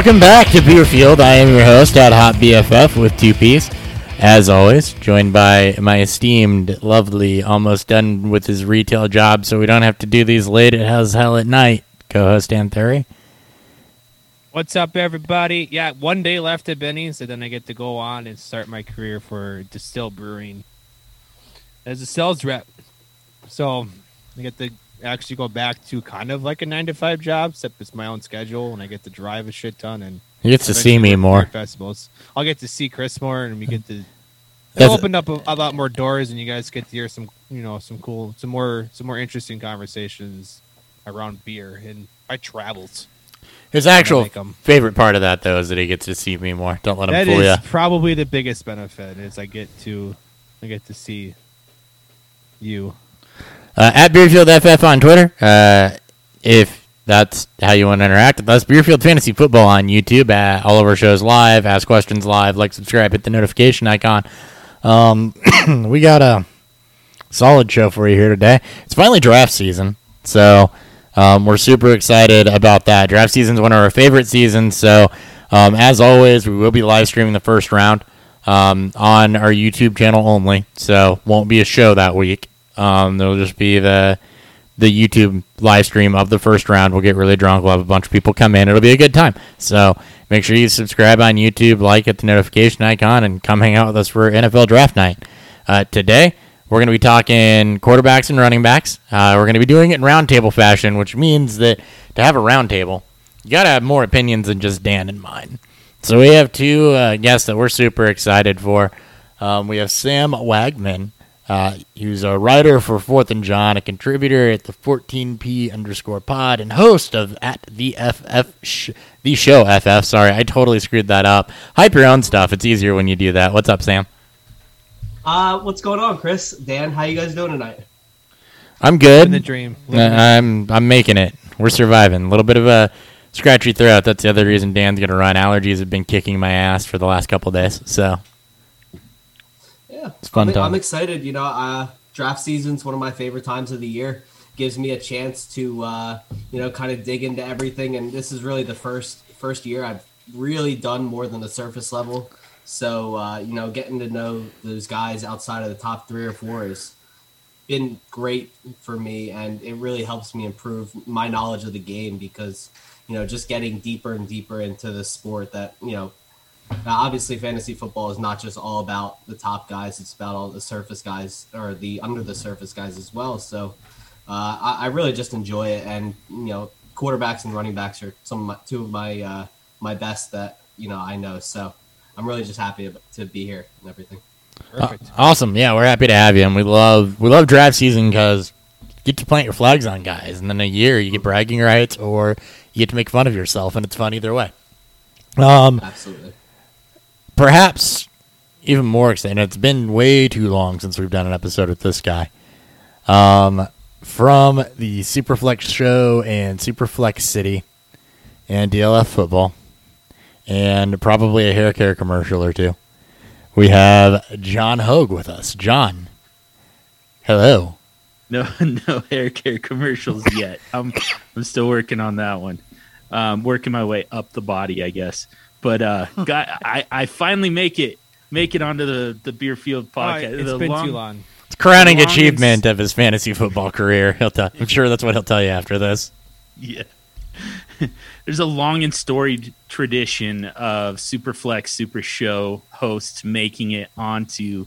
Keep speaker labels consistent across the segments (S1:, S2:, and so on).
S1: welcome back to Beerfield. I am your host at Hot BFF with two P's, as always, joined by my esteemed, lovely, almost done with his retail job, so we don't have to do these late as hell at night. Co-host Anthony.
S2: What's up, everybody? Yeah, one day left at Benny's, and then I get to go on and start my career for Distill Brewing as a sales rep. So I get to actually go back to kind of like a nine to five job, except it's my own schedule, and I get to drive a shit ton and
S1: He gets to see me
S2: eventually work at
S1: more.
S2: Festivals. I'll get to see Chris more, and we get to.
S1: That's-
S2: It'll open up a, a lot more doors, and you guys get to hear some, you know, some cool, some more, some more interesting conversations around beer and my travels.
S1: His actual favorite part of that, though, is that he gets to see me more. Don't let him
S2: That
S1: fool
S2: is
S1: ya.
S2: probably the biggest benefit is I get to I get to see you.
S1: Uh, at Beerfield FF on Twitter. Uh, if that's how you want to interact with us, Beerfield Fantasy Football on YouTube. At all of our shows live. Ask questions live. Like, subscribe. Hit the notification icon. Um, we got a solid show for you here today. It's finally draft season, so um, we're super excited about that. Draft season is one of our favorite seasons. So, um, as always, we will be live streaming the first round um, on our YouTube channel only. So, won't be a show that week. Um, there'll just be the the YouTube live stream of the first round. We'll get really drunk. We'll have a bunch of people come in. It'll be a good time. So make sure you subscribe on YouTube, like, hit the notification icon, and come hang out with us for NFL Draft Night. Uh, today, we're going to be talking quarterbacks and running backs. Uh, we're going to be doing it in roundtable fashion, which means that to have a roundtable, you got to have more opinions than just Dan and mine. So we have two uh, guests that we're super excited for. Um, we have Sam Wagman, uh, who's a writer for Fourth and John, a contributor at the 14p underscore pod, and host of at the FF sh- the show FF. Sorry, I totally screwed that up. Hype your own stuff. It's easier when you do that. What's up, Sam?
S3: Uh, what's going on, Chris? Dan, how you guys doing tonight?
S1: I'm good.
S2: In the dream.
S1: Uh, I'm I'm making it. We're surviving. A little bit of a scratchy throat. That's the other reason Dan's gonna run. Allergies have been kicking my ass for the last couple days. So
S3: Yeah,
S1: It's fun
S3: I'm,
S1: time.
S3: I'm excited. You know, uh, draft season's one of my favorite times of the year. Gives me a chance to, uh, you know, kind of dig into everything. And this is really the first first year I've really done more than the surface level. So, uh, you know, getting to know those guys outside of the top three or four has been great for me, and it really helps me improve my knowledge of the game because, you know, just getting deeper and deeper into the sport that you know Now, obviously, fantasy football is not just all about the top guys; it's about all the surface guys or the under the surface guys as well. So, uh, I, I really just enjoy it, and you know, quarterbacks and running backs are some of my, two of my uh, my best that you know I know. So, I'm really just happy to be here and everything.
S2: Perfect.
S1: awesome. Yeah, we're happy to have you, and we love we love draft season because you get to plant your flags on guys, and then a year you get bragging rights, or you get to make fun of yourself, and it's fun either way. Um,
S3: Absolutely.
S1: Perhaps even more exciting. It's been way too long since we've done an episode with this guy. Um, from the Superflex show and Superflex City and DLF football, and probably a hair care commercial or two. We have John Hogue with us. John, hello.
S4: No, no hair care commercials yet. I'm I'm still working on that one. Um, working my way up the body, I guess. But uh, got, I I finally make it make it onto the the Beerfield
S2: Oh,
S4: podcast.
S2: it's
S4: the
S2: been
S4: long-
S2: too long.
S1: It's crowning
S4: Longest-
S1: achievement of his fantasy football career. He'll tell, I'm sure that's what he'll tell you after this.
S4: Yeah. There's a long and storied tradition of Superflex Super Show hosts making it onto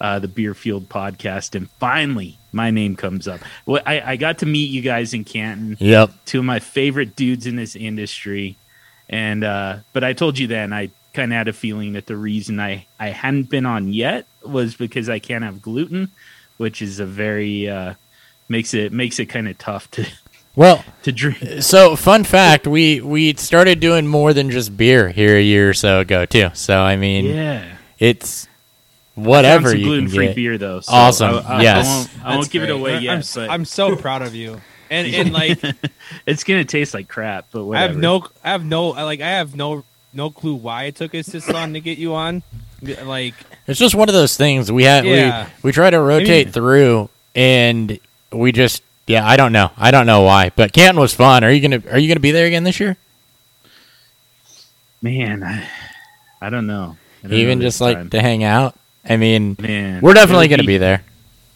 S4: uh, the Beerfield podcast, and finally, my name comes up. Well, I, I got to meet you guys in Canton.
S1: Yep.
S4: two of my favorite dudes in this industry. And uh but I told you then I kind of had a feeling that the reason I I hadn't been on yet was because I can't have gluten, which is a very uh makes it makes it kind of tough to
S1: Well,
S4: to drink.
S1: So, fun fact: we we started doing more than just beer here a year or so ago too. So, I mean,
S4: Yeah.
S1: it's whatever
S4: some
S1: you
S4: gluten-free
S1: get.
S4: beer though. So
S1: Awesome.
S4: I, I,
S1: Yes.
S4: I won't, I won't give it
S3: great.
S4: away
S2: I'm,
S4: yet, but
S2: I'm so proud of you. And and like
S4: it's gonna taste like crap. But
S2: I have no I have no like I have no no clue why it took us this long to get you on. Like
S1: It's just one of those things we had.
S2: Yeah.
S1: We we try to rotate
S2: mean-
S1: through, and we just yeah, I don't know. I don't know why, but Canton was fun. Are you gonna Are you gonna be there again this year?
S4: Man, I, I don't know. I don't
S1: Even
S4: know
S1: just
S4: this
S1: like to hang out. I mean,
S4: man,
S1: we're definitely gonna be there.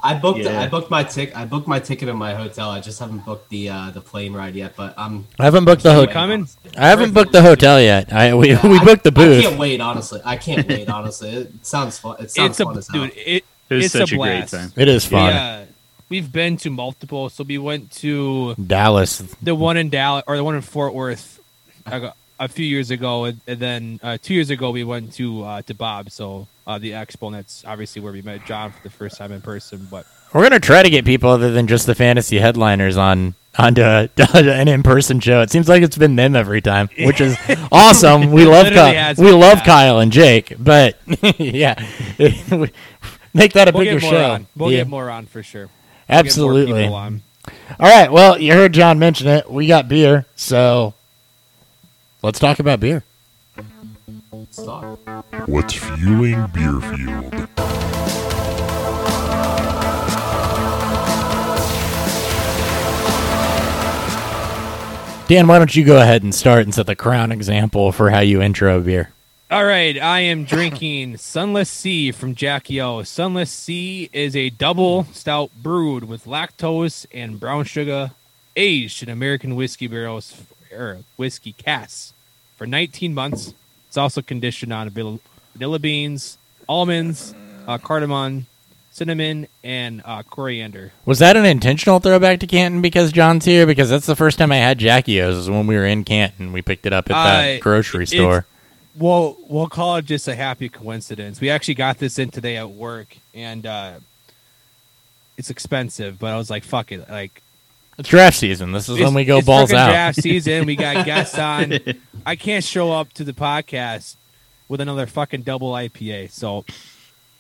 S3: I booked
S4: Yeah.
S3: I booked my tick I booked my ticket in my hotel. I just haven't booked the uh, the plane ride yet, but I'm
S1: I haven't booked the hotel.
S2: coming?
S1: I haven't booked the hotel yet. I we,
S3: Yeah,
S1: we
S3: I-
S1: booked the booth.
S3: I can't wait, honestly. I can't wait, honestly. It sounds fun. It sounds
S2: It's a
S3: fun as hell.
S2: dude. It,
S4: It was
S2: it's
S4: such
S2: a
S4: a, great time.
S1: It is fun.
S2: Yeah, we've been to multiple. So we went to
S1: Dallas.
S2: the one in Dallas or the one in Fort Worth a, a few years ago, and, and then uh, two years ago we went to uh, to Bob. So uh, the expo, and that's obviously where we met John for the first time in person. But
S1: We're gonna try to get people other than just the fantasy headliners on onto a, an in person show. It seems like it's been them every time, which is awesome. We love Kyle. We love
S2: yeah.
S1: Kyle and Jake, but yeah, make that a
S2: we'll
S1: bigger show.
S2: on. We'll
S1: Yeah,
S2: get more on for sure. We'll
S1: absolutely. All right. Well, you heard John mention it. We got beer, so let's talk about beer.
S3: Stop.
S5: What's fueling beer Beerfield?
S1: Dan, why don't you go ahead and start and set the crown example for how you intro beer?
S2: All right, I am drinking Sunless Sea from Jackie O. Sunless Sea is a double stout brewed with lactose and brown sugar, aged in American whiskey barrels or whiskey casks for 19 months. It's also conditioned on vanilla beans, almonds, uh, cardamom, cinnamon, and uh, coriander.
S1: Was that an intentional throwback to Canton because John's here? Because that's the first time I had Jackie O's is when we were in Canton. We picked it up at that
S2: Uh,
S1: grocery store.
S2: Well, we'll call it just a happy coincidence. We actually got this in today at work, and uh, it's expensive, but I was like, "Fuck it!" Like
S1: It's draft season. This is when we go
S2: it's
S1: balls out.
S2: Draft season. We got guests on. I can't show up to the podcast with another fucking double IPA. So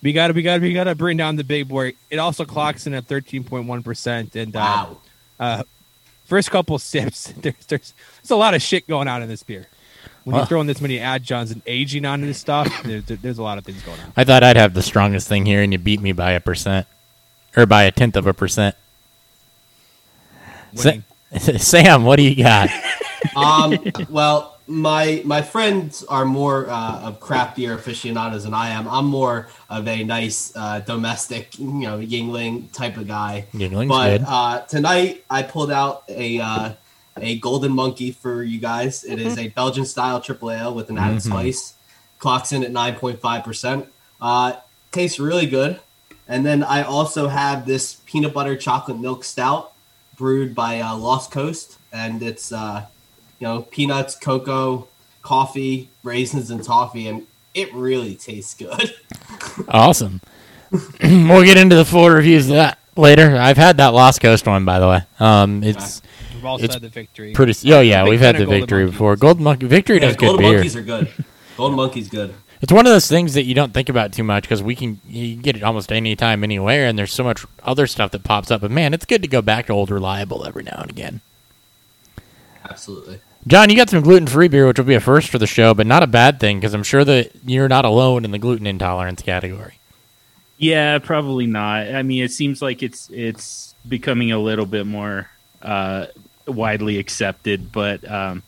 S2: we got to we got to we got to bring down the big boy. It also clocks in at thirteen point one percent. And uh,
S3: Wow.
S2: uh, first couple sips, there's, there's there's a lot of shit going on in this beer. When
S1: Huh.
S2: you're throwing this many adjuncts and aging onto this stuff, there, there- there's a lot of things going on.
S1: I thought I'd have the strongest thing here, and you beat me by a percent, or by a tenth of a percent. Sa- Sam, what do you got?
S3: um, well, my my friends are more uh, of craft beer aficionados than I am. I'm more of a nice uh, domestic, you know, Yuengling type of guy.
S1: Yuengling's
S3: but
S1: good.
S3: uh, tonight I pulled out a uh, a golden monkey for you guys. It is a Belgian style triple ale with an added
S1: Mhm.
S3: spice. Clocks in at nine point five percent. Uh, tastes really good. And then I also have this peanut butter chocolate milk stout brewed by uh, Lost Coast, and it's uh, you know peanuts, cocoa, coffee, raisins, and toffee, and it really tastes good.
S1: Awesome. we'll get into the full reviews of that later. I've had that Lost Coast one, by the way. Um, it's
S2: We've also
S1: It's
S2: had the victory.
S1: pretty. Oh yeah, we've had the victory before. Golden Monkey Victory
S3: Yeah,
S1: does good
S3: golden
S1: beer.
S3: monkeys are good. Golden monkey's good.
S1: It's one of those things that you don't think about too much because we can you can get it almost any time, anywhere, and there's so much other stuff that pops up. But man, it's good to go back to old reliable every now and again.
S3: Absolutely.
S1: John, you got some gluten free beer, which will be a first for the show, but not a bad thing because I'm sure that you're not alone in the gluten intolerance category.
S4: Yeah, probably not. I mean, it seems like it's it's becoming a little bit more uh, widely accepted, but um,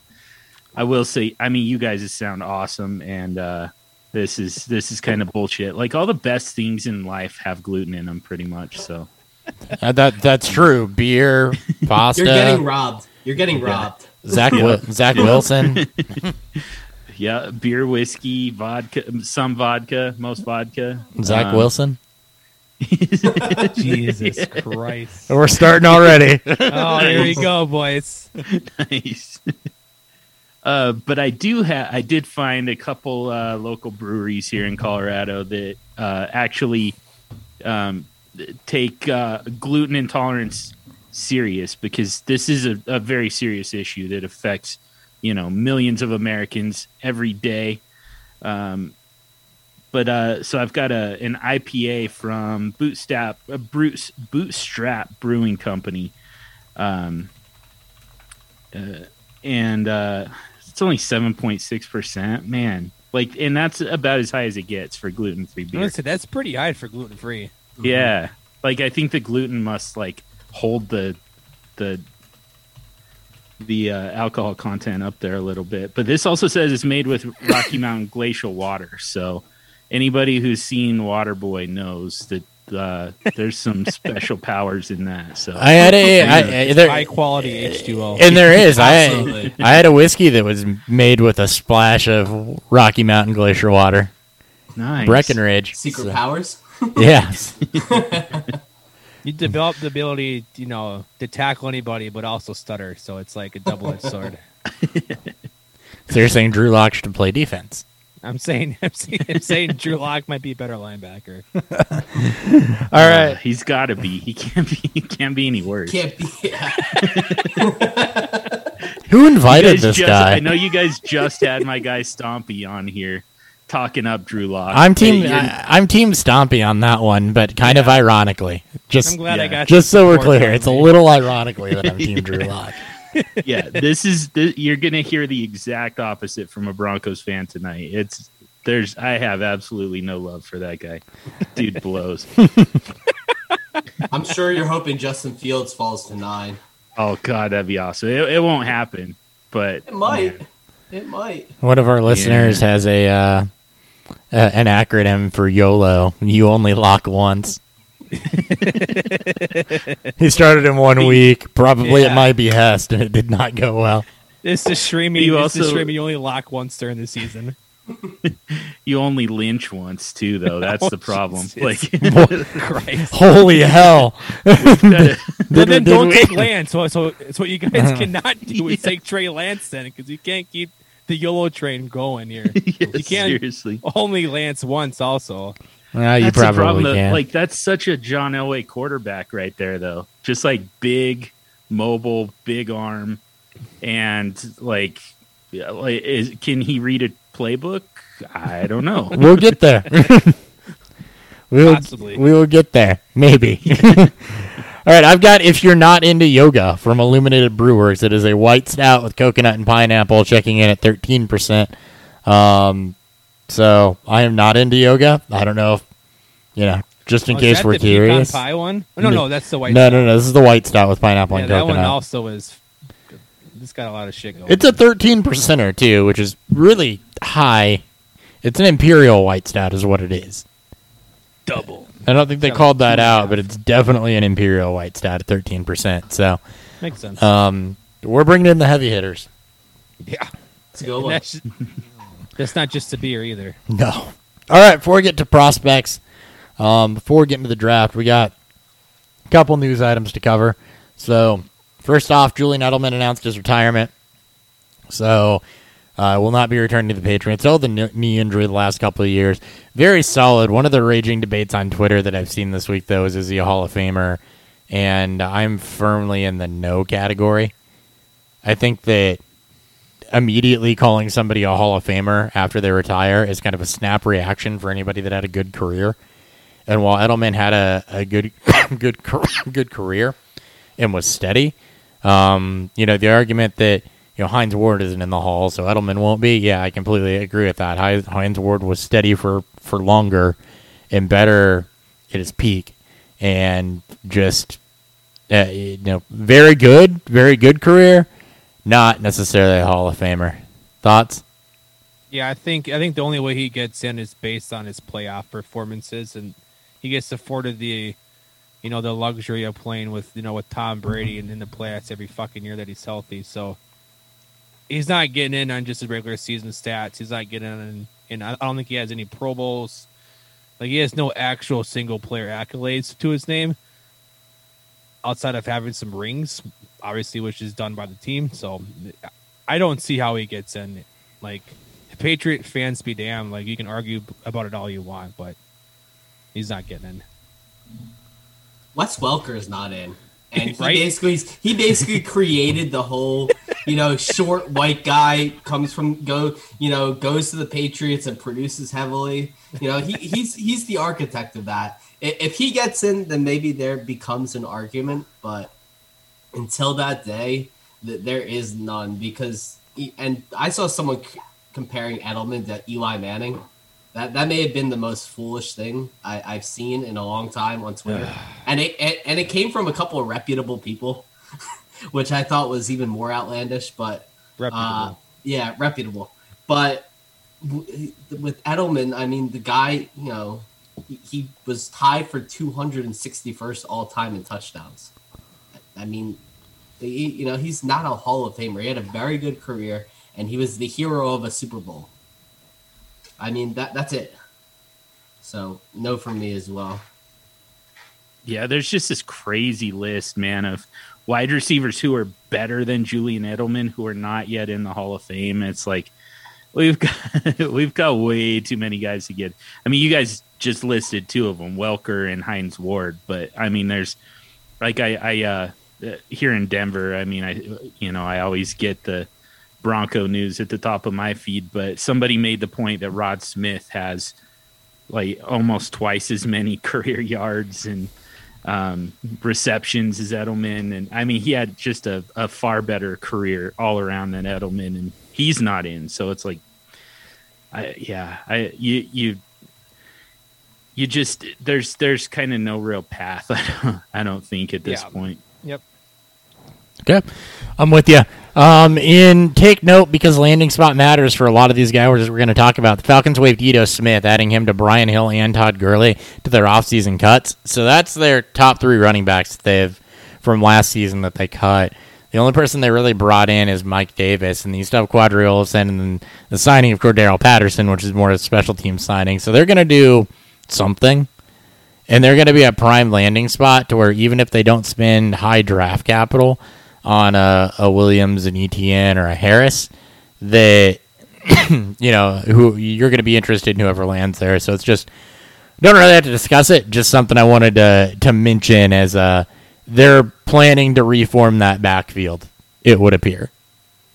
S4: I will say, I mean, you guys sound awesome, and uh, this is this is kind of bullshit. Like all the best things in life have gluten in them, pretty much. So
S1: Uh, that that's true. Beer, pasta.
S3: You're getting robbed. You're getting robbed.
S1: Zach Wi- Zach Wilson.
S4: yeah, beer, whiskey, vodka, some vodka, most vodka.
S1: Zach
S4: Um,
S1: Wilson.
S2: Jesus Christ!
S1: We're starting already.
S2: Oh, here we go, boys.
S4: nice. Uh, but I do have, I did find a couple uh, local breweries here in Colorado that uh, actually um, take uh, gluten intolerance serious because this is a, a very serious issue that affects, you know, millions of Americans every day. Um, but uh, so I've got a an IPA from Bootstrap, uh, Bruce Bootstrap Brewing Company. Um, uh, and it's only seven point six percent. Man, like, and that's about as high as it gets for gluten free beer.
S2: Listen, that's pretty high for gluten free.
S4: Yeah, like I think the gluten must like hold the the the uh, alcohol content up there a little bit. But this also says it's made with Rocky Mountain glacial water. So anybody who's seen Waterboy knows that uh, there's some special powers in that. So
S1: I had a, I, I- there,
S2: High quality H2O.
S1: and there is. I I had a whiskey that was made with a splash of Rocky Mountain glacier water,
S4: nice.
S1: Breckenridge.
S3: Secret
S1: So-
S3: powers.
S1: Yes.
S2: You develop the ability, you know, to tackle anybody, but also stutter. So it's like a double-edged sword.
S1: So you're saying Drew Lock should play defense?
S2: I'm saying, I'm saying, I'm saying Drew Lock might be a better linebacker.
S1: All right, uh,
S4: he's got to be. He can't be. He can't be any worse.
S3: Can't be. Yeah.
S1: Who invited this
S4: just-
S1: guy?
S4: I know you guys just had my guy Stompy on here talking up Drew Lock.
S1: I'm team.
S4: You're-
S1: I, I'm team Stompy on that one, but kind of ironically. Just
S2: I'm glad I got
S1: just so we're clear,
S2: from
S1: it's a little ironically that I'm team Drew Lock.
S4: Yeah, this is th- you're gonna hear the exact opposite from a Broncos fan tonight. It's there's I have absolutely no love for that guy. Dude blows.
S3: I'm sure you're hoping Justin Fields falls to nine.
S4: Oh god, that'd be awesome. It, it won't happen, but
S3: It might. It might.
S1: One of our listeners has a uh, uh, an acronym for YOLO. You only lock once. He started in one week, probably at
S2: Yeah.
S1: my behest, and it did not go well.
S2: This is streaming.
S4: You
S2: this
S4: also-
S2: streaming. You only lock once during the season.
S4: you only lynch once too, though. That's the problem.
S2: Jesus.
S4: Like,
S2: Christ.
S1: Holy hell!
S2: But then don't
S1: we-
S2: take Lance. So, so, so what you guys uh-huh. cannot do is take Trey Lance then, because you can't keep the YOLO train going here.
S4: yes,
S2: You can't
S4: seriously.
S2: only Lance once. Also,
S1: Well, you
S4: That's
S1: probably can.
S4: Like that's such a John Elway quarterback right there, though. Just like big, mobile, big arm, and like, yeah, like is, can he read a playbook? I don't know.
S1: we'll get there. we'll,
S2: Possibly.
S1: we will get there. Maybe. All right, I've got if you're not into yoga from Illuminated Brew Works. It is a white stout with coconut and pineapple, checking in at 13%. Um, so I am not into yoga. I don't know if, you know, just in
S2: Oh, is
S1: case
S2: that
S1: we're
S2: the pecan
S1: curious.
S2: pie one. Oh, no, no, that's the white.
S1: no, no, no. This is the white stout with pineapple
S2: Yeah,
S1: and
S2: that one also is. This got a lot of shit going.
S1: It's a 13 percenter too, which is really high. It's an imperial white stout, is what it is.
S2: double.
S1: I don't think they
S2: Sounds
S1: called that
S2: two and a
S1: out, but it's definitely an imperial white stout at 13 percent. So,
S2: Makes sense.
S1: um, we're bringing in the heavy hitters.
S2: yeah,
S3: It's a good
S2: And
S3: one.
S2: That's, not just a beer either.
S1: No. All right, before we get to prospects, um, before we get into the draft, we got a couple news items to cover. So, first off, Julian Edelman announced his retirement. So, uh, will not be returning to the Patriots. Oh, the knee injury the last couple of years. Very solid. One of the raging debates on Twitter that I've seen this week, though, is is he a Hall of Famer? And I'm firmly in the no category. I think that immediately calling somebody a Hall of Famer after they retire is kind of a snap reaction for anybody that had a good career. And while Edelman had a, a good good good career and was steady, um, you know the argument that you know Hines Ward isn't in the Hall, so Edelman won't be. Yeah, I completely agree with that. Hines Ward was steady for for longer and better at his peak, and just uh, you know very good, very good career not necessarily a Hall of Famer. Thoughts?
S2: Yeah, I think I think the only way he gets in is based on his playoff performances, and he gets afforded the, you know, the luxury of playing with you know with Tom Brady and in the playoffs every fucking year that he's healthy. So he's not getting in on just his regular season stats. He's not getting in, and I don't think he has any Pro Bowls. Like he has no actual single player accolades to his name, outside of having some rings, obviously, which is done by the team. So I don't see how he gets in. Like Patriot fans be damned. Like you can argue about it all you want, but he's not getting in.
S3: Wes Welker is not in, and he
S2: Right?
S3: basically he basically created the whole you know short white guy comes from go you know goes to the Patriots and produces heavily. You know he he's he's the architect of that. If he gets in, then maybe there becomes an argument, but until that day, th- there is none because and I saw someone c- comparing Edelman to Eli Manning. That that may have been the most foolish thing I, I've seen in a long time on Twitter, and it, it and it came from a couple of reputable people. which I thought was even more outlandish. But
S2: Reputable.
S3: uh, yeah, reputable. But w- with Edelman, I mean, the guy, you know, he, he was tied for 261st all time in touchdowns. I mean, you know, he's not a Hall of Famer. He had a very good career, and he was the hero of a Super Bowl. I mean, that that's it. So no from me as well.
S4: Yeah, there's just this crazy list, man, of wide receivers who are better than Julian Edelman who are not yet in the Hall of Fame. It's like we've got we've got way too many guys to get. I mean, you guys just listed two of them, Welker and Hines Ward, but I mean, there's like I I uh here in Denver, I mean, I you know, I always get the Bronco news at the top of my feed, but somebody made the point that Rod Smith has like almost twice as many career yards and um, receptions as Edelman, and I mean he had just a, a far better career all around than Edelman, and he's not in. So it's like, I yeah, I you you you just there's there's kind of no real path. I don't, I don't think at this
S2: Yeah.
S4: point.
S2: yep.
S1: Okay, I'm with you. Um, in take note because landing spot matters for a lot of these guys. We're, going to talk about the Falcons waived Ito Smith, adding him to Brian Hill and Todd Gurley to their offseason cuts. So that's their top three running backs that they've from last season that they cut. The only person they really brought in is Mike Davis, and you still have Qadree Ollison and the signing of Cordarrelle Patterson, which is more of a special team signing. So they're going to do something and they're going to be a prime landing spot to where even if they don't spend high draft capital on a, a Williams, an Etienne, or a Harris, that you know who you're going to be interested in whoever lands there. So it's just don't really have to discuss it. Just something I wanted to to mention as uh they're planning to reform that backfield. It would appear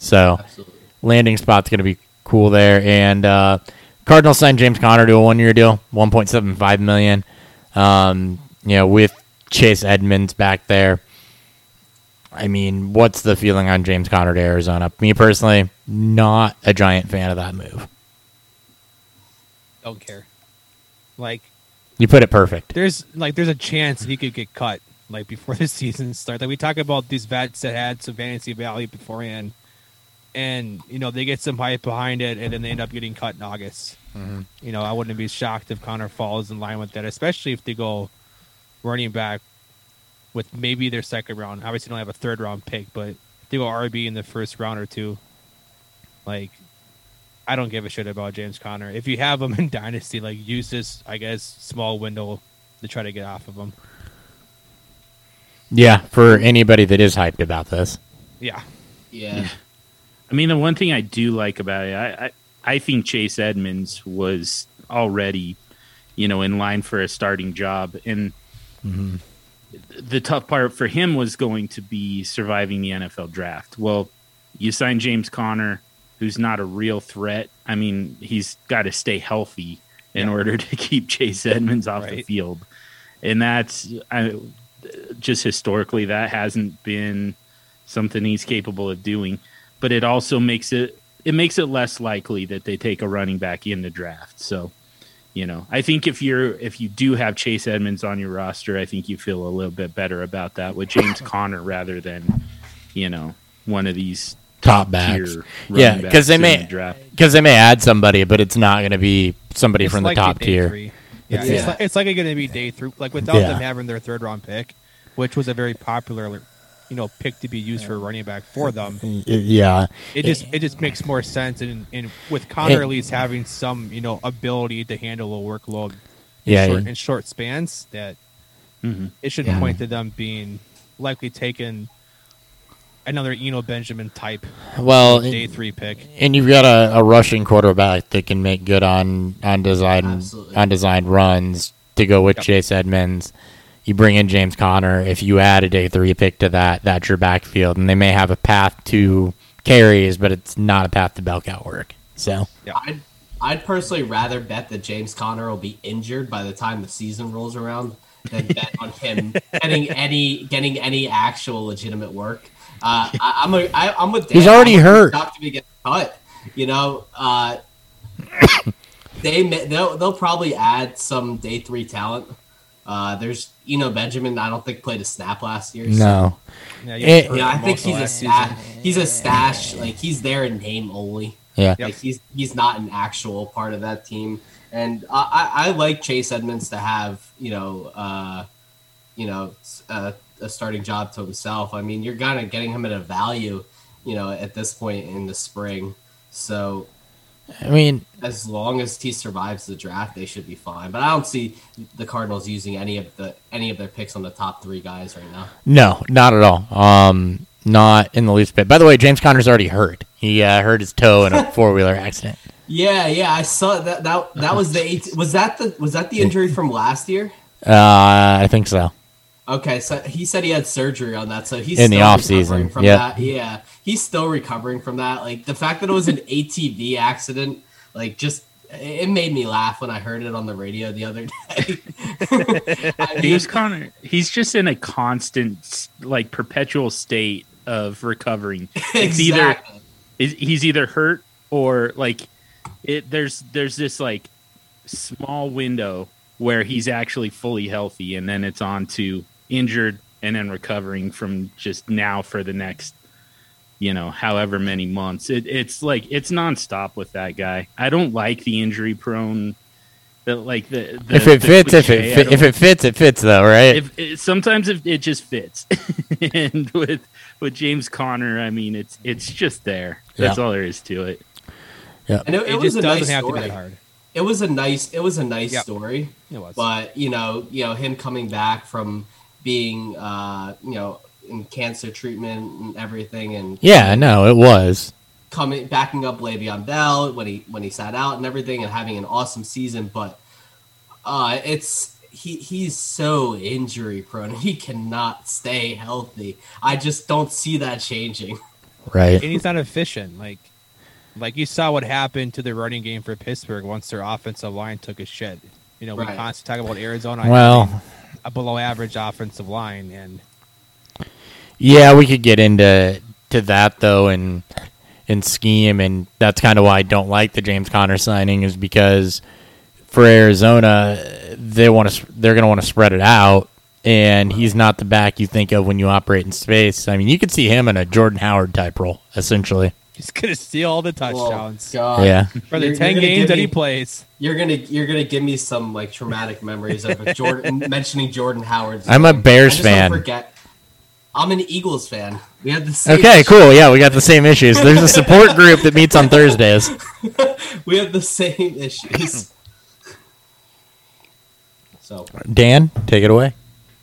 S1: so
S3: Absolutely.
S1: landing spot's going to be cool there. And uh, Cardinals signed James Conner to a one year deal, one point seven five million. Um, you know, with Chase Edmonds back there. I mean, what's the feeling on James Conner to Arizona? Me personally, not a giant fan of that move.
S2: Don't care. Like
S1: You put it perfect.
S2: there's like there's a chance he could get cut like before the season starts. Like we talk about these vets that had some fantasy value beforehand, and you know they get some hype behind it, and then they end up getting cut in August. Mm-hmm. You know, I wouldn't be shocked if Conner falls in line with that, especially if they go running back with maybe their second round. Obviously, don't have a third round pick, but if they go RB in the first round or two. Like, I don't give a shit about James Conner. If you have him in Dynasty, like use this, I guess, small window to try to get off of him.
S1: Yeah, for anybody that is hyped about this.
S2: Yeah,
S3: Yeah.
S4: I mean, the one thing I do like about it, I, I, I think Chase Edmonds was already, you know, in line for a starting job. And mm-hmm. The tough part for him was going to be surviving the NFL draft. Well, you sign James Conner, who's not a real threat. I mean, he's got to stay healthy in
S2: Yeah.
S4: order to keep Chase Edmonds off the field. And that's I, just historically, that hasn't been something he's capable of doing. But it also makes it it makes it less likely that they take a running back in the draft. So, you know, I think if you're if you do have Chase Edmonds on your roster, I think you feel a little bit better about that with James Conner rather than, you know, one of these
S1: Top
S4: tier
S1: backs. Yeah, because they
S4: in
S1: may
S4: the draft.
S1: because they may add somebody, but it's not going to be somebody
S2: It's
S1: from
S2: like
S1: the top tier.
S2: three. Yeah,
S1: It's-
S2: it's,
S3: Yeah.
S2: like, it's like going to be day three. Like without
S1: Yeah.
S2: them having their third round pick, which was a very popular, you know, pick to be used for a running back for them.
S1: Yeah,
S2: It just it just makes more sense, and, and with Conner
S1: It-
S2: at least having some you know ability to handle a workload, in
S1: Yeah,
S2: short,
S1: he-
S2: in short spans, that
S4: Mhm.
S2: it should
S3: Yeah.
S2: point to them being likely taken another Eno Benjamin type
S1: well,
S2: day three pick.
S1: and you've got a, a rushing quarterback that can make good on on design
S3: Absolutely.
S1: on designed runs to go with
S2: Yep.
S1: Chase Edmonds. You bring in James Conner. If you add a day three pick to that, that's your backfield, and they may have a path to carries, but it's not a path to bell cow work. So
S3: I'd I'd personally rather bet that James Conner will be injured by the time the season rolls around than bet on him getting any getting any actual legitimate work. Uh, I, I'm a, I, I'm with Dan.
S1: He's already
S3: I'm
S1: hurt.
S3: Shocked to be getting cut. You know, uh, they they'll they'll probably add some day three talent Uh, there's know, Benjamin. I don't think played a snap last year. so-
S1: No.
S2: Yeah,
S1: Eh,
S2: hurt
S3: yeah, I think he's a stash. He's a stash. Like he's there in name only.
S1: Yeah.
S3: Like he's he's not an actual part of that team. And I, I, I like Chase Edmonds to have you know uh, you know a, a starting job to himself. I mean, you're kind of getting him at a value, you know, at this point in the spring. So
S1: I mean,
S3: as long as he survives the draft, they should be fine. But I don't see the Cardinals using any of the any of their picks on the top three guys right now.
S1: no, not at all. Um, not in the least bit. By the way, James Conner's already hurt. He uh, hurt his toe in a four wheeler accident.
S3: Yeah, yeah, I saw that. That that was the eight, was that the was that the injury from last year?
S1: Uh, I think so.
S3: Okay, so he said he had surgery on that, so he's
S1: In the
S3: still
S1: off season,
S3: From
S1: yeah.
S3: that. yeah, he's still recovering from that. Like the fact that it was an ATV accident, like just it made me laugh when I heard it on the radio the other day. I mean,
S4: James Conner, he's just in a constant, like perpetual state of recovering. It's either
S3: exactly.
S4: is- he's either hurt or like it. There's there's this like small window where he's actually fully healthy, and then it's on to injured and then recovering from just now for the next you know however many months. It, it's like it's nonstop with that guy. I don't like the injury prone. The, like the, the
S1: if it
S4: the
S1: fits, if it
S4: I
S1: if it fits, it fits though, right?
S4: if it, sometimes if it just fits and with with james conner i mean it's it's just there that's
S1: Yeah.
S4: all there is to it
S3: and it, it
S2: It
S3: was
S2: just
S3: a
S2: doesn't
S3: nice
S2: have
S3: story.
S2: to be that hard.
S3: It was a nice. It was a nice
S2: Yep.
S3: story.
S2: It was.
S3: but you know, you know, him coming back from being, uh, you know, in cancer treatment and everything, and
S1: yeah, no, it was.
S3: coming backing up Le'Veon Bell when he when he sat out and everything, and having an awesome season. But uh, it's he he's so injury prone. He cannot stay healthy. I just don't see that changing.
S1: Right.
S2: and he's not efficient. Like, like you saw what happened to the running game for Pittsburgh once their offensive line took a shit. You know, we constantly talk about Arizona
S1: Well,
S2: a below average offensive line, and
S1: Yeah, we could get into to that though, and in scheme, and that's kind of why I don't like the James Conner signing is because for Arizona, they want to they're going to want to spread it out, and he's not the back you think of when you operate in space. I mean, you could see him in a Jordan Howard type role, essentially.
S2: He's gonna steal all the
S3: Well,
S2: touchdowns
S3: God.
S1: Yeah,
S2: for the
S3: You're-
S2: ten
S3: you're
S2: games
S3: give
S2: that he plays.
S3: You're gonna you're gonna give me some like traumatic memories of Jordan mentioning Jordan Howard.
S1: I'm a Bears
S3: I just don't
S1: fan.
S3: Forget, I'm an Eagles fan. We have the same
S1: Okay, cool. Yeah, we got the same issues. There's a support group that meets on Thursdays.
S3: We have the same issues. So
S1: Dan, take it away.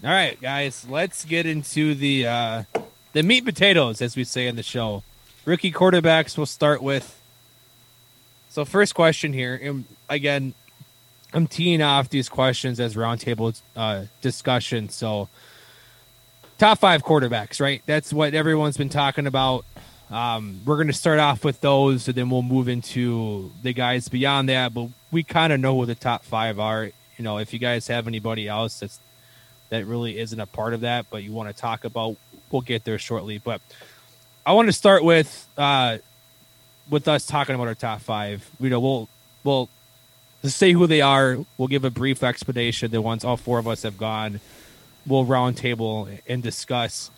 S2: All right, guys, let's get into the uh, the meat and potatoes, as we say in the show. Rookie quarterbacks. We'll start with. So, first question here, and again, I'm teeing off these questions as roundtable uh, discussion. So, top five quarterbacks, right? That's what everyone's been talking about. Um, we're going to start off with those, and then we'll move into the guys beyond that. But we kind of know who the top five are. You know, if you guys have anybody else that's that really isn't a part of that, but you want to talk about, we'll get there shortly. But I want to start with uh, with us talking about our top five. You know, we'll we'll just say who they are. We'll give a brief explanation. The ones all four of us have gone. We'll round table and discuss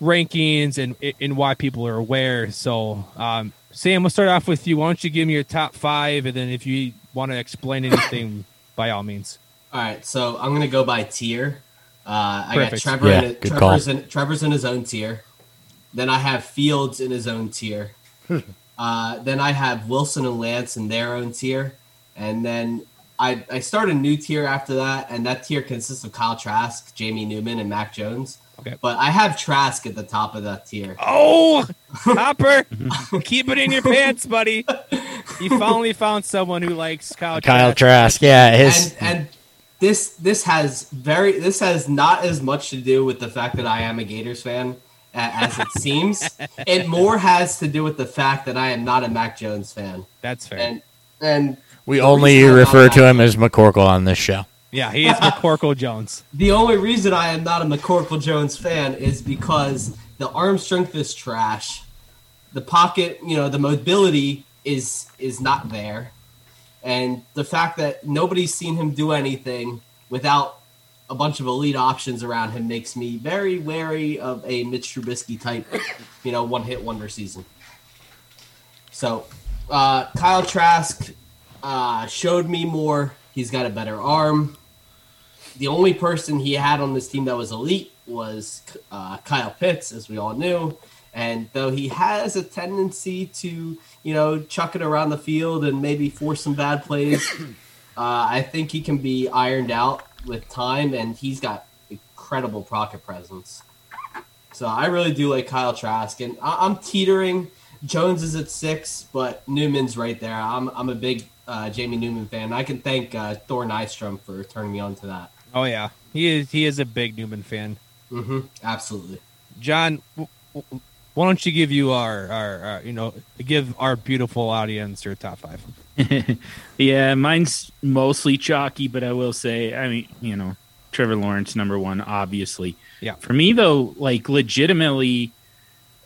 S2: rankings and and why people are aware. So, um, Sam, we'll start off with you. Why don't you give me your top five, and then if you want to explain anything, by all means.
S3: all right, so I'm gonna go by tier. Uh, I
S2: Perfect.
S3: got Trevor.
S1: Yeah,
S3: in,
S1: good
S3: Trevor's
S1: call.
S3: in Trevor's in his own tier. Then I have Fields in his own tier. uh, then I have Wilson and Lance in their own tier, and then I I start a new tier after that, and that tier consists of Kyle Trask, Jamie Newman, and Mac Jones.
S2: Okay.
S3: But I have Trask at the top of that tier.
S2: Oh, Hopper, keep it in your pants, buddy. You finally found someone who likes Kyle.
S1: Kyle
S2: Trask.
S1: Trask, yeah, his
S3: and and this this has very this has not as much to do with the fact that I am a Gators fan a- as it seems. It more has to do with the fact that I am not a Mac Jones fan.
S2: That's fair.
S3: And and
S1: we only
S3: reason I'm not
S1: refer to him as McCorkle on this show.
S2: yeah, he is McCorkle Jones.
S3: The only reason I am not a McCorkle Jones fan is because the arm strength is trash. The pocket, you know, the mobility is is not there. And the fact that nobody's seen him do anything without a bunch of elite options around him makes me very wary of a Mitch Trubisky type, you know, one hit wonder season. So, uh, Kyle Trask uh, showed me more. He's got a better arm. The only person he had on this team that was elite was uh, Kyle Pitts, as we all knew. And though he has a tendency to, you know, chuck it around the field and maybe force some bad plays, uh, I think he can be ironed out with time, and he's got incredible pocket presence. So I really do like Kyle Trask, and I- I'm teetering. Jones is at six, but Newman's right there. I'm I'm a big uh, Jamie Newman fan. I can thank uh, Thor Nystrom for turning me on to that.
S2: Oh yeah, he is. He is a big Newman fan.
S3: hmm Absolutely.
S2: John, w- w- why don't you give you our, our, our you know give our beautiful audience your top five?
S4: yeah, mine's mostly chalky, but I will say, I mean, you know, Trevor Lawrence number one, obviously.
S2: Yeah.
S4: For me though, like legitimately,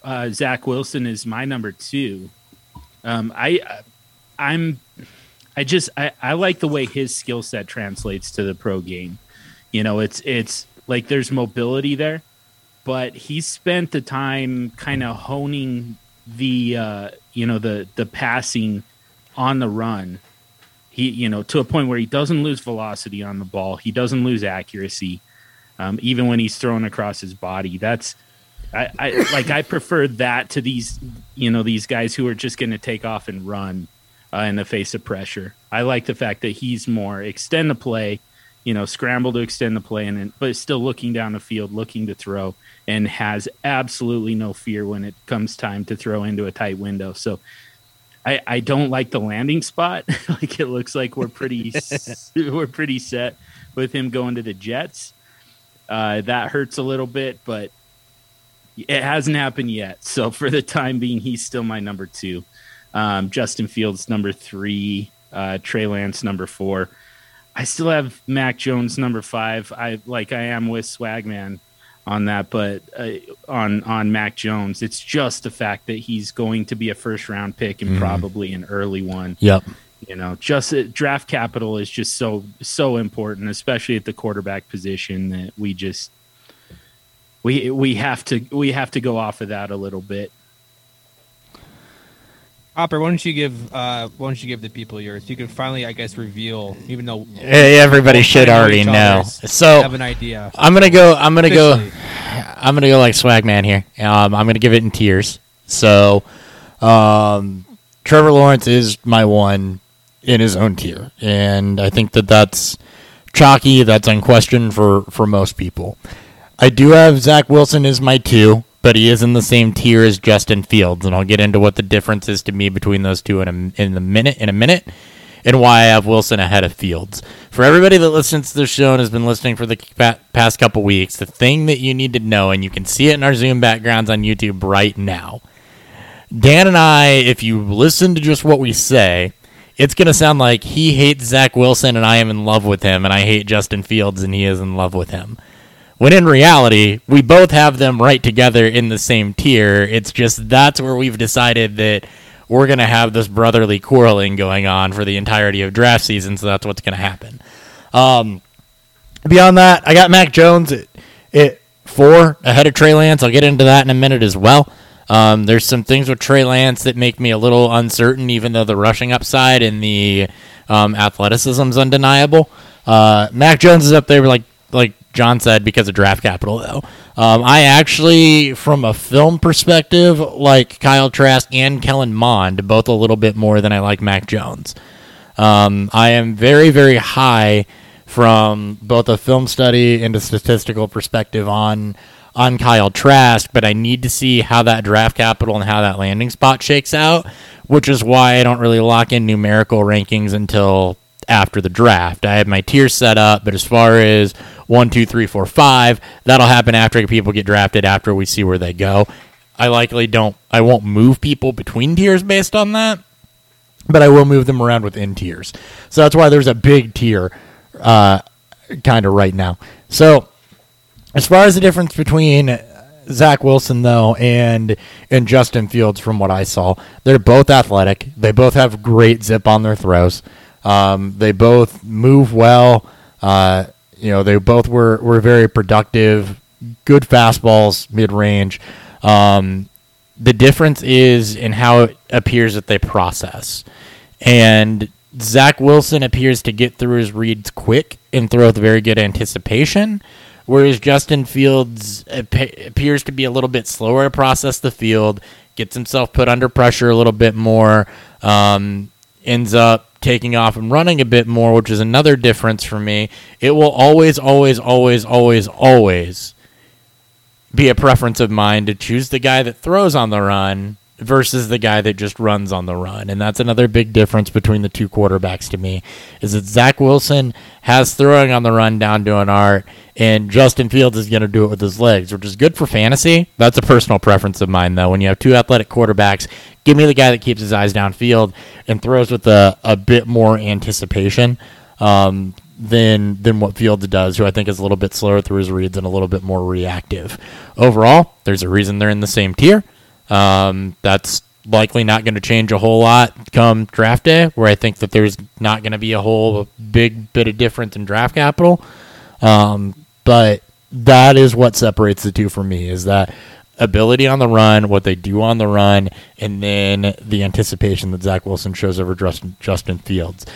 S4: uh, Zach Wilson is my number two. Um, I, I'm, I just I, I like the way his skill set translates to the pro game. You know, it's it's like there's mobility there, but he spent the time kind of honing the uh, you know the the passing on the run. He you know to a point where he doesn't lose velocity on the ball. He doesn't lose accuracy, um, even when he's thrown across his body. That's I, I like I prefer that to these you know these guys who are just going to take off and run uh, in the face of pressure. I like the fact that he's more extend the play, you know, scramble to extend the play, and but still looking down the field, looking to throw, and has absolutely no fear when it comes time to throw into a tight window. So. I, I don't like the landing spot. like it looks like we're pretty we're pretty set with him going to the Jets. Uh, that hurts a little bit, but it hasn't happened yet. So for the time being, he's still my number two. Um, Justin Fields number three, uh, Trey Lance number four. I still have Mac Jones number five. I like I am with Swagman on that, but uh, on on Mac Jones, it's just the fact that he's going to be a first round pick and probably an early one.
S1: Yep.
S4: You know, just uh, draft capital is just so so important, especially at the quarterback position that we just we we have to we have to go off of that a little bit.
S2: Hopper, why don't you give uh, why don't you give the people yours? You can finally, I guess, reveal, even though
S1: Hey, everybody should already know. So
S2: have an idea.
S1: I'm gonna go. I'm gonna go. I'm gonna go like Swagman here. Um, I'm gonna give it in tiers. So, um, Trevor Lawrence is my one in his own tier, and I think that that's chalky. That's unquestioned for for most people. I do have Zach Wilson as my two, but he is in the same tier as Justin Fields, and I'll get into what the difference is to me between those two in a in a minute. In a minute. And why I have Wilson ahead of Fields. For everybody that listens to the show and has been listening for the past couple weeks, the thing that you need to know, and you can see it in our Zoom backgrounds on YouTube right now, Dan and I, if you listen to just what we say, it's going to sound like he hates Zach Wilson and I am in love with him, and I hate Justin Fields and he is in love with him. When in reality, we both have them right together in the same tier. It's just that's where we've decided that we're going to have this brotherly quarreling going on for the entirety of draft season, so that's what's going to happen. Um, beyond that, I got Mac Jones at, at four ahead of Trey Lance. I'll get into that in a minute as well. Um, there's some things with Trey Lance that make me a little uncertain, even though the rushing upside and the um, athleticism is undeniable. Uh, Mac Jones is up there, like like John said, because of draft capital. Though um, I actually, from a film perspective, like Kyle Trask and Kellen Mond both a little bit more than I like Mac Jones. Um, I am very, very high from both a film study and a statistical perspective on on Kyle Trask, but I need to see how that draft capital and how that landing spot shakes out, which is why I don't really lock in numerical rankings until after the draft. I have my tiers set up, but as far as one, two, three, four, five, that'll happen after people get drafted, after we see where they go. I likely don't I won't move people between tiers based on that but I will move them around within tiers. So that's why there's a big tier uh, kind of right now. So as far as the difference between Zach Wilson though and and Justin Fields, from what I saw, they're both athletic. They both have great zip on their throws. Um, they both move well. Uh, you know, they both were were very productive, good fastballs mid range. Um, the difference is in how it appears that they process, and Zach Wilson appears to get through his reads quick and throw with very good anticipation, whereas Justin Fields ap- appears to be a little bit slower to process the field, gets himself put under pressure a little bit more, um, ends up taking off and running a bit more, which is another difference for me. It will always, always, always, always, always be a preference of mine to choose the guy that throws on the run versus the guy that just runs on the run. And that's another big difference between the two quarterbacks to me is that Zach Wilson has throwing on the run down to an art and Justin Fields is going to do it with his legs, which is good for fantasy. That's a personal preference of mine though. When you have two athletic quarterbacks, give me the guy that keeps his eyes downfield and throws with a, a bit more anticipation. Um, than than what Fields does, who I think is a little bit slower through his reads and a little bit more reactive. Overall, there's a reason they're in the same tier. Um, that's likely not going to change a whole lot come draft day, where I think that there's not going to be a whole big bit of difference in draft capital. Um, but that is what separates the two for me is that ability on the run, what they do on the run, and then the anticipation that Zach Wilson shows over Justin, Justin Fields.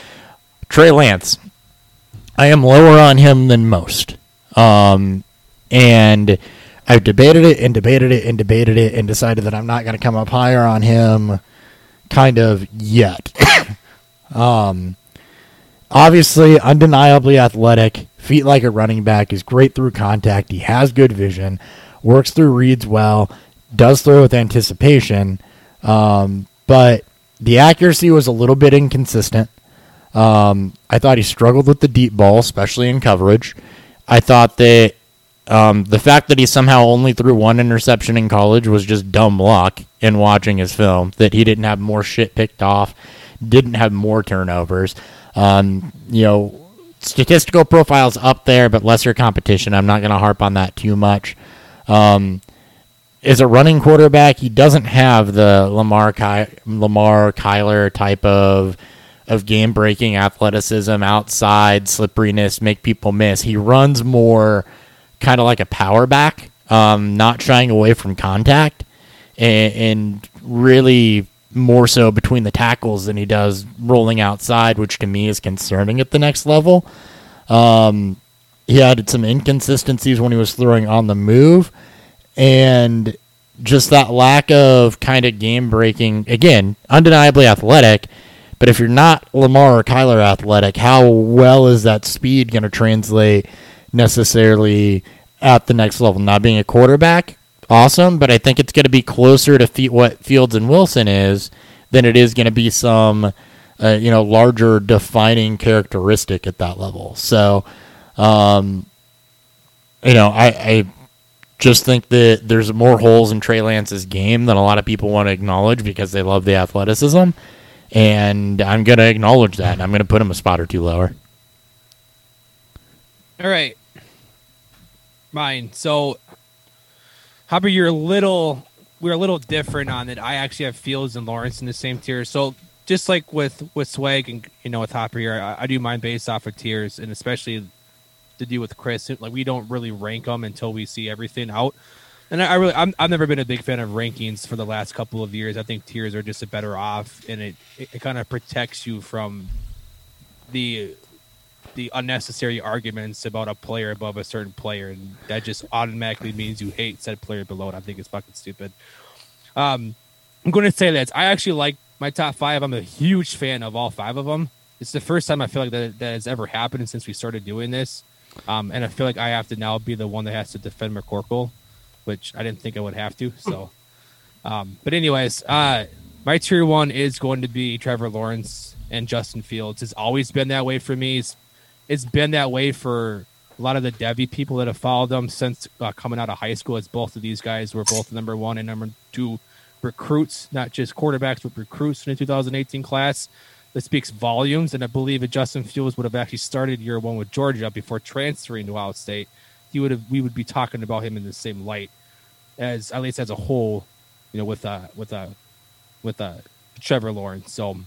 S1: Trey Lance, I am lower on him than most. Um, and I've debated it and debated it and debated it and decided that I'm not going to come up higher on him kind of yet. um, obviously, undeniably athletic, feet like a running back, is great through contact. He has good vision, works through reads well, does throw with anticipation. Um, but the accuracy was a little bit inconsistent. Um, I thought he struggled with the deep ball, especially in coverage. I thought that um, the fact that he somehow only threw one interception in college was just dumb luck in watching his film. That he didn't have more shit picked off, didn't have more turnovers. Um, you know, statistical profiles up there, but lesser competition. I'm not going to harp on that too much. Um, as a running quarterback, he doesn't have the Lamar Ky- Lamar Kyler type of of game breaking athleticism, outside slipperiness, make people miss. He runs more kind of like a power back, um, not shying away from contact, and, and, really more so between the tackles than he does rolling outside, which to me is concerning at the next level. Um, he had some inconsistencies when he was throwing on the move, and just that lack of kind of game breaking. Again, undeniably athletic but if you're not Lamar or Kyler athletic, how well is that speed going to translate necessarily at the next level? Not being a quarterback, awesome, but I think it's going to be closer to what Fields and Wilson is than it is going to be some, uh, you know, larger defining characteristic at that level. So, um, you know, I, I just think that there's more holes in Trey Lance's game than a lot of people want to acknowledge because they love the athleticism and I'm going to acknowledge that. I'm going to put him a spot or two lower.
S2: All right, mine. So, Hopper, you're a little we're a little different on it. I actually have Fields and Lawrence in the same tier. So just like with with Swag and you know with Hopper here, I, I do mine based off of tiers, and especially to do with Chris. Like we don't really rank them until we see everything out. And I, really, i have never been a big fan of rankings for the last couple of years. I think tiers are just a better off, and it, it, it kind of protects you from the the unnecessary arguments about a player above a certain player, and that just automatically means you hate said player below. And I think it's fucking stupid. Um, I'm going to say this: I actually like my top five. I'm a huge fan of all five of them. It's the first time I feel like that that has ever happened since we started doing this, um, and I feel like I have to now be the one that has to defend McCorkle which I didn't think I would have to. So, um, but anyways, uh, my tier one is going to be Trevor Lawrence and Justin Fields. It's always been that way for me. It's, it's been that way for a lot of the Devy people that have followed them since uh, coming out of high school. It's both of these guys were both number one and number two recruits, not just quarterbacks, but recruits in the 2018 class. That speaks volumes, and I believe that Justin Fields would have actually started year one with Georgia before transferring to Ohio State he would have we would be talking about him in the same light as at least as a whole, you know, with uh with uh with uh Trevor Lawrence. So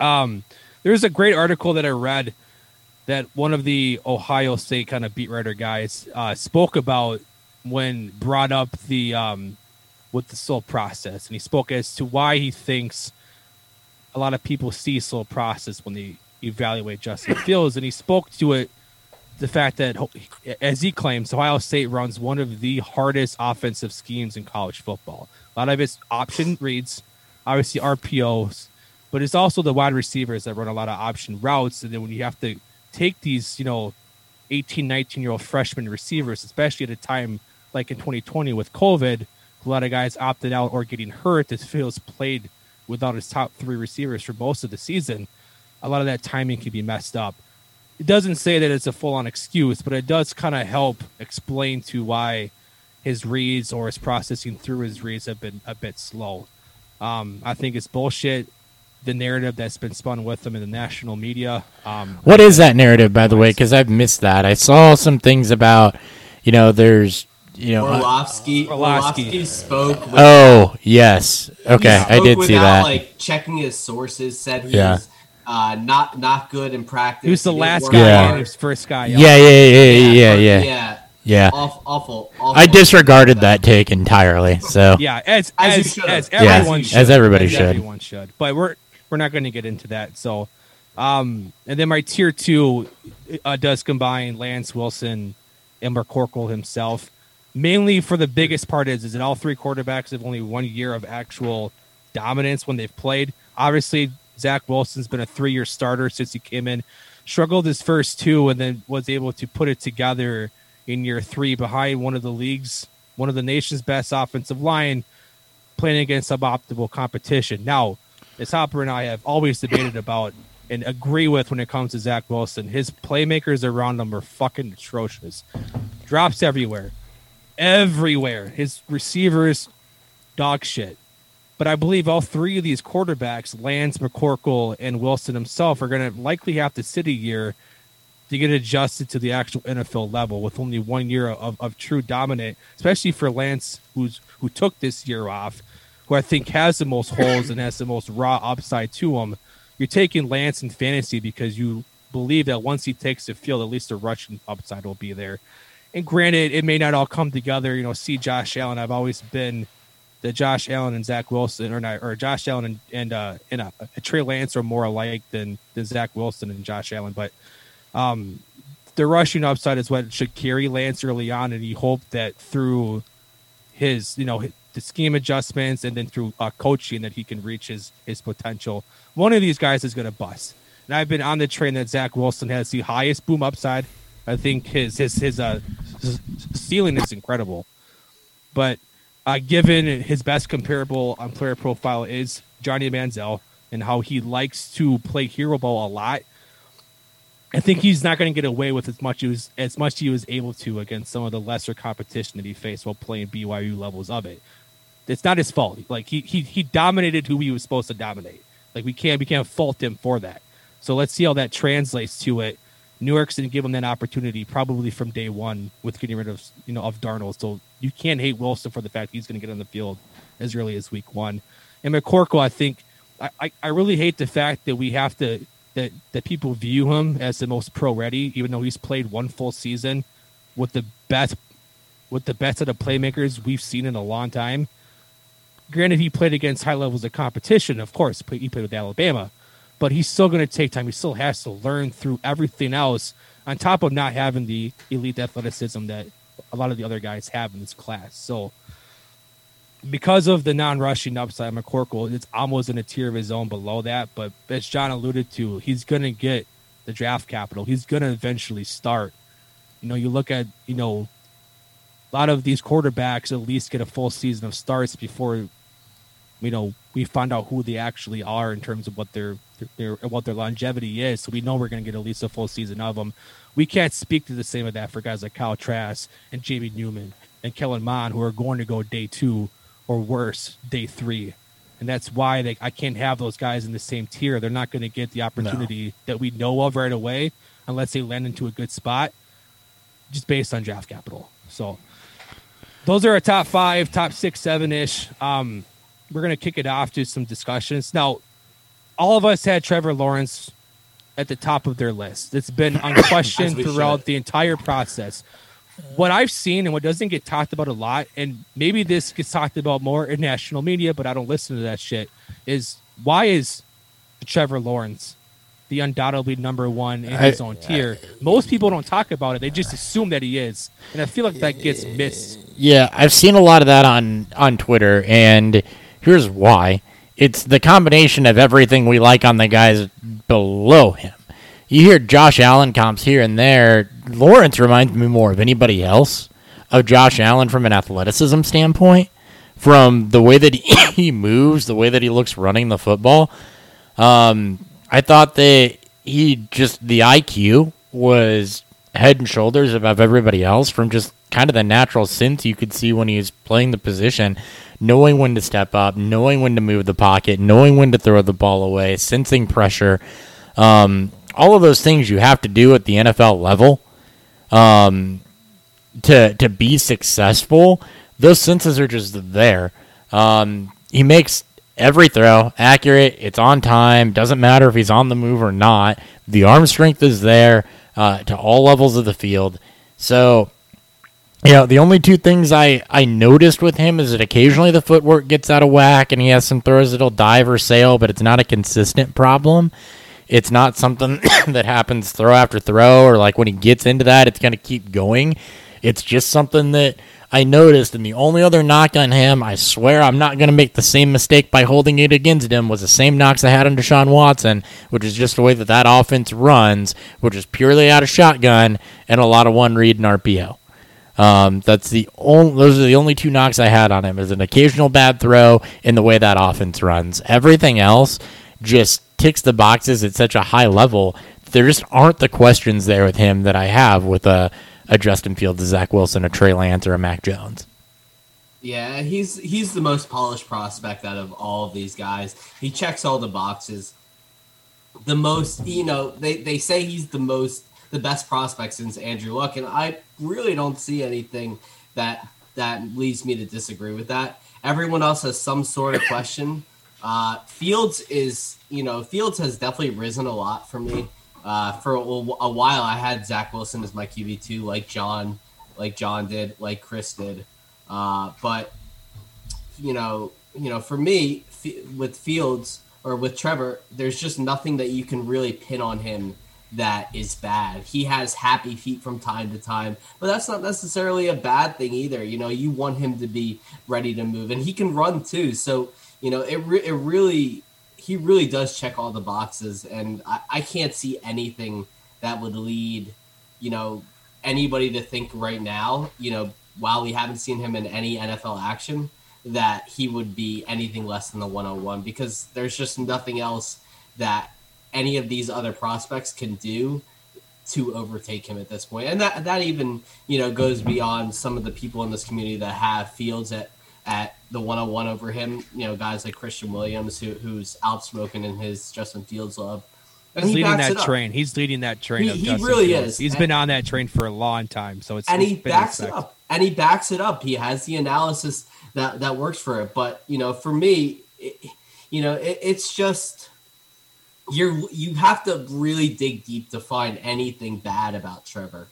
S2: um there's a great article that I read that one of the Ohio State kind of beat writer guys uh, spoke about when brought up the um, with the soul process, and he spoke as to why he thinks a lot of people see soul process when they evaluate Justin Fields, and he spoke to it the fact that, as he claims, Ohio State runs one of the hardest offensive schemes in college football. A lot of it's option reads, obviously RPOs, but it's also the wide receivers that run a lot of option routes. And then when you have to take these, you know, 18, 19 year old freshman receivers, especially at a time like in 2020 with COVID, a lot of guys opted out or getting hurt as Fields played without his top three receivers for most of the season. A lot of that timing can be messed up it doesn't say that it's a full on excuse, but it does kind of help explain to why his reads or his processing through his reads have been a bit slow. Um, I think it's bullshit. The narrative that's been spun with them in the national media. Um,
S1: what is that narrative, by the way? Because I've missed that. I saw some things about, you know, there's, you know,
S3: Orlovsky.
S2: Orlovsky.
S3: Orlovsky spoke. With,
S1: oh yes, okay, I
S3: spoke
S1: did see that.
S3: Like checking his sources, said he
S1: Yeah.
S3: was uh, not not good in practice.
S2: Who's the
S3: He
S2: last guy
S1: Yeah.
S2: in,
S3: hard.
S2: his first guy.
S1: yeah, yeah, yeah, yeah, yeah, yeah,
S3: yeah.
S1: yeah.
S3: Awful, awful, awful.
S1: I disregarded that take entirely. So
S2: Yeah, as
S3: As
S2: as as,
S3: have.
S1: Yeah,
S2: everyone
S1: as everybody
S2: as
S1: should.
S2: Everyone should. But we're we're not going to get into that. So, um, and then my tier two uh, does combine Lance Wilson and McCorkle himself. Mainly for the biggest part is is that all three quarterbacks have only one year of actual dominance when they've played. Obviously, Zach Wilson's been a three year starter since he came in, struggled his first two, and then was able to put it together in year three behind one of the league's, one of the nation's best offensive line, playing against suboptimal competition. Now, as Hopper and I have always debated about and agree with when it comes to Zach Wilson, his playmakers around him are fucking atrocious. Drops everywhere. Everywhere. His receivers, dog shit. But I believe all three of these quarterbacks, Lance, McCorkle, and Wilson himself, are going to likely have to sit a year to get adjusted to the actual NFL level with only one year of, of true dominant, especially for Lance, who's who took this year off, who I think has the most holes and has the most raw upside to him. You're taking Lance in fantasy because you believe that once he takes the field, at least the rushing upside will be there. And granted, it may not all come together. You know, see Josh Allen. I've always been that Josh Allen and Zach Wilson, or not, or Josh Allen and and uh, and uh, Trey Lance are more alike than than Zach Wilson and Josh Allen. But um, the rushing upside is what should carry Lance early on, and you hope that through his, you know, the scheme adjustments and then through uh, coaching that he can reach his his potential. One of these guys is going to bust, and I've been on the train that Zach Wilson has the highest boom upside. I think his his his uh his ceiling is incredible, but uh, given his best comparable on player profile is Johnny Manziel and how he likes to play hero ball a lot. I think he's not going to get away with as much as as much he was able to against some of the lesser competition that he faced while playing BYU levels of it. It's not his fault. Like he he he dominated who he was supposed to dominate. Like we can't we can't fault him for that. So let's see how that translates to it. Newark's didn't give him that opportunity probably from day one with getting rid of you know of Darnold. So you can't hate Wilson for the fact he's going to get on the field as early as week one. And McCorkle, I think I, I, I really hate the fact that we have to that that people view him as the most pro ready, even though he's played one full season with the best with the best of the playmakers we've seen in a long time. Granted, he played against high levels of competition, of course. He played with Alabama, but he's still going to take time. He still has to learn through everything else, on top of not having the elite athleticism that a lot of the other guys have in this class. So, because of the non-rushing upside, McCorkle it's almost in a tier of his own below that. But as John alluded to, he's going to get the draft capital. He's going to eventually start. You know, you look at you know a lot of these quarterbacks at least get a full season of starts before you know we find out who they actually are in terms of what their their what their longevity is. So we know we're going to get at least a full season of them. We can't speak to the same of that for guys like Kyle Trask and Jamie Newman and Kellen Mond who are going to go day two or worse day three. And that's why they, I can't have those guys in the same tier. They're not going to get the opportunity that we know of right away unless they land into a good spot, just based on draft capital. So those are our top five, top six, seven ish. Um, we're going to kick it off to some discussions. Now, all of us had Trevor Lawrence at the top of their list. It's been unquestioned throughout
S3: should.
S2: the entire process. What I've seen and what doesn't get talked about a lot, and maybe this gets talked about more in national media, but I don't listen to that shit, is why is Trevor Lawrence the undoubtedly number one in his
S1: I-
S2: own tier? Most people don't talk about it. They just assume that he is. And I feel like that gets missed.
S1: Yeah, I've seen a lot of that on on Twitter, and here's why: it's the combination of everything we like on the guys below him. You hear Josh Allen comps here and there. Lawrence reminds me more of anybody else of Josh Allen from an athleticism standpoint, from the way that he, moves, the way that he looks running the football. Um, I thought that he just the IQ was head and shoulders above everybody else from just kind of the natural sense you could see when he was playing the position, knowing when to step up, knowing when to move the pocket, knowing when to throw the ball away, sensing pressure. Um, all of those things you have to do at the NFL level um, to to be successful. Those senses are just there. Um, he makes every throw accurate. It's on time. Doesn't matter if he's on the move or not. The arm strength is there uh, to all levels of the field. So, you know, the only two things I, I noticed with him is that occasionally the footwork gets out of whack and he has some throws that'll dive or sail, but it's not a consistent problem. It's not something that happens throw after throw or like when he gets into that, it's going to keep going. It's just something that I noticed. And the only other knock on him, I swear I'm not going to make the same mistake by holding it against him, was the same knocks I had on Deshaun Watson, which is just the way that that offense runs, which is purely out of shotgun and a lot of one read and RPO. Um, that's the only; those are the only two knocks I had on him. Is an occasional bad throw in the way that offense runs. Everything else just ticks the boxes at such a high level. There just aren't the questions there with him that I have with a, a Justin Fields, a Zach Wilson, a Trey Lance, or a Mac Jones.
S3: Yeah, he's he's the most polished prospect out of all of these guys. He checks all the boxes. The most, you know, they, they say he's the most the best prospect since Andrew Luck, and I really don't see anything that that leads me to disagree with that. Everyone else has some sort of question. Uh, Fields is, you know, Fields has definitely risen a lot for me. Uh, for a, a while, I had Zach Wilson as my QB two, like John, like John did, like Chris did. Uh, but you know, you know, for me, with Fields or with Trevor, there's just nothing that you can really pin on him that is bad. He has happy feet from time to time, but that's not necessarily a bad thing either. You know, you want him to be ready to move, and he can run too. So you know, it re- it really he really does check all the boxes, and I, I can't see anything that would lead you know anybody to think right now. You know, while we haven't seen him in any NFL action, that he would be anything less than the 101 because there's just nothing else that any of these other prospects can do to overtake him at this point. And that that even, you know, goes beyond some of the people in this community that have Fields at at the 101 over him, you know, guys like Christian Williams who who's outspoken in his Justin Fields love. And
S2: He's
S3: he
S2: leading that train. He's leading that train.
S3: He- he really
S2: Fields.
S3: is.
S2: He's
S3: And-
S2: been on that train for a long time. So it's
S3: and
S2: it's
S3: he
S2: been
S3: backs it up and he backs it up he has the analysis that that works for it but you know for me it, you know it, it's just you're you have to really dig deep to find anything bad about trevor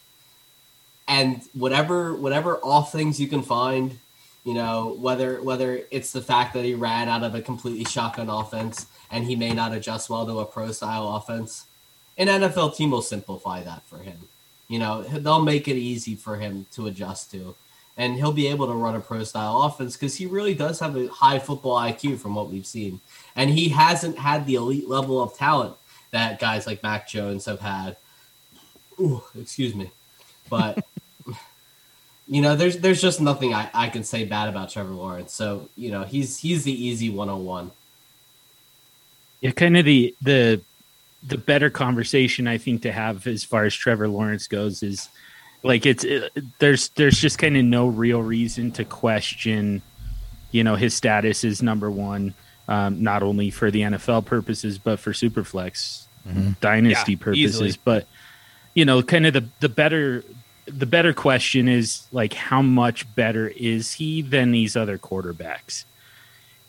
S3: and whatever whatever off things you can find you know whether whether it's the fact that he ran out of a completely shotgun offense and he may not adjust well to a pro style offense an nfl team will simplify that for him you know, they'll make it easy for him to adjust to. And he'll be able to run a pro style offense because he really does have a high football IQ from what we've seen. And he hasn't had the elite level of talent that guys like Mac Jones have had. Ooh, excuse me. But you know, there's there's just nothing I, I can say bad about Trevor Lawrence. So, you know, he's he's the easy 101.
S4: Yeah, kind of the the the better conversation I think to have as far as Trevor Lawrence goes is like it's it, there's there's just kind of no real reason to question, you know, his status is number one, um, not only for the NFL purposes but for Superflex dynasty
S2: Yeah,
S4: purposes.
S2: easily.
S4: But you know, kind of the the better the better question is like how much better is he than these other quarterbacks?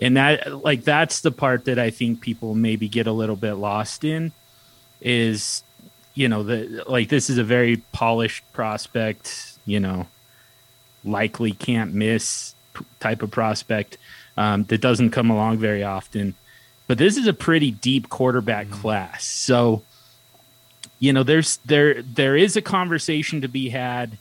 S4: and that like that's the part that i think people maybe get a little bit lost in is, you know, the like this is a very polished prospect. You know, likely can't miss p- type of prospect um, that doesn't come along very often. But this is a pretty deep quarterback class, so you know there's there there is a conversation to be had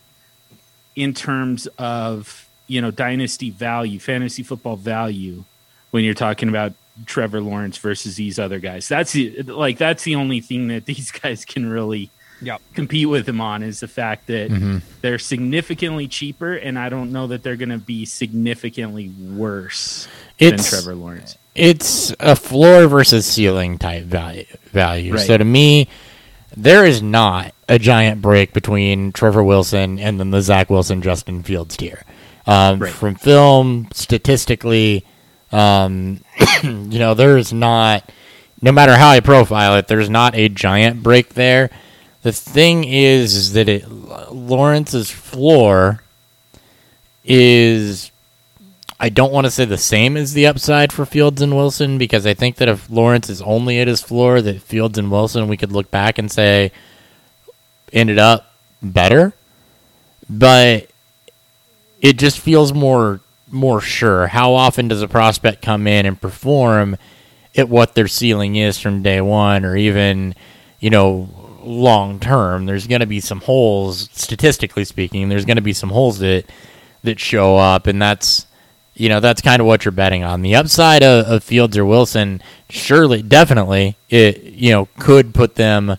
S4: in terms of you know dynasty value, fantasy football value when you're talking about Trevor Lawrence versus these other guys. That's the, like that's the only thing that these guys can really
S2: Yep.
S4: compete with him on is the fact that
S1: Mm-hmm.
S4: they're significantly cheaper, and I don't know that they're going to be significantly worse
S1: It's-
S4: than Trevor Lawrence.
S1: it's a floor versus ceiling type value value.
S4: Right.
S1: So to me, there is not a giant break between Trevor Wilson and then the Zach Wilson Justin Fields tier. Um,
S4: Right.
S1: From film, statistically, um, you know, there is not. No matter how I profile it, there's not a giant break there. The thing is, is that it Lawrence's floor is I don't want to say the same as the upside for Fields and Wilson because I think that if Lawrence is only at his floor, that Fields and Wilson we could look back and say ended up better, but it just feels more more sure. How often does a prospect come in and perform at what their ceiling is from day one, or even you know long term? There's going to be some holes, statistically speaking. There's going to be some holes that that show up, and that's you know that's kind of what you're betting on. The upside of, of Fields or Wilson, surely, definitely, it you know could put them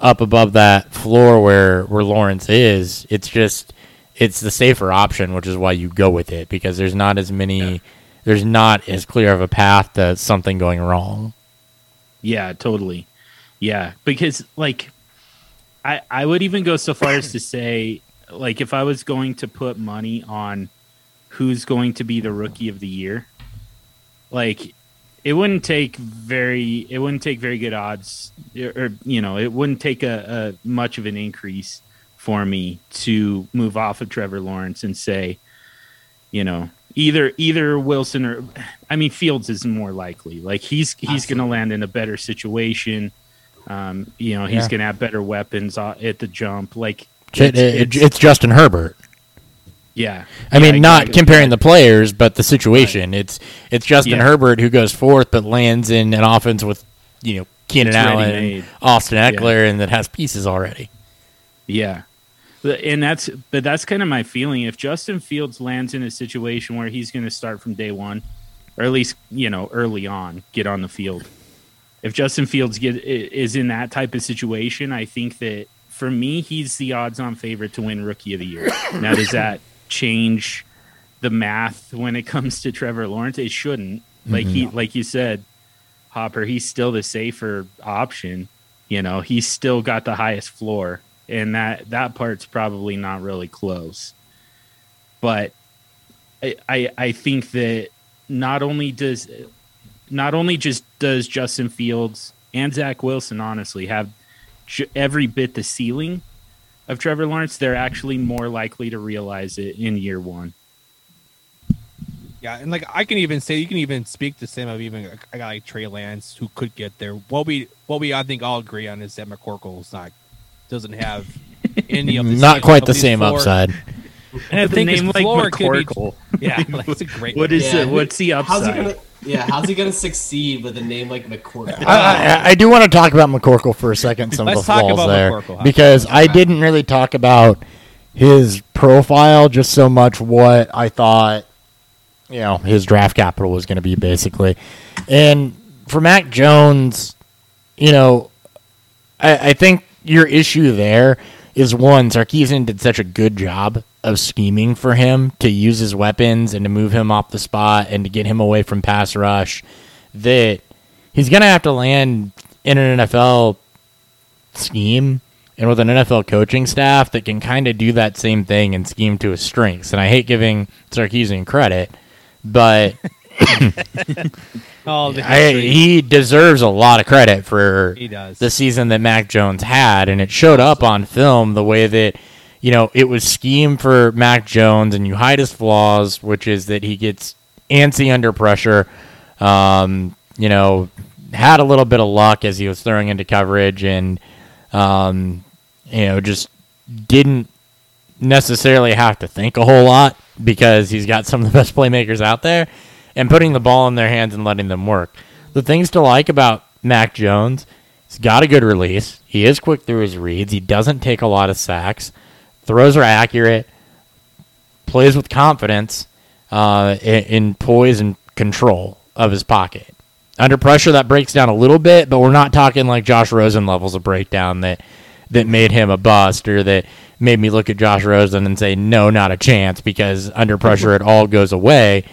S1: up above that floor where where Lawrence is. It's just it's the safer option, which is why you go with it because there's not as many, there's not as clear of a path to something going wrong.
S4: Yeah, totally. Yeah, because like I I would even go so far as to say like if I was going to put money on who's going to be the rookie of the year, like it wouldn't take very it wouldn't take very good odds or, you know, it wouldn't take a, a much of an increase for me to move off of Trevor Lawrence and say, you know, either either Wilson or I mean Fields is more likely. Like he's he's going to land in a better situation. Um, you know, he's
S1: Yeah.
S4: going to have better weapons uh, at the jump. Like
S1: It- it- it's, Justin Herbert.
S4: Yeah.
S1: I
S4: Yeah,
S1: mean, not comparing the players, but the situation. It's it's Justin
S4: Yeah.
S1: Herbert who goes fourth, but lands in an offense with you know Keenan
S4: It's
S1: Allen,
S4: ready-made.
S1: Austin Ekeler, and that has pieces already.
S4: Yeah. But- And that's but that's kind of my feeling. If Justin Fields lands in a situation where he's going to start from day one, or at least you know early on, get on the field. If Justin Fields get is in that type of situation, I think that for me, he's the odds-on favorite to win Rookie of the Year. now, does that change the math when it comes to Trevor Lawrence? It shouldn't. Like he, mm-hmm. like you said, Hopper, he's still the safer option. You know, he's still got the highest floor, and that that part's probably not really close. But I I, I think that not only does not only just does Justin Fields and Zach Wilson honestly have every bit the ceiling of Trevor Lawrence, they're actually more likely to realize it in year one.
S2: Yeah, and like I can even say you can even speak the same of even a guy like Trey Lance who could get there. What we what we I think all agree on is that McCorkle's not doesn't have any of the
S1: Not
S2: same-
S1: quite
S2: of
S1: the same
S2: floor-
S1: upside.
S2: And I
S4: The
S2: think his
S4: name like
S2: floor could be-
S4: McCorkle.
S2: Yeah, like, it's a great.
S4: What
S2: name.
S4: is it? What's the
S3: How's he
S4: upside?
S3: Gonna? Yeah, how's he gonna succeed with a name like McCorkle?
S1: I, I, I do want to talk about McCorkle for a second. Some
S2: Let's
S1: of the
S2: talk
S1: flaws
S2: about
S1: there
S2: McCorkle,
S1: because I didn't really talk about his profile just so much what I thought you know his draft capital was going to be basically, and for Mac Jones, you know, I, I think your issue there is one Sarkisian did such a good job of scheming for him to use his weapons and to move him off the spot and to get him away from pass rush that he's going to have to land in an NFL scheme and with an NFL coaching staff that can kind of do that same thing and scheme to his strengths. And I hate giving Sarkisian credit, but
S2: Oh,
S1: I, he deserves a lot of credit for
S2: He does.
S1: the season that Mac Jones had, and it showed up on film the way that you know it was schemed for Mac Jones, and you hide his flaws, which is that he gets antsy under pressure. Um, you know, had a little bit of luck as he was throwing into coverage and, um, you know, just didn't necessarily have to think a whole lot because he's got some of the best playmakers out there and putting the ball in their hands and letting them work. The things to like about Mac Jones, he's got a good release. He is quick through his reads. He doesn't take a lot of sacks. Throws are accurate. Plays with confidence uh, in, in poise and control of his pocket. Under pressure, that breaks down a little bit, but we're not talking like Josh Rosen levels of breakdown that that made him a bust or that made me look at Josh Rosen and say no, not a chance because under pressure it all goes away.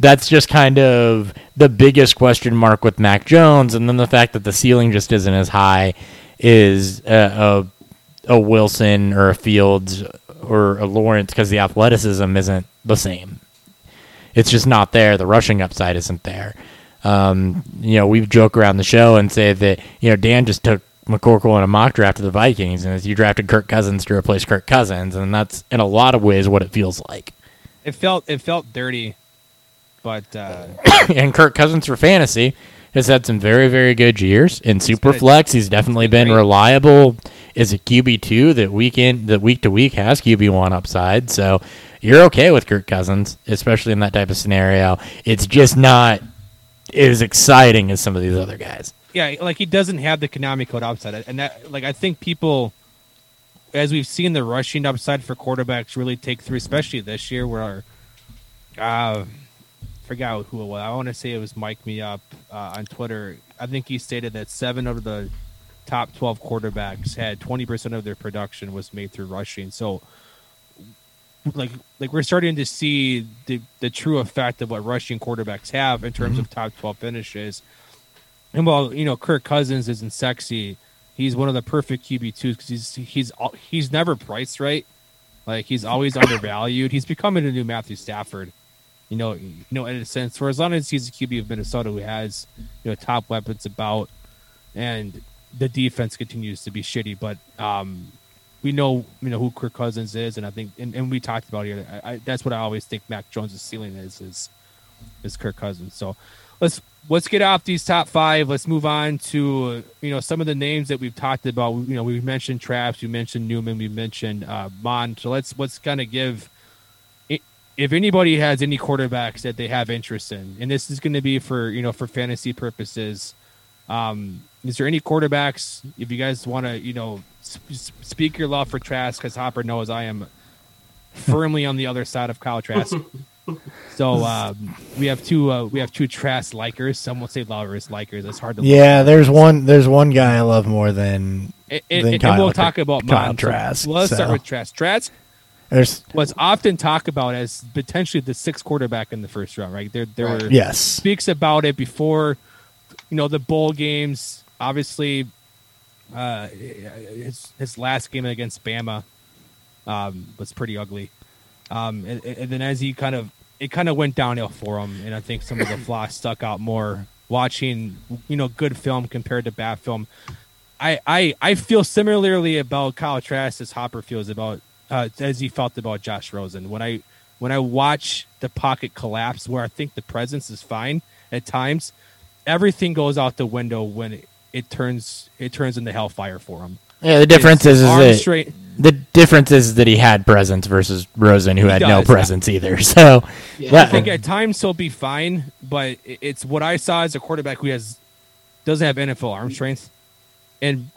S1: That's just kind of the biggest question mark with Mac Jones, and then the fact that the ceiling just isn't as high is a, a, a Wilson or a Fields or a Lawrence because the athleticism isn't the same. It's just not there. The rushing upside isn't there. Um, you know, we joke around the show and say that you know Dan just took McCorkle in a mock draft of the Vikings, and you drafted Kirk Cousins to replace Kirk Cousins, and that's in a lot of ways what it feels like.
S2: It felt it felt dirty, but uh,
S1: and Kirk Cousins for fantasy has had some very very good years in Superflex. He's definitely been reliable. Is a QB two that week in that week to week has QB one upside. So you're okay with Kirk Cousins, especially in that type of scenario. It's just not as exciting as some of these other guys.
S2: yeah, like he doesn't have the Konami code upside, and that like I think people, as we've seen the rushing upside for quarterbacks really take through, especially this year, where uh, forgot who it was. I want to say it was Mike Me Up uh, on Twitter. I think he stated that seven of the top twelve quarterbacks had twenty percent of their production was made through rushing. So. Like, like we're starting to see the the true effect of what rushing quarterbacks have in terms of top twelve finishes. And while you know Kirk Cousins isn't sexy, he's one of the perfect QB twos because he's he's he's never priced right. Like he's always undervalued. He's becoming a new Matthew Stafford. You know, you know, in a sense, for as long as he's a QB of Minnesota who has you know top weapons about, and the defense continues to be shitty, but um, we know you know who Kirk Cousins is, and I think and, and we talked about here, I, I, that's what I always think Mac Jones' ceiling is is is Kirk Cousins. So let's let's get off these top five. Let's move on to you know some of the names that we've talked about. You know, we mentioned Trask, we mentioned Newman, we mentioned uh, Mond. So let's let's kind of give. I- If anybody has any quarterbacks that they have interest in, and this is going to be for you know for fantasy purposes, um, is there any quarterbacks? If you guys want to, you know, sp- speak your love for Trask, because Hopper knows I am firmly on the other side of Kyle Trask. So um, we have two uh, we have two Trask likers. Some will say lovers likers. It's hard to
S1: Yeah, there's one. There's one guy I love more than
S2: And,
S1: than
S2: and, and we'll talk about
S1: Kyle
S2: mine. So
S1: Trask,
S2: let's
S1: so.
S2: start with Trask. Trask
S1: there's.
S2: was often talked about as potentially the sixth quarterback in the first round. Right there, there
S3: Right.
S2: were
S1: Yes.
S2: speaks about it before, you know, the bowl games. Obviously, uh, his his last game against Bama um, was pretty ugly. Um, and, and then as he kind of it kind of went downhill for him, and I think some of the flaws stuck out more watching, you know, good film compared to bad film. I, I, I feel similarly about Kyle Trask as Hopper feels about uh, as he felt about Josh Rosen. When I when I watch the pocket collapse, where I think the presence is fine at times, everything goes out the window when it, it turns it turns into hellfire for him.
S1: Yeah, the difference is, is that
S2: straight.
S1: the difference is that he had presence versus Rosen, who
S2: He
S1: had no
S2: does, yeah.
S1: presence either. So
S3: Yeah.
S1: that-
S2: I think at times he'll be fine, but it's what I saw as a quarterback who has doesn't have NFL arm strength, and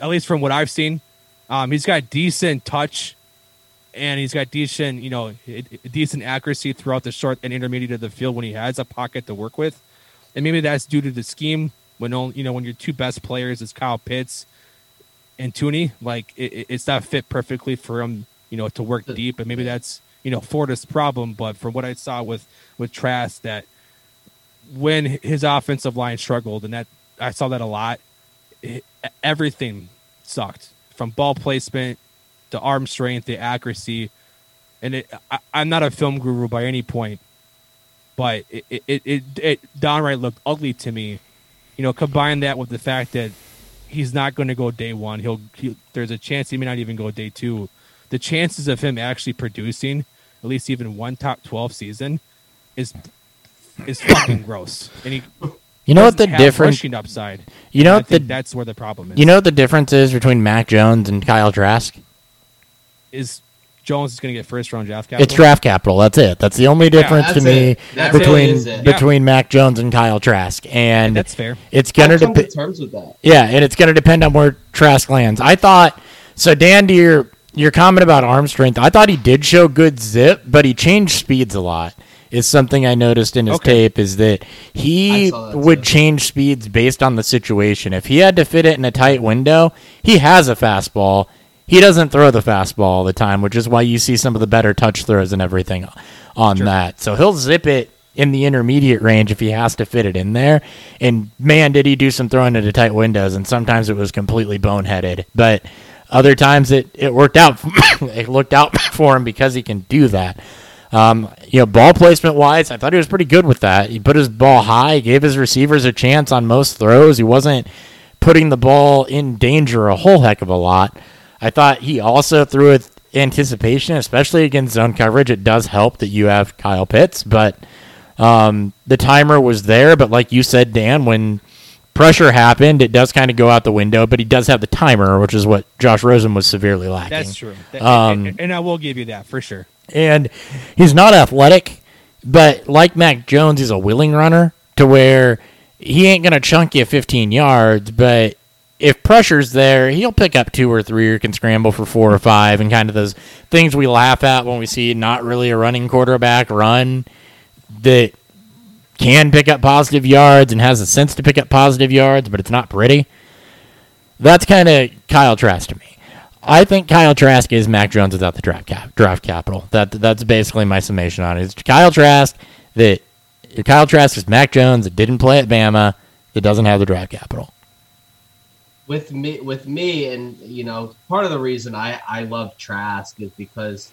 S2: at least from what I've seen, um, he's got decent touch, and he's got decent, you know, decent accuracy throughout the short and intermediate of the field when he has a pocket to work with, and maybe that's due to the scheme. When only, you know when your two best players is Kyle Pitts and Toney, like it, it- it's not fit perfectly for him, you know, to work deep, and maybe that's you know Florida's problem. But from what I saw with with Trask, that when his offensive line struggled, and that I saw that a lot, it, everything sucked from ball placement to arm strength, the accuracy, and it, I, I'm not a film guru by any point, but it it, it it downright looked ugly to me. You know, combine that with the fact that he's not going to go day one. He'll he, there's a chance he may not even go day two. The chances of him actually producing at least even one top twelve season is is fucking gross. And he
S1: You know what the difference?
S2: upside.
S1: You know the
S2: that's where the problem is.
S1: you know what the difference is between Mac Jones and Kyle Trask?
S2: Is Jones is going to get first round draft capital.
S1: It's draft capital. That's it. That's the only difference to me
S3: it. Really
S1: between
S3: is it.
S1: between Mac Jones and Kyle Trask, and
S2: That's fair.
S1: it's gonna
S3: I've come to
S1: depend.
S3: terms with that.
S1: Yeah, and it's going to depend on where Trask lands. I thought so. Dan, to your your comment about arm strength, I thought he did show good zip, but he changed speeds a lot. Is something I noticed in his
S2: Okay.
S1: tape is that he
S3: that
S1: would
S3: too.
S1: change speeds based on the situation. If he had to fit it in a tight window, he has a fastball. He doesn't throw the fastball all the time, which is why you see some of the better touch throws and everything on that. So he'll zip it in the intermediate range if he has to fit it in there. And man, did he do some throwing into tight windows, and sometimes it was completely boneheaded. But other times it, it worked out. it looked out for him because he can do that. Um, you know, ball placement wise, I thought he was pretty good with that. He put his ball high, gave his receivers a chance on most throws. He wasn't putting the ball in danger a whole heck of a lot. I thought he also threw with anticipation, especially against zone coverage. It does help that you have Kyle Pitts, but um, the timer was there. But like you said, Dan, when pressure happened, it does kind of go out the window. But he does have the timer, which is what Josh Rosen was severely lacking.
S2: That's true.
S1: Um,
S2: and, and I will give you that for sure.
S1: and he's not athletic, but like Mac Jones, he's a willing runner to where he ain't gonna chunk you 15 yards, but if pressure's there, he'll pick up two or three or can scramble for four or five and kind of those things we laugh at when we see not really a running quarterback run that can pick up positive yards and has a sense to pick up positive yards, but it's not pretty. That's kind of Kyle Trask to me. I think Kyle Trask is Mac Jones without the draft cap, draft capital. That that's basically my summation on it. It's Kyle Trask that Kyle Trask is Mac Jones that didn't play at Bama that doesn't have the draft capital.
S3: With me with me and you know part of the reason i i love trask is because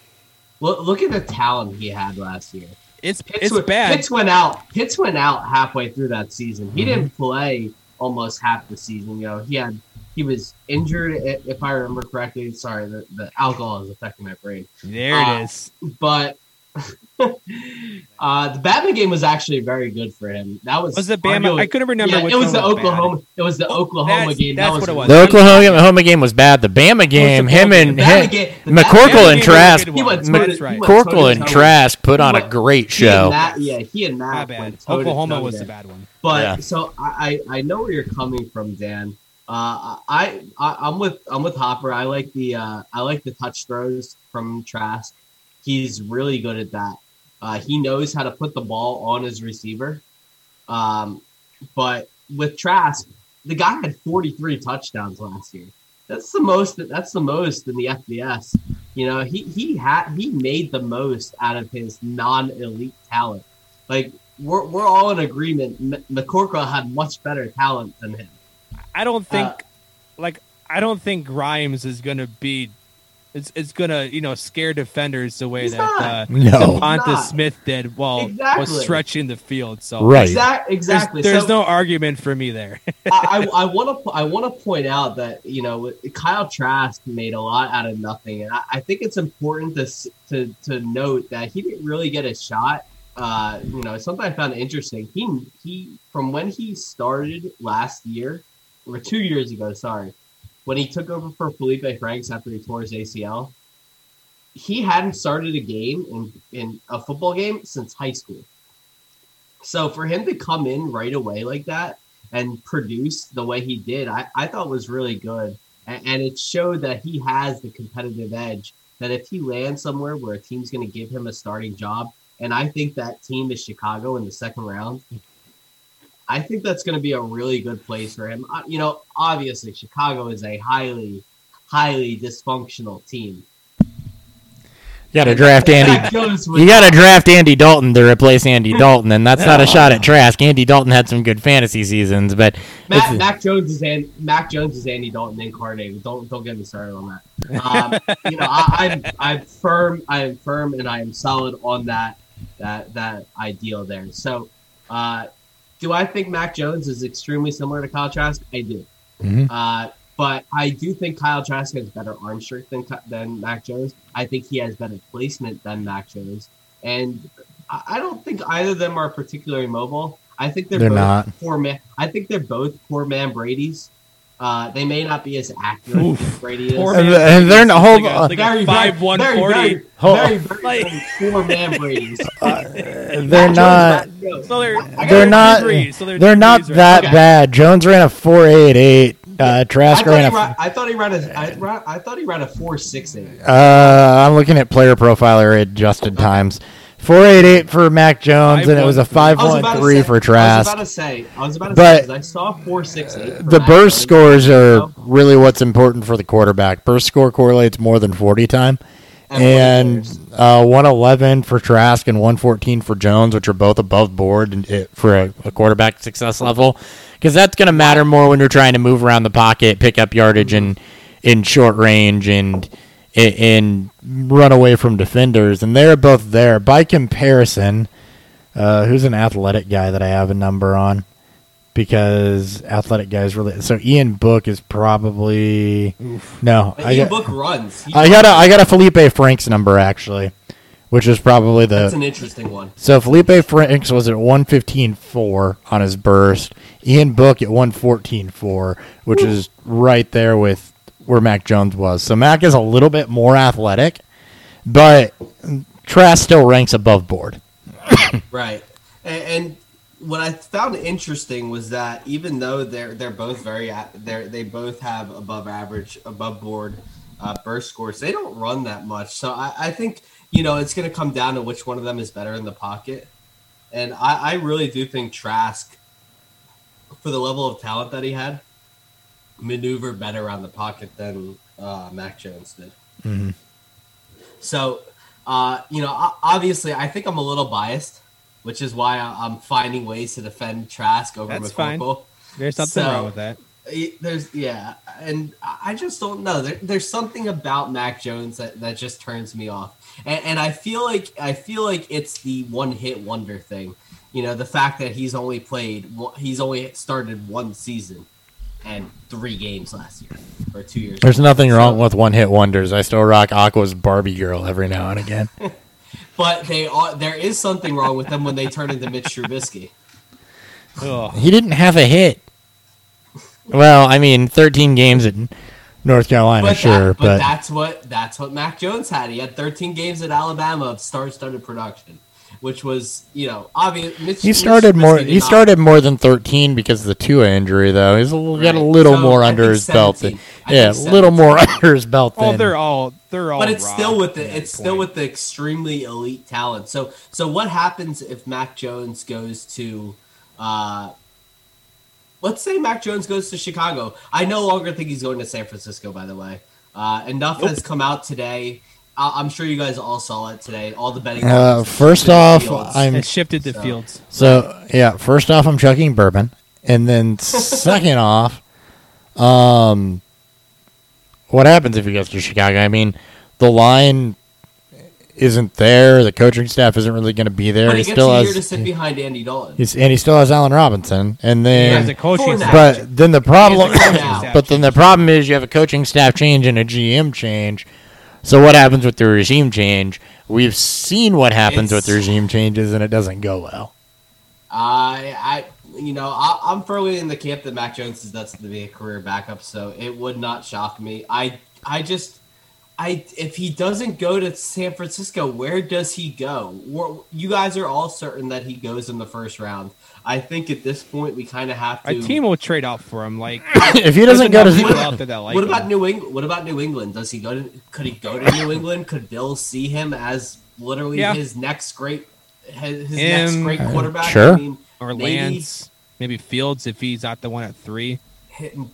S3: look look at the talent he had last year
S2: It's
S3: Pitts,
S2: it's
S3: went,
S2: bad.
S3: Pitts went out Pitts went out halfway through that season he
S2: Mm-hmm.
S3: didn't play almost half the season you know he had he was injured if i remember correctly sorry the, the alcohol is affecting my brain
S2: there
S3: uh,
S2: it is.
S3: but uh, the Bama game was actually very good for him. That was
S2: Was it Bama?
S3: arguably-
S2: I couldn't remember
S3: Yeah,
S2: which
S3: it was
S2: one
S3: the
S2: was bad.
S3: Oklahoma. It was the Oklahoma
S2: that's-
S3: game.
S2: that's
S3: that was
S2: what it was.
S1: The Oklahoma Oklahoma game was bad. The Bama game,
S2: the
S1: him and
S3: The
S1: him,
S3: Bama game-
S1: McCorkle and
S2: game was a
S1: Trask,
S2: good
S3: He
S2: one.
S3: went
S1: Mc-
S2: That's
S3: he went
S1: Corkle and. Trask put on a
S3: He
S1: great
S3: He
S1: show.
S3: Matt, yeah, he and
S2: My
S3: Matt
S2: bad.
S3: went
S2: Oklahoma was
S3: there.
S2: the bad one.
S3: But
S1: Yeah.
S3: so I, I I know where you're coming from, Dan. Uh, I, I I'm with I'm with Hopper. I like the uh, I like the touch throws from Trask. He's really good at that. Uh, he knows how to put the ball on his receiver. Um, but with Trask, the guy had 43 touchdowns last year. That's the most. That's the most in the FBS. You know, he he had he made the most out of his non-elite talent. Like we're we're all in agreement. M- McCorkle had much better talent than him.
S2: I don't think
S3: Uh,
S2: like I don't think Grimes is gonna be it's it's gonna you know scare defenders the way
S3: He's
S2: that
S3: not.
S2: uh,
S1: No.
S2: DeVonta. Smith did while
S3: Exactly.
S2: was stretching the field. So
S1: Right.
S3: Exact,
S2: there's,
S3: exactly.
S2: there's
S3: So-
S2: no argument for me there.
S3: I, I want to I want to point out that you know Kyle Trask made a lot out of nothing, and I, I think it's important to to to note that he didn't really get a shot. Uh, you know, something I found interesting. He he from when he started last year or two years ago, sorry, when he took over for Felipe Franks after he tore his ACL, he hadn't started a game in in a football game since high school. So for him to come in right away like that and produce the way he did, I, I thought was really good. And, and it showed that he has the competitive edge. That if he lands somewhere where a team's going to give him a starting job, and I think that team is Chicago in the second round, I think that's going to be a really good place for him. Uh, you know, obviously, Chicago is a highly, highly dysfunctional team.
S1: You got to draft Andy.
S3: Mac Jones was-
S1: You got to draft Andy Dalton to replace Andy Dalton, and that's not a shot at Trask. Andy Dalton had some good fantasy seasons, but
S3: Mac, Mac Jones is An, Mac Jones is Andy Dalton incarnated. Don't don't get me started on that. Um, you know, I, I'm I'm firm. I am firm, and I am solid on that that that ideal there. So, uh, do I think Mac Jones is extremely similar to Kyle Trask? I do.
S1: Mhm.
S3: Uh, but I do think Kyle Trask has better arm strength than than Mac Jones. I think he has better placement than Mac Jones, and I I don't think either of them are particularly mobile. I think they're,
S1: They're
S3: both
S1: not.
S3: poor man. I think they're both poor man Brady's. Uh, they may not be as accurate as Brady is.
S2: Poor
S1: And, and they're not hold
S2: Like a-
S1: on.
S2: like a five one forty.
S1: Hold-
S3: Very, very,
S2: Like-
S3: very poor man Brady's.
S1: They're not.
S2: So they're
S1: They're not.
S2: Brees, so they're
S1: They're not
S2: right?
S1: that
S3: Okay.
S1: bad. Jones ran a four eight eight. Uh,
S3: I
S1: Trask
S3: thought,
S1: ran
S3: he ran, I thought he ran a. I, ran, I thought he ran a four six eight.
S1: Uh, I'm looking at player profiler adjusted times. Four eight eight for Mac Jones, and it was a five
S3: I was
S1: one
S3: about to
S1: three
S3: say-
S1: for
S3: I was
S1: Trask.
S3: about to say. I was about to
S1: But
S3: say 'cause I saw four six eight.
S1: The
S3: Mac
S1: burst
S3: Jones.
S1: scores are really what's important for the quarterback. Burst score correlates more than forty time, and
S3: players.
S1: uh, one eleven for Trask and one fourteen for Jones, which are both above board and it, for a, a quarterback success level. Because that's going to matter more when you're trying to move around the pocket, pick up yardage in in short range, and and run away from defenders. And they're both there. By comparison, uh, who's an athletic guy that I have a number on? Because athletic guys really. So Ian Book is probably no.
S3: But
S1: I
S3: Ian
S1: got,
S3: Book runs. He
S1: I got a I got a Felipe Franks number actually, which is probably the
S3: That's an interesting one.
S1: so Felipe Franks was at 115.4 on his burst. Ian Book at 114.4, which is right there with where Mac Jones was. So Mac is a little bit more athletic, but Trask still ranks above board.
S3: Right. And, and what I found interesting was that even though they're they're both very they they both have above average, above board uh, burst scores, they don't run that much. So I, I think you know it's going to come down to which one of them is better in the pocket. And I, I really do think Trask, for the level of talent that he had, maneuvered better around the pocket than uh, Mac Jones did.
S1: Mhm.
S3: So, uh, you know, obviously, I think I'm a little biased, which is why I- I'm finding ways to defend Trask over
S2: That's fine. There's something
S3: So-
S2: wrong with that.
S3: There's yeah, and I just don't know. There, there's something about Mac Jones that, that just turns me off, and, and I feel like I feel like it's the one hit wonder thing. You know, the fact that he's only played he's only started one season and three games last year or two years.
S1: There's
S3: ago.
S1: nothing wrong
S3: So-
S1: with one hit wonders. I still rock Aqua's Barbie girl every now and again.
S3: but they are there is something wrong with them when they turn into Mitch Trubisky.
S2: Ugh.
S1: he didn't have a hit. Well, I mean, 13 games at North Carolina,
S3: But,
S1: sure,
S3: that, but,
S1: but
S3: that's what that's what Mac Jones had. He had 13 games at Alabama of star-studded production, which was you know obvious. Mitch,
S1: He started
S3: Mitch
S1: more. He
S3: not-
S1: started more than thirteen because of the Tua injury, though. He's a, little- got a little
S3: So,
S1: more
S3: I
S1: under
S3: think
S1: his belt. Than, yeah, a little more under his belt.
S2: Oh,
S1: Than,
S2: they're all they're all.
S3: But it's still with
S2: at
S3: the
S2: that
S3: it's still
S2: point.
S3: with the extremely elite talent. So so what happens if Mac Jones goes to uh let's say Mac Jones goes to Chicago. I no longer think he's going to San Francisco, by the way. Uh enough has come out today. I- I'm sure you guys all saw it today. All the betting.
S1: Uh, first off,
S3: fields.
S1: I'm-
S2: It shifted to
S3: So-
S2: Fields.
S1: so yeah. First off, I'm chugging bourbon, and then second off, um, what happens if you goes to Chicago? I mean, the line isn't there. The coaching staff isn't really going to be there.
S3: but
S1: he
S3: he gets
S1: still
S3: a year to
S1: has.
S3: sit behind Andy Dalton.
S1: He's, and he still has Allen Robinson, and
S2: He has
S1: then
S2: a coaching staff.
S1: But then the problem,
S3: He has a coaching
S2: staff
S1: but then the problem is you have a coaching staff change and a GM change. So what happens with the regime change? We've seen what happens with
S3: It's-
S1: regime changes, and it doesn't go well.
S3: I, I, you know, I, I'm firmly in the camp that Mac Jones is that's to be a career backup, so it would not shock me. I, I just, I, if he doesn't go to San Francisco, where does he go? You guys are all certain that he goes in the first round. I think at this point we kind of have to.
S2: A team will trade out for him. Like
S1: if he doesn't go to,
S2: people out there that like
S3: what
S2: him.
S3: about New England? What about New England? Does he go to? Could he go to New England? Could Bill see him as literally
S2: Yeah.
S3: his next great, his, his next great quarterback?
S1: sure.
S3: I mean,
S2: or
S3: maybe-
S2: Lance? Maybe Fields if he's not the one at three.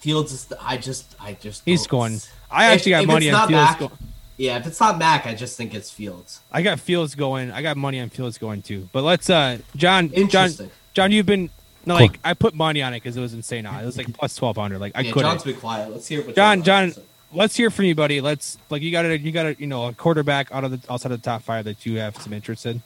S3: Fields is the, I just I just
S2: He's
S3: don't-
S2: going. I
S3: If-
S2: actually got
S3: if
S2: money on Fields.
S3: Mac-
S2: Go-
S3: Yeah, if it's not Mac, I just think it's Fields.
S2: I got Fields going. I got money on Fields going too. But let's, uh, John, John,
S3: Interesting.
S2: John, you've been no,
S1: Cool.
S2: like I put money on it because it was insane. It was like plus twelve hundred. Like I
S3: yeah,
S2: couldn't.
S3: John's been quiet. Let's hear what
S2: John,
S3: John.
S2: John, let's hear from you, buddy. Let's like you got to you got to you know a quarterback out of the outside of the top five that you have some interest in.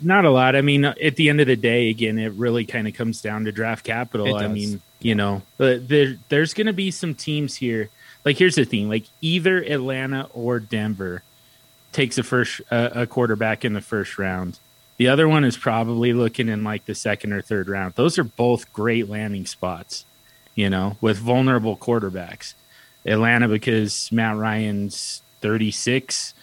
S4: Not a lot. I mean, at the end of the day, again, it really kind of comes down to draft capital. I mean, you know, there there's going to be some teams here. Like, here's the thing: like either Atlanta or Denver takes a first uh, a quarterback in the first round. The other one is probably looking in like the second or third round. Those are both great landing spots, you know, with vulnerable quarterbacks. Atlanta because Matt Ryan's 36,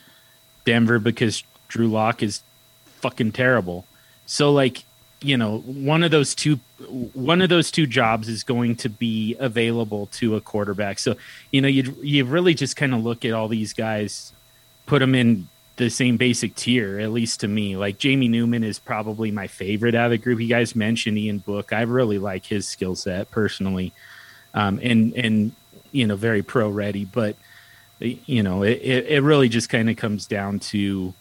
S4: Denver because Drew Lock is fucking terrible. So like, you know, one of those two one of those two jobs is going to be available to a quarterback. So, you know, you you really just kind of look at all these guys, put them in the same basic tier, at least to me. Like Jamie Newman is probably my favorite out of the group. You guys mentioned Ian Book. I really like his skill set personally. Um, and and you know, very pro ready, but you know, it, it really just kind of comes down to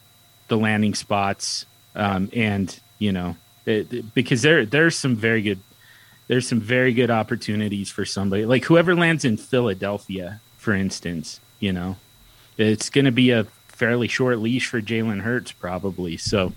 S4: the landing spots. Um, and you know, it, because there, there's some very good, there's some very good opportunities for somebody like whoever lands in Philadelphia, for instance, you know, it's going to be a fairly short leash for Jalen Hurts probably. So,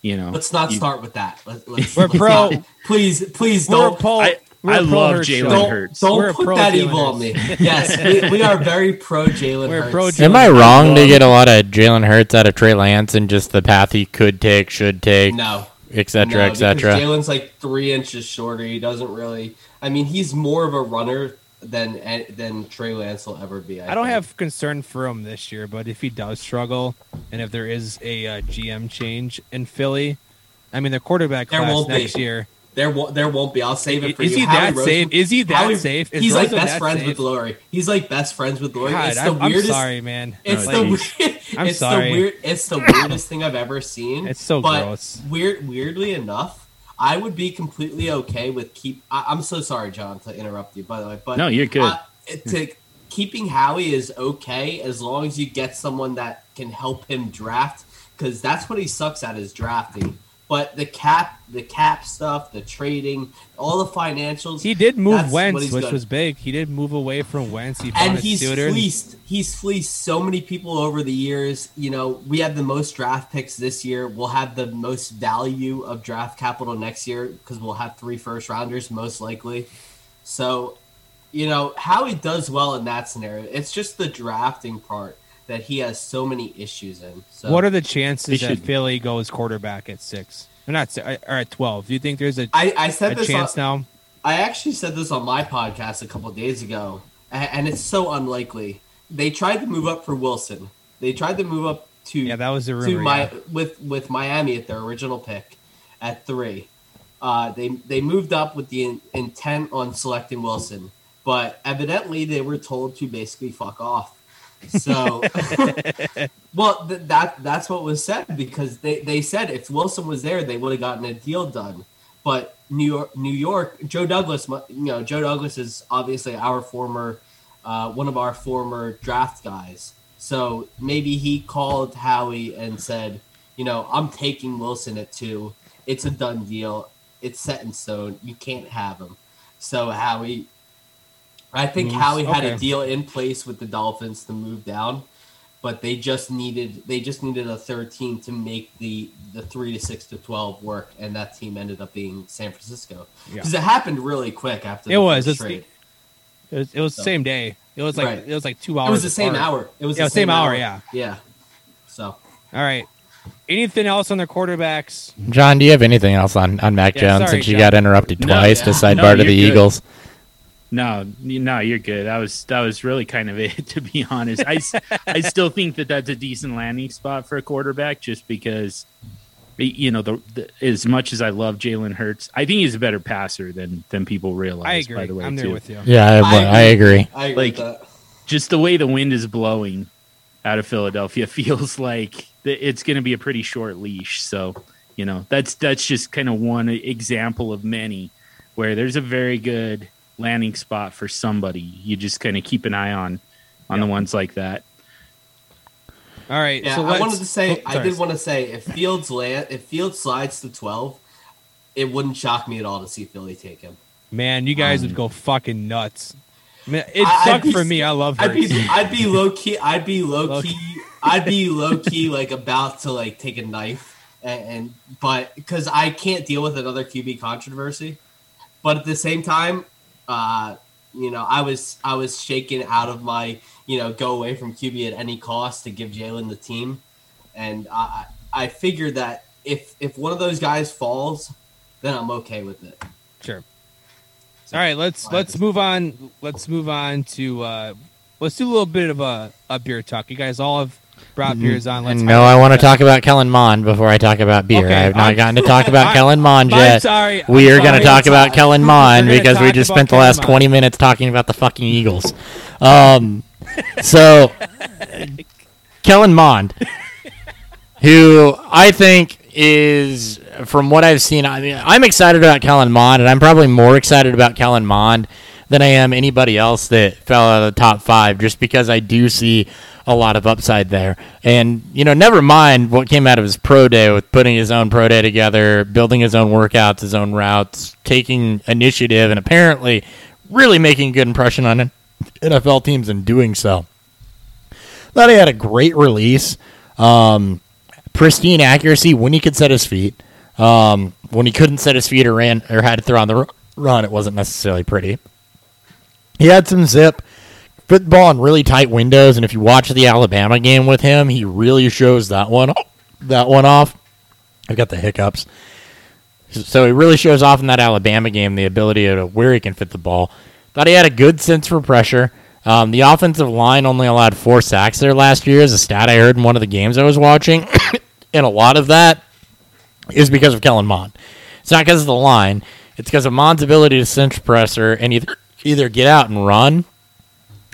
S4: you know,
S3: Let's not
S4: you-
S3: start with that. Let, let's,
S2: We're
S3: let's
S2: pro-
S3: not- please, please
S2: We're
S3: don't.
S2: pro.
S4: I-
S2: we're
S4: I
S2: a pro
S4: love
S2: Hurts
S4: Jalen
S2: show.
S3: don't
S4: Hurts.
S3: don't
S2: We're
S3: put that
S2: Jalen
S3: evil on me. Yes, we, we are very pro Jalen
S2: We're
S3: Hurts.
S2: pro
S1: Am I
S2: Jalen
S1: wrong to get a lot of Jalen Hurts out of Trey Lance and just the path he could take, should take,
S3: No,
S1: et cetera,
S3: no,
S1: et
S3: because
S1: cetera?
S3: Jalen's like three inches shorter. He doesn't really. I mean, he's more of a runner than than Trey Lance will ever be. I,
S2: I don't
S3: think.
S2: have concern for him this year, but if he does struggle, and if there is a uh, GM change in Philly, I mean the quarterback
S3: There
S2: class
S3: won't be.
S2: next year.
S3: There won't. There won't be. I'll save it for
S2: Is
S3: you.
S2: he
S3: Howie
S2: that
S3: Roseman-
S2: safe? Is he that
S3: Howie-
S2: safe? Is
S3: he's like best friends
S2: safe?
S3: with Lurie. He's like best friends with Lurie.
S2: God,
S3: it's the
S2: I'm, I'm sorry, man.
S3: It's
S4: No,
S3: the
S4: geez.
S3: weird,
S2: I'm
S3: it's
S2: sorry.
S3: the weird. It's the weirdest thing I've ever seen.
S2: It's so
S3: but
S2: gross.
S3: Weird. Weirdly enough, I would be completely okay with keep. I, I'm so sorry, John, to interrupt you. By the way, but
S4: No, you're good.
S3: uh, to keeping Howie is okay as long as you get someone that can help him draft because that's what he sucks at is drafting. But the cap, the cap stuff, the trading, all the financials.
S2: He did move Wentz, which was big. He did move away from Wentz. He
S3: and he's
S2: suitor.
S3: fleeced. He's fleeced so many people over the years. You know, we have the most draft picks this year. We'll have the most value of draft capital next year because we'll have three first rounders most likely. So, you know, how he does well in that scenario, it's just the drafting part that he has so many issues in. So,
S2: What are the chances that Philly goes quarterback at six? Or not, or at twelve? Do you think there's a,
S3: I, I said
S2: a
S3: this.
S2: chance
S3: on,
S2: now?
S3: I actually said this on my podcast a couple of days ago, and it's so unlikely. They tried to move up for Wilson. They tried to move up to
S2: Yeah, that was the
S3: to my
S2: yeah.
S3: with with Miami at their original pick at three. Uh, they they moved up with the in, intent on selecting Wilson, but evidently they were told to basically fuck off. So, well, th- that that's what was said because they, they said if Wilson was there, they would have gotten a deal done. But New York, New York, Joe Douglas, you know, Joe Douglas is obviously our former, uh, one of our former draft guys. So maybe he called Howie and said, you know, I'm taking Wilson at two. It's a done deal. It's set in stone. You can't have him. So Howie, I think
S2: Moves.
S3: Howie had a deal in place with the Dolphins to move down, but they just needed they just needed a third team to make the the three to six to twelve work, and that team ended up being San Francisco
S2: Yeah.
S3: because it happened really quick after
S2: It
S3: the
S2: was.
S3: first
S2: It's-
S3: trade.
S2: It was, it was the
S3: So-
S2: same day. It was like
S3: Right.
S2: it was like two hours.
S3: It was the same hour. It was
S2: Yeah,
S3: the
S2: same hour, yeah.
S3: yeah. So
S2: All right. Anything else on their quarterbacks?
S1: John, do you have anything else on, on Mac
S2: Yeah,
S1: Jones
S2: sorry,
S1: since you
S2: John.
S1: got interrupted
S4: No,
S1: twice
S3: yeah.
S1: to sidebar
S4: No,
S1: to the
S4: good.
S1: Eagles?
S4: No, no, you're good. That was that was really kind of it, to be honest. I, I still think that that's a decent landing spot for a quarterback, just because, you know, the, the as much as I love Jalen Hurts, I think he's a better passer than than people realize.
S2: I agree.
S4: By the way,
S2: I'm there with you.
S1: Yeah, I,
S3: I
S1: I agree.
S3: I agree
S4: Like-
S3: that.
S4: just the way the wind is blowing out of Philadelphia feels like th- it's going to be a pretty short leash. So, you know, that's that's just kind of one example of many where there's a very good landing spot for somebody. You just kind of keep an eye on on the ones like that.
S2: All right.
S3: Yeah,
S2: so
S3: I wanted to say,
S2: oh,
S3: I did want to say, if Fields land, if Fields slides to twelve, it wouldn't shock me at all to see Philly take him.
S2: Man, you guys would um, go fucking nuts. Man, it
S3: I-
S2: sucked
S3: be
S2: for me. I love
S3: I'd be, I'd be low key, I'd be low
S2: Low
S3: key, I'd be low key, like about to like take a knife, and, and but because I can't deal with another QB controversy, but at the same time, uh, you know, I was I was shaken out of my, you know, go away from QB at any cost to give Jalen the team, and I I figured that if if one of those guys falls, then I'm okay with it.
S2: Sure. All right, let's let's move on. Let's move on to uh let's do a little bit of a, a beer talk. You guys all have brought beers on. Let's
S1: no, I want to talk about Kellen Mond before I talk about beer.
S2: Okay,
S1: I have not
S2: I'm-
S1: gotten to talk about
S2: I-
S1: Kellen Mond
S2: I'm
S1: yet.
S2: sorry.
S1: We
S2: I'm
S1: are going to talk about Kellen Mond because we just spent the
S2: Kellen
S1: last
S2: Mond.
S1: 20 minutes talking about the fucking Eagles. Um, so, Kellen Mond, who I think is, from what I've seen, I mean, I'm excited about Kellen Mond, and I'm probably more excited about Kellen Mond than I am anybody else that fell out of the top five, just because I do see a lot of upside there. And, you know, never mind what came out of his pro day with putting his own pro day together, building his own workouts, his own routes, taking initiative, and apparently really making a good impression on NFL teams in doing so. Thought he had a great release, um, pristine accuracy when he could set his feet. Um, when he couldn't set his feet or ran or had to throw on the run, it wasn't necessarily pretty. He had some zip, put the ball in really tight windows, and if you watch the Alabama game with him, he really shows that one that one off. I've got the hiccups. So he really shows off in that Alabama game the ability to where he can fit the ball. Thought he had a good sense for pressure. Um, the offensive line only allowed four sacks there last year, is a stat I heard in one of the games I was watching, and a lot of that is because of Kellen Mond. It's not because of the line; it's because of Mond's ability to cinch pressure and either either get out and run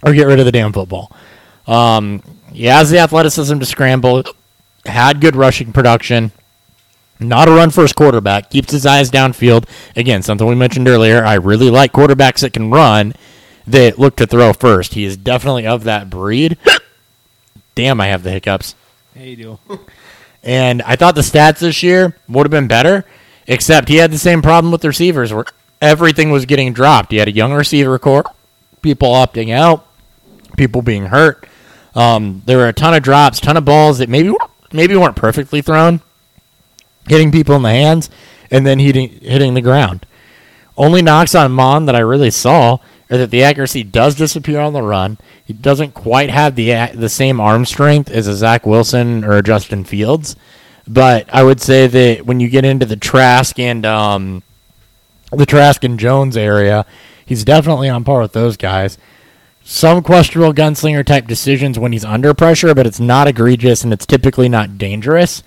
S1: or get rid of the damn football. Um, he has the athleticism to scramble, had good rushing production. Not a run first quarterback. Keeps his eyes downfield. Again, something we mentioned earlier. I really like quarterbacks that can run that look to throw first. He is definitely of that breed. Damn, I have the hiccups.
S2: Hey, you do.
S1: And I thought the stats this year would have been better, except he had the same problem with receivers where everything was getting dropped. He had a young receiver core, people opting out, people being hurt. Um, there were a ton of drops, ton of balls that maybe maybe weren't perfectly thrown, hitting people in the hands, and then hitting hitting the ground. Only knocks on Mond that I really saw are that the accuracy does disappear on the run. He doesn't quite have the the same arm strength as a Zach Wilson or a Justin Fields, but I would say that when you get into the Trask and um, the Trask and Jones area, he's definitely on par with those guys. Some questionable gunslinger type decisions when he's under pressure, but it's not egregious and it's typically not dangerous.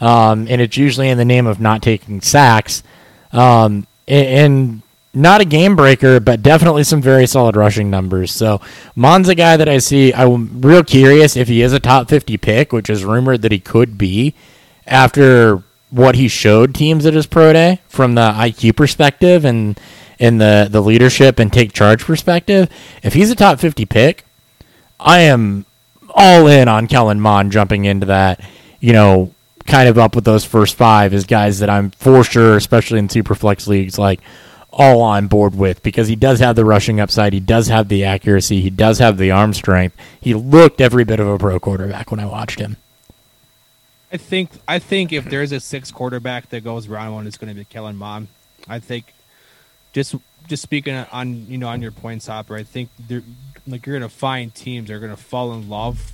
S1: Um, and it's usually in the name of not taking sacks. Um, and, not a game breaker, but definitely some very solid rushing numbers. So Mond's a guy that I see. I'm real curious if he is a top 50 pick, which is rumored that he could be after what he showed teams at his pro day from the IQ perspective and in the the leadership and take charge perspective. If he's a top 50 pick, I am all in on Kellen Mond jumping into that. You know, kind of up with those first five as guys that I'm for sure, especially in super flex leagues, like all on board with because he does have the rushing upside, he does have the accuracy, he does have the arm strength. He looked every bit of a pro quarterback when I watched him.
S2: I think I think if there's a six quarterback that goes round one, it's going to be Kellen Mond. I think just just speaking on you know on your points, Hopper. I think they're like you're to find teams that are going to fall in love,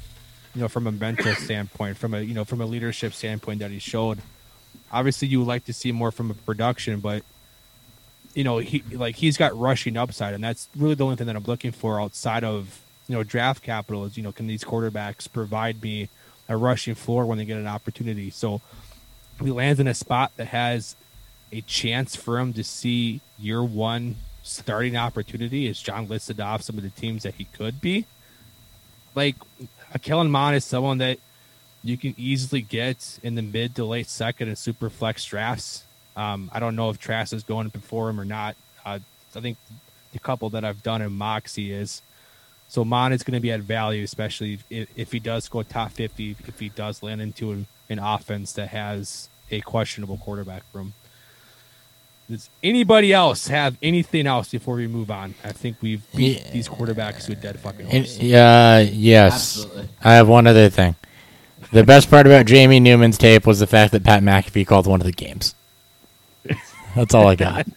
S2: you know, from a mental standpoint, from a you know from a leadership standpoint that he showed. Obviously, you would like to see more from a production, but you know he like he's got rushing upside, and that's really the only thing that I'm looking for outside of you know draft capital is you know can these quarterbacks provide me a rushing floor when they get an opportunity. So he lands in a spot that has a chance for him to see year one starting opportunity as John listed off some of the teams that he could be. Like Kellen Mond is someone that you can easily get in the mid to late second and super flex drafts. Um, I don't know if Trask is going before him or not. Uh, I think the couple that I've done in Moxie is so Mond is going to be at value, especially if, if he does go top 50, if he does land into an, an offense that has a questionable quarterback room. Does anybody else have anything else before we move on? I think we've beat
S1: Yeah.
S2: these quarterbacks to a dead fucking
S1: And,
S2: horse.
S1: yeah, yes.
S3: Absolutely.
S1: I have one other thing. The best part about Jamie Newman's tape was the fact that Pat McAfee called one of the games. That's all I got.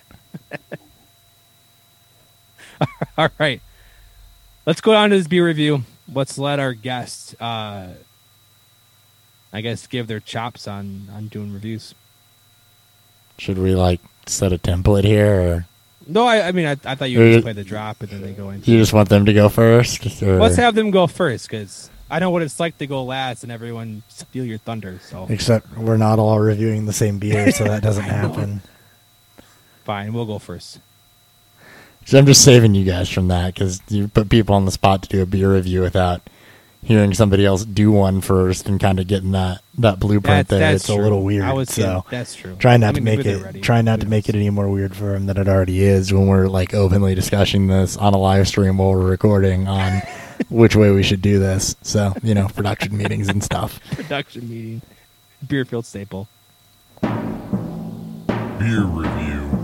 S2: All right. Let's go on to this beer review. Let's let our guests, Uh, I I guess give their chops on on doing reviews.
S1: Should we like set a template here, or
S2: No, I, I mean I, I thought you would just play the drop and then they go into.
S1: you just want them to go first? Or?
S2: Let's have them go first because I know what it's like to go last and everyone steal your thunder. So
S6: Except we're not all reviewing the same beer, so that doesn't happen.
S2: fine, we'll go first.
S1: So I'm just saving you guys from that because you put people on the spot to do a beer review without hearing somebody else do one first and kind of getting that that blueprint
S2: That's,
S1: there.
S2: that's
S1: it's a little weird.
S2: I was
S1: so
S2: getting- that's true.
S1: try not
S2: I
S1: to make
S2: maybe they're ready.
S1: it try not to make it any more weird for him than it already is when we're like openly discussing this on a live stream while we're recording on which way we should do this. So you know, production meetings and stuff.
S2: production meeting, Beerfield staple.
S5: Beer review.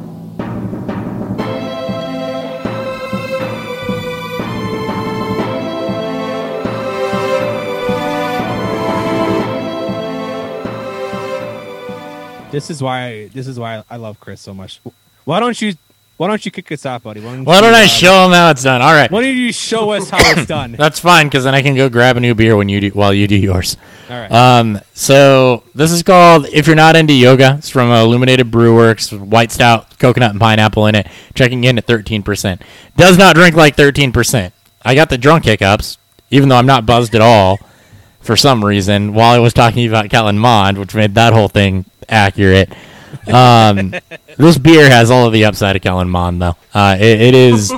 S2: This is why this is why I love Chris so much. Why don't you why don't you kick us off, buddy? Why don't,
S1: Why don't I
S2: uh,
S1: show him how it's done? All right.
S2: Why don't you show us how it's done?
S1: That's fine because then I can go grab a new beer when you do while you do yours.
S2: All right.
S1: Um, so this is called "If You're Not Into Yoga." It's from Illuminated Brew Works, white stout, coconut and pineapple in it. Checking in at 13%. Does not drink like 13%. I got the drunk hiccups, even though I'm not buzzed at all for some reason. While I was talking about Kellen Mond, which made that whole thing accurate. Um, this beer has all of the upside of Kellen Mond, though. Uh, it, it is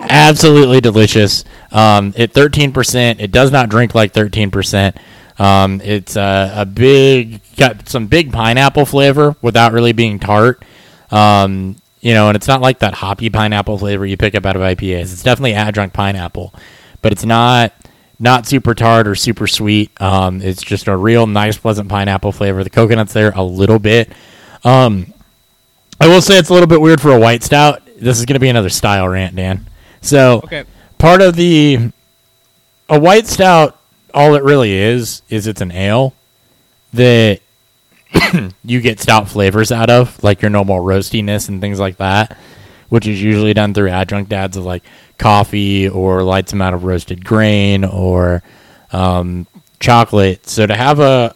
S1: absolutely delicious. Um, at 13%, it does not drink like 13%. Um, it's uh, a big, got some big pineapple flavor without really being tart. Um, you know, and it's not like that hoppy pineapple flavor you pick up out of IPAs. It's definitely adjunct pineapple, but it's not not super tart or super sweet. Um, it's just a real nice, pleasant pineapple flavor. The coconut's there a little bit. Um, I will say it's a little bit weird for a white stout. This is going to be another style rant, Dan. So
S2: okay.
S1: part of the a white stout, all it really is is it's an ale that you get stout flavors out of, like your normal roastiness and things like that, which is usually done through adjunct adds of like coffee or light amount of roasted grain or um, chocolate. So to have a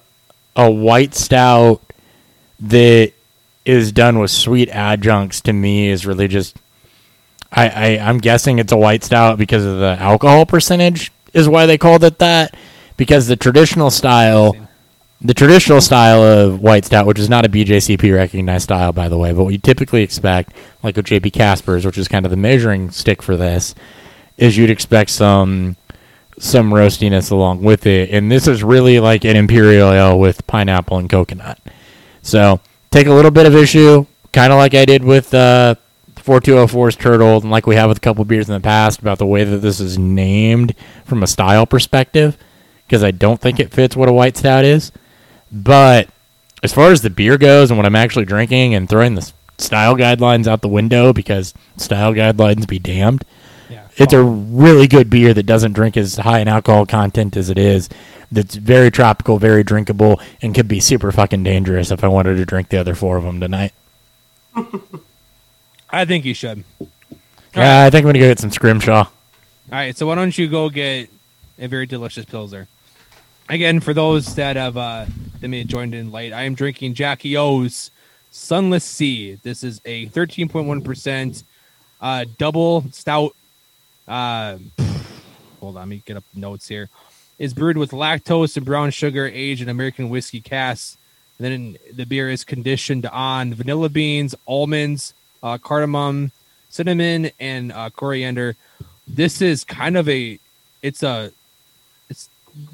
S1: a white stout that is done with sweet adjuncts to me is really just I, I I'm guessing it's a white stout because of the alcohol percentage is why they called it that because the traditional style the traditional style of white stout which is not a BJCP recognized style by the way but what you typically expect like with JP Casper's which is kind of the measuring stick for this is you'd expect some some roastiness along with it and this is really like an imperial ale with pineapple and coconut so take a little bit of issue, kind of like I did with uh, 4204's Turtle, and like we have with a couple beers in the past about the way that this is named from a style perspective, because I don't think it fits what a white stout is. But as far as the beer goes and what I'm actually drinking and throwing the style guidelines out the window because style guidelines be damned,
S2: Yeah.
S1: it's a really good beer that doesn't drink as high in alcohol content as it is. That's very tropical, very drinkable, and could be super fucking dangerous if I wanted to drink the other four of them tonight.
S2: I think you should.
S1: Yeah, I think I'm gonna go get some scrimshaw.
S2: All right, so why don't you go get a very delicious pilsner? Again, for those that have uh, that may have joined in late, I am drinking Jackie O's Sunless Sea. This is a 13.1 percent uh, double stout. Uh, hold on, let me get up the notes here. Is brewed with lactose and brown sugar, aged in American whiskey casks. And then the beer is conditioned on vanilla beans, almonds, uh, cardamom, cinnamon, and uh, coriander. This is kind of a, it's a,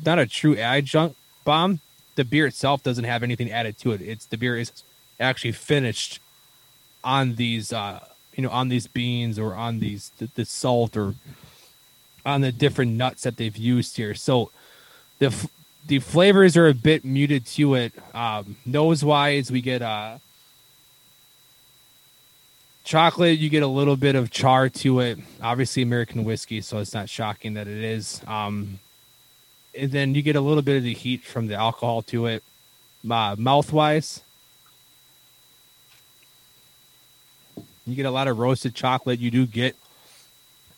S2: not a true adjunct bomb. The beer itself doesn't have anything added to it. It's the beer is actually finished on these, uh, you know, on these beans or on these the, the salt or on the different nuts that they've used here. So the f- the flavors are a bit muted to it. Um, nose wise, we get uh, chocolate. You get a little bit of char to it. Obviously, American whiskey, so it's not shocking that it is. Um, and then you get a little bit of the heat from the alcohol to it. Uh, mouth wise, you get a lot of roasted chocolate. You do get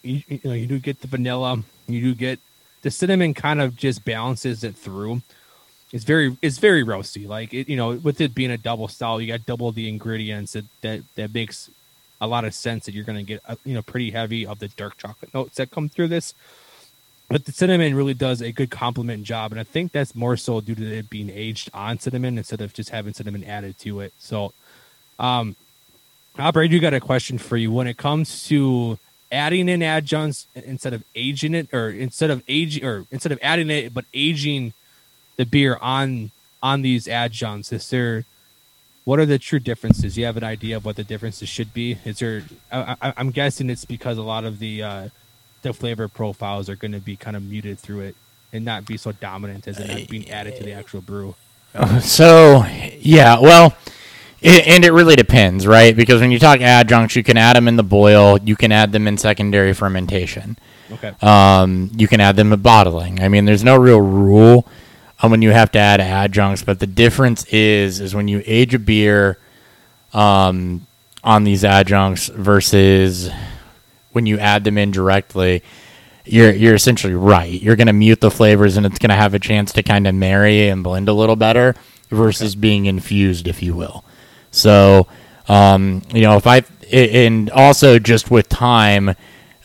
S2: you, you know you do get the vanilla. You do get the cinnamon kind of just balances it through. it's very it's very roasty. Like it, you know, with it being a double style, you got double the ingredients. That that that makes a lot of sense that you're going to get uh, you know pretty heavy of the dark chocolate notes that come through this. But the cinnamon really does a good complement job, and I think that's more so due to it being aged on cinnamon instead of just having cinnamon added to it. So, um, Albert, you got a question for you when it comes to adding in adjuncts instead of aging it, or instead of aging, or instead of adding it but aging the beer on on these adjuncts. Is there what are the true differences? You have an idea of what the differences should be? Is there? I, I'm guessing it's because a lot of the uh, the flavor profiles are going to be kind of muted through it and not be so dominant as it not being added to the actual brew.
S1: So, yeah, well, it, and it really depends, right? Because when you talk adjuncts, you can add them in the boil, you can add them in secondary fermentation,
S2: Okay.
S1: um, you can add them in bottling. I mean, there's no real rule on when you have to add adjuncts, but the difference is is when you age a beer um, on these adjuncts versus when you add them in directly. You're, you're essentially right. You're going to mute the flavors and it's going to have a chance to kind of marry and blend a little better versus being infused, if you will. So, um, you know, if I, and also just with time,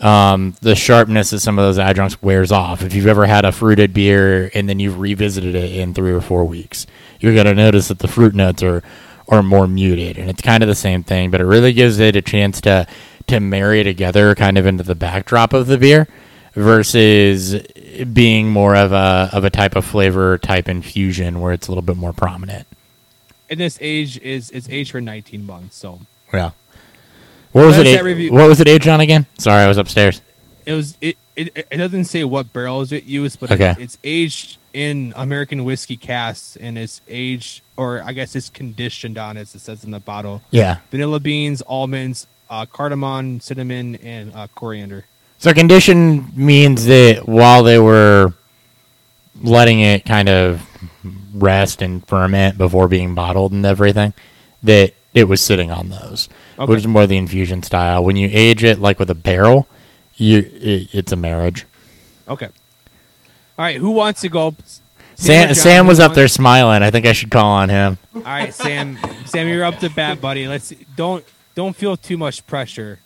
S1: um, the sharpness of some of those adjuncts wears off. If you've ever had a fruited beer and then you've revisited it in three or four weeks, you're going to notice that the fruit notes are, are more muted. And it's kind of the same thing, but it really gives it a chance to, to marry together kind of into the backdrop of the beer versus being more of a, of a type of flavor type infusion where it's a little bit more prominent.
S2: And this age is is aged for 19 months, so
S1: Yeah. What was it?
S2: review-
S1: what was it aged on again? Sorry, I was upstairs.
S2: it was it it, it doesn't say what barrels it used, but
S1: Okay.
S2: it, it's aged in American whiskey casks and it's aged or I guess it's conditioned on as it says in the bottle.
S1: Yeah.
S2: Vanilla beans, almonds, uh, cardamom, cinnamon, and uh, coriander.
S1: So condition means that while they were letting it kind of rest and ferment before being bottled and everything, that it was sitting on those,
S2: Okay.
S1: which is more the infusion style. When you age it like with a barrel, you it, it's a marriage.
S2: Okay. All right, who wants to go?
S1: Sam, Sam was up there smiling. I think I should call on him.
S2: All right, Sam. Sam, you're up to bat, buddy. Let's don't don't feel too much pressure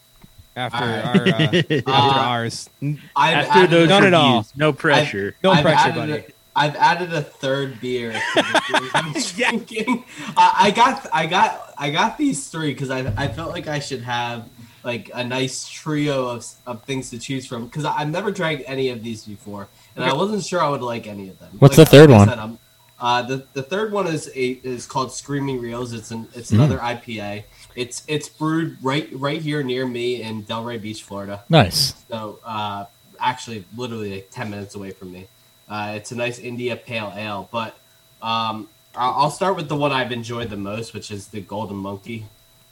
S2: after
S3: All
S2: our uh, after
S3: Uh,
S2: ours. N-
S3: I've
S4: After
S3: added,
S4: those
S2: None at all.
S4: no pressure.
S2: No
S3: I've
S2: pressure, buddy.
S3: A, I've added a third beer. to the beers I'm drinking. I, I got, I got, I got these three because I, I felt like I should have like a nice trio of, of things to choose from because I've never drank any of these before and I wasn't sure I would like any of them.
S1: What's
S3: Like-
S1: the third
S3: like I
S1: one?
S3: said, I'm- uh, the the third one is a is called Screaming Reels. It's an it's
S1: Hmm.
S3: another IPA. It's it's brewed right right here near me in Delray Beach, Florida.
S1: Nice.
S3: So, uh, actually, literally like 10 minutes away from me. Uh, it's a nice India Pale Ale, but um, I'll start with the one I've enjoyed the most, which is the Golden Monkey.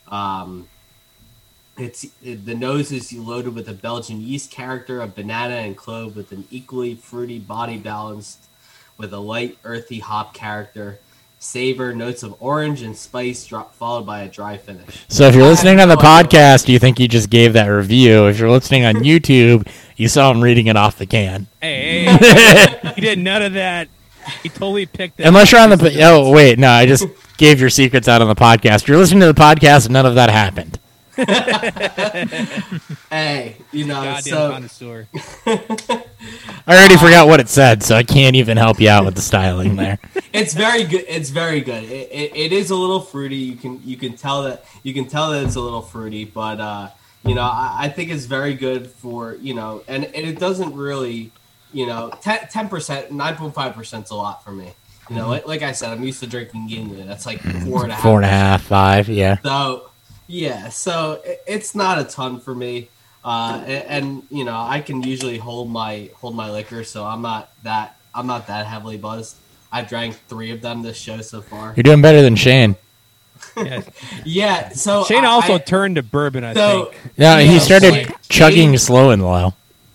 S3: Um, it's it, the nose is loaded with a Belgian yeast character, a banana and clove with an equally fruity body balanced with a light earthy hop character, savor, notes of orange and spice, drop, followed by a dry finish.
S1: So if you're listening on the podcast, you think you just gave that review. If you're listening on YouTube, you saw him reading it off the can.
S2: Hey, hey, he did none of that. He totally picked it.
S1: Unless you're on the oh wait no I just gave your secrets out on the podcast. You're listening to the podcast none of that happened.
S3: Hey, you know,
S2: goddamn
S3: so
S2: connoisseur.
S1: I already uh, forgot what it said, so I can't even help you out with the styling there.
S3: it's very good. It's very good. It, it, it is a little fruity. You can you can tell that you can tell that it's a little fruity, but uh, you know I, I think it's very good for you know, and, and it doesn't really, you know, ten percent, nine point five percent is a lot for me. You know, mm-hmm. like, like I said, I'm used to drinking Yuengling. That's like mm-hmm. four and a half.
S1: Four and a half, five, yeah.
S3: So yeah, so it's not a ton for me. Uh, and, and you know, I can usually hold my hold my liquor, so I'm not that I'm not that heavily buzzed. I've drank three of them this show so far.
S1: You're doing better than Shane.
S2: Yeah.
S3: Yeah, so
S2: Shane also
S3: I-
S2: turned to bourbon. I
S3: so
S2: think.
S1: Yeah, he
S3: Yeah,
S1: started
S3: like,
S1: chugging
S3: Shane-
S1: slow and low.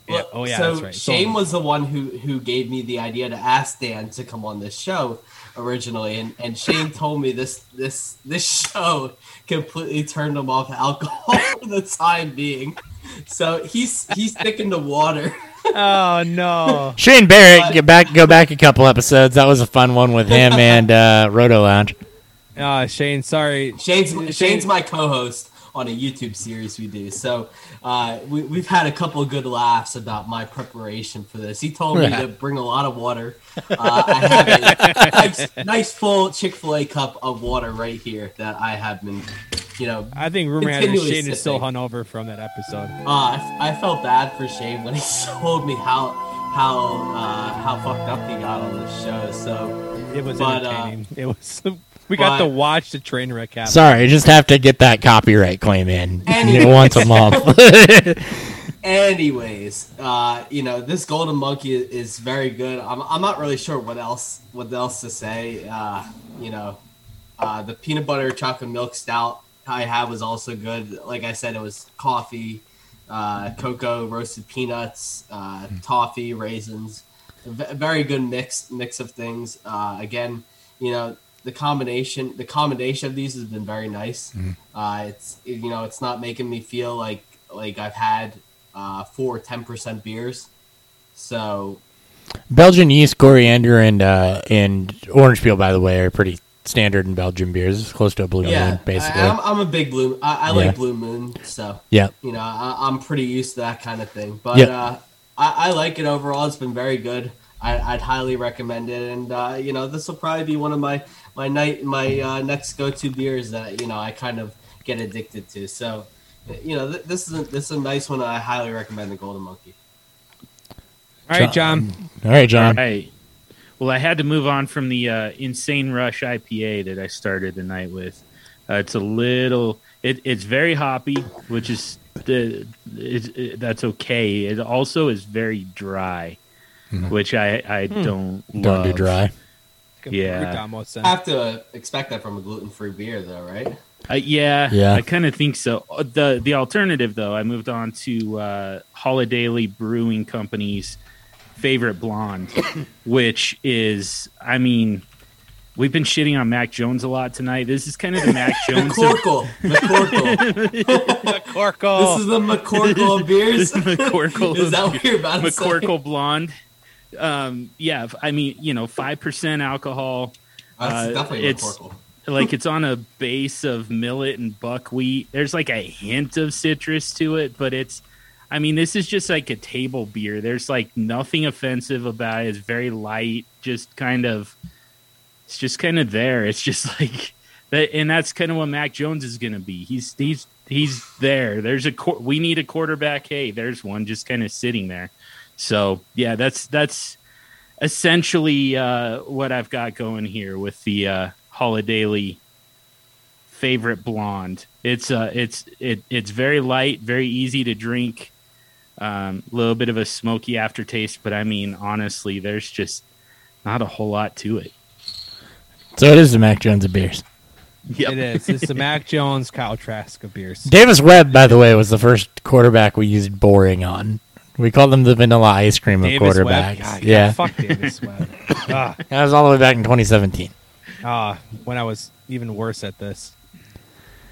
S2: Yeah. Oh yeah,
S3: so
S2: that's right.
S3: Shane
S2: So-
S3: was the one who who gave me the idea to ask Dan to come on this show originally, and and Shane told me this this this show completely turned him off alcohol for the time being. So he's he's sticking to water.
S2: Oh no.
S1: Shane Barrett,
S3: But-
S1: get back, go back a couple episodes. That was a fun one with him and uh, Roto Lounge.
S2: Uh, Shane, sorry.
S3: Shane's Shane's my co-host on a YouTube series we do. So uh, we, we've had a couple of good laughs about my preparation for this. He told me to bring a lot of water. Uh, I have a nice, nice full Chick Fil A cup of water right here that I have been, you know.
S2: I think rumor
S3: Continually
S2: Shane is still
S3: sipping.
S2: hungover from that episode.
S3: Uh, I, I felt bad for Shane when he told me how how uh, how fucked up he got on the show. So
S2: It was
S3: But, uh,
S2: entertaining. it was. We got
S3: but-
S2: to watch the train wreck happen.
S1: Sorry, I just have to get that copyright claim in
S3: Anyway.
S1: once a month.
S3: Anyways, uh, you know this golden monkey is, is very good. I'm, I'm not really sure what else what else to say. Uh, you know, uh, the peanut butter chocolate milk stout I had was also good. Like I said, it was coffee, uh, cocoa, roasted peanuts, uh, toffee, raisins. A very good mix mix of things. Uh, again, you know the combination the combination of these has been very nice. Uh, it's you know it's not making me feel like like I've had uh, four 10% beers. So
S1: Belgian yeast, coriander, and uh, and orange peel, by the way, are pretty standard in Belgian beers. It's close to a blue
S3: yeah,
S1: moon, basically.
S3: I, am I'm a big blue. I, I
S1: Yeah.
S3: like blue moon. So
S1: yeah.
S3: you know I, I'm pretty used to that kind of thing. But
S1: Yep.
S3: uh, I, I like it overall. It's been very good. I, I'd highly recommend it, and uh, you know this will probably be one of my my night my uh, next go to beers that you know I kind of get addicted to. So you know th- this is a, this is a nice one. I highly recommend the Golden Monkey.
S2: All right, John.
S1: All right, John.
S4: All right. Well, I had to move on from the uh, Insane Rush IPA that I started the night with. Uh, it's a little. It, it's very hoppy, which is the. It, it, that's okay. It also is very dry, which I I don't
S1: Mm-hmm. Don't do dry.
S4: Yeah.
S2: Fruit almost then.
S3: I have to expect that from a gluten free beer, though, right?
S4: Uh, yeah,
S1: Yeah.
S4: I kind of think so. Uh, the The alternative, though, I moved on to uh, Holidaily Brewing Company's favorite blonde, which is, I mean, we've been shitting on Mac Jones a lot tonight. This is kind of the Mac Jones. of,
S3: McCorkle, McCorkle. This is the McCorkle of beers.
S4: This is McCorkle
S3: is that what you're about to say?
S4: McCorkle blonde. Um, yeah, I mean, you know, five percent alcohol.
S3: That's
S4: Uh,
S3: definitely
S4: it's- like it's on a base of millet and buckwheat. There's like a hint of citrus to it, but it's I mean, this is just like a table beer. There's like nothing offensive about it. It's very light, just kind of it's just kind of there. It's just like that and that's kind of what Mac Jones is going to be. He's he's he's there. There's a we need a quarterback. Hey, there's one just kind of sitting there. So, yeah, that's that's essentially uh, what I've got going here with the uh, Holidaily favorite blonde. It's uh, it's it, it's very light, very easy to drink. A um, little bit of a smoky aftertaste, but I mean, honestly, there's just not a whole lot to it.
S1: So it is the Mac Jones of beers.
S4: Yep.
S2: It is. It's the Mac Jones Kyle Trask of beers.
S1: Davis Webb, by the way, was the first quarterback we used boring on. We call them the vanilla ice cream of
S2: Davis
S1: quarterbacks.
S2: Webb. God,
S1: yeah,
S2: Fuck Davis Webb. ah,
S1: that was all the way back in 2017.
S2: ah, when I was even worse at this.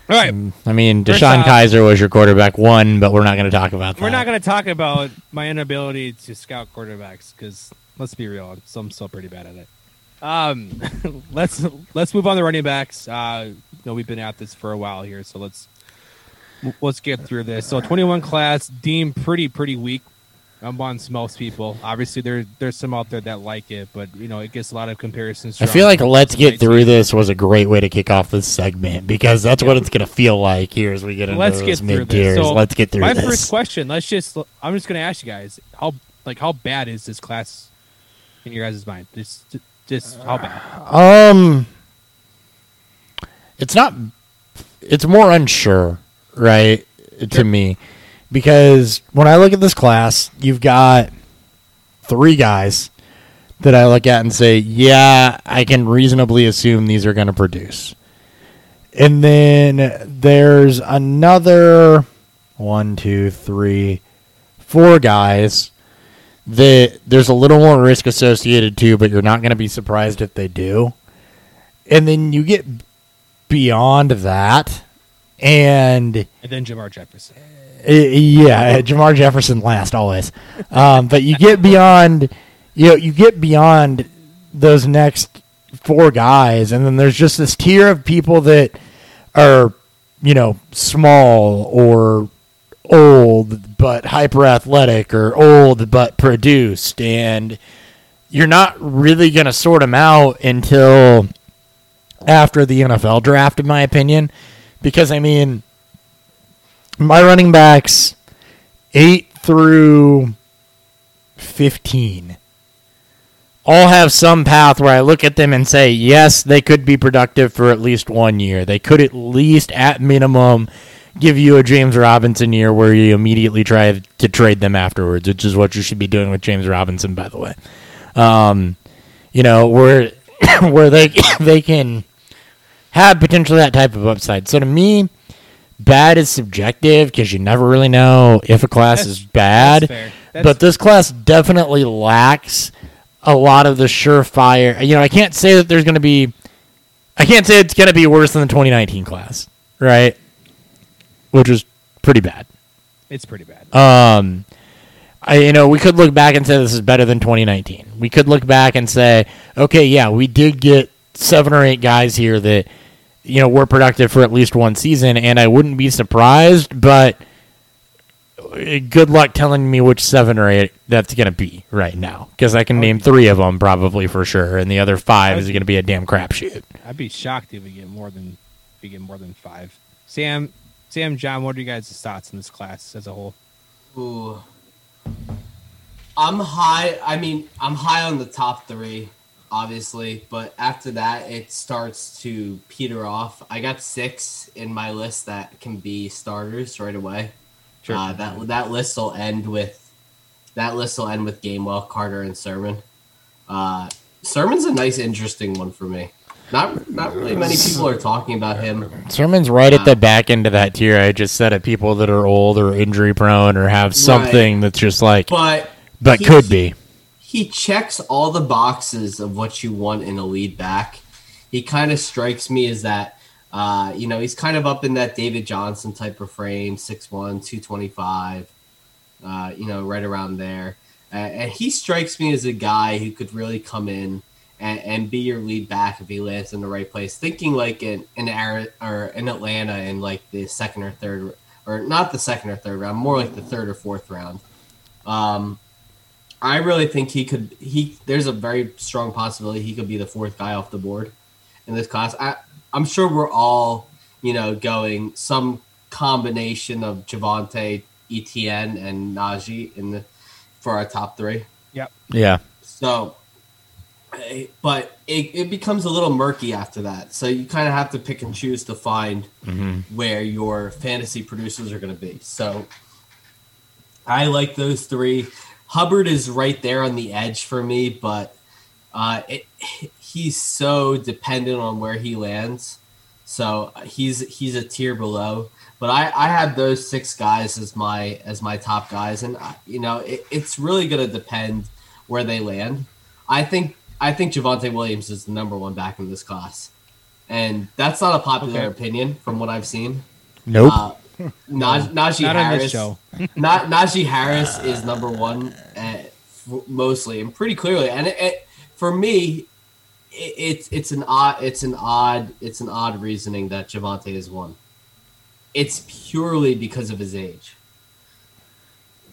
S2: All right.
S1: I mean,
S2: First
S1: DeShone
S2: off-
S1: Kizer was your quarterback one, but we're not going to talk about that.
S2: We're not going to talk about my inability to scout quarterbacks because let's be real, so I'm still pretty bad at it. Um, let's let's move on to running backs. Uh, you know, we've been at this for a while here, so let's let's get through this. So, 21 class deemed pretty pretty weak amongst most people. Obviously, there there's some out there that like it, but you know, it gets a lot of comparisons.
S1: I feel like let's get through this was a great way to kick off this segment because that's what it's going to feel like here as we get into
S2: let's
S1: those
S2: get
S1: mid tiers.
S2: So,
S1: let's get through
S2: my
S1: this.
S2: first question. Let's just. I'm just going to ask you guys how like how bad is this class in your guys' mind? Just just how bad?
S1: Um, it's not. It's more unsure, right? To me, because when I look at this class, you've got three guys that I look at and say, "Yeah, I can reasonably assume these are going to produce." And then there's another one, two, three, four guys that there's a little more risk associated to, but you're not going to be surprised if they do. And then you get beyond that, and
S2: And then Jermar Jefferson.
S1: Yeah, Jermar Jefferson last always. Um, but you get beyond, you know, you get beyond those next four guys, and then there's just this tier of people that are, you know, small or old but hyper athletic or old but produced, and you're not really to sort them out until after the NFL draft, in my opinion, because I mean my running backs eight through fifteen all have some path where I look at them and say, yes, they could be productive for at least one year. They could at least, at minimum, give you a James Robinson year where you immediately try to trade them afterwards, which is what you should be doing with James Robinson, by the way. Um, you know, where where they they can have potentially that type of upside. So to me, bad is subjective because you never really know if a class
S2: That's-
S1: is bad.
S2: That's. That's,
S1: But this class definitely lacks a lot of the surefire. You know, I can't say that there's going to be. I can't say it's going to be worse than the 2019 class, right? Which was pretty bad.
S2: it's pretty bad.
S1: Um, I you know we could look back and say this is better than 2019. We could look back and say, okay, yeah, we did get seven or eight guys here that you know were productive for at least one season, and I wouldn't be surprised. But uh, good luck telling me which seven or eight that's going to be right now, because I can name three of them probably for sure, and the other five is going to be a damn crapshoot.
S2: I'd be shocked if we get more than if we get more than five. Sam, Sam, John, what are you guys' thoughts on this class as a whole?
S3: Ooh. I'm high. I mean, I'm high on the top three, obviously, but after that, it starts to peter off. I got six in my list that can be starters right away.
S2: Sure.
S3: Uh, that that list will end with that list will end with Gainwell, Carter, and Sermon. Uh, Sermon's a nice, interesting one for me. Not not really many people are talking about him.
S1: Sermon's right at the back end of that tier. I just said of people that are old or injury prone or have something that's just like,
S3: But
S1: but
S3: he-
S1: could be.
S3: He checks all the boxes of what you want in a lead back. He kind of strikes me as that, uh, you know, he's kind of up in that David Johnson type of frame, 6'1, 225, uh, you know, right around there. Uh, and he strikes me as a guy who could really come in and, and be your lead back if he lands in the right place. Thinking like in, in, Ari- or in Atlanta in like the second or third, or not the second or third round, more like the third or fourth round. Um, I really think he could. He there's a very strong possibility he could be the fourth guy off the board in this class. I I'm sure we're all you know going some combination of Javonte, Etienne, and Najee in the for our top three.
S1: Yeah. Yeah.
S3: So, eh, but it, it becomes a little murky after that. So you kind of have to pick and choose to find where your fantasy producers are going to be. So I like those three. Hubbard is right there on the edge for me, but uh, it, he's so dependent on where he lands. So he's he's a tier below. But I, I had those six guys as my as my top guys, and I, you know it, it's really going to depend where they land. I think I think Javonte Williams is the number one back in this class, and that's not a popular
S2: Okay.
S3: opinion from what I've seen.
S1: Nope.
S3: Uh, Naj- Najee
S2: Not
S3: Harris.
S2: this show.
S3: not Najee Harris is number one, uh, f- mostly and pretty clearly. And it, it, for me, it, it's it's an odd it's an odd it's an odd reasoning that Javonte is one. It's purely because of his age.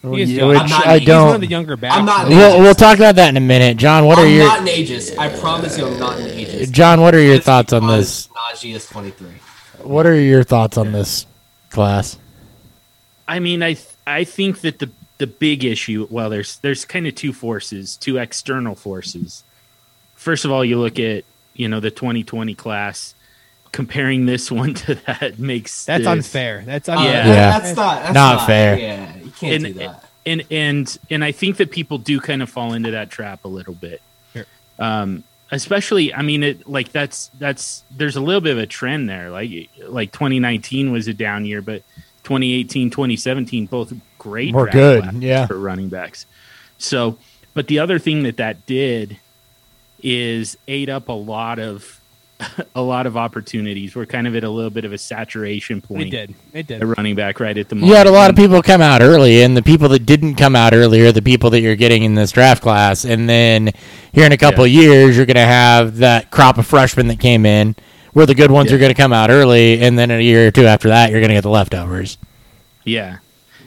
S2: He is
S1: Yeah,
S2: young.
S1: which
S3: I'm not-
S1: I
S3: he's
S2: He's one of
S1: don't.
S2: the younger backs.
S3: I'm not-
S2: though.
S1: We'll, we'll talk about that in a minute, John. What are
S3: I'm
S1: your
S3: not an ageist. I promise you, I'm not an ageist.
S1: John? What are your thoughts on this?
S3: Najee is 23.
S1: What are your thoughts on this class?
S4: I mean, I th- I think that the the big issue, well, there's there's kind of two forces, two external forces. First of all, you look at you know the 2020 class, comparing this one to that makes
S2: That's
S4: the-
S2: unfair. That's unfair.
S4: Yeah.
S1: Yeah.
S3: that's not that's
S1: Not fair.
S3: Yeah, you can't
S4: And-
S3: do that.
S4: and and and I think that people do kind of fall into that trap a little bit.
S2: Sure.
S4: Um, especially, I mean, it like that's that's there's a little bit of a trend there. Like like 2019 was a down year, but 2018, 2017, both great.
S1: Were good, yeah.
S4: for running backs. So, but the other thing that that did is ate up a lot of a lot of opportunities. We're kind of at a little bit of a saturation
S2: They
S4: point.
S2: did. They did.
S4: A running back right at the moment.
S1: You had a lot of people come out early, and the people that didn't come out earlier, are the people that you're getting in this draft class. And then here in a couple of years, you're going to have that crop of freshmen that came in, where the good ones
S4: Yeah.
S1: are going to come out early, and then a year or two after that, you're going to get the leftovers.
S4: Yeah,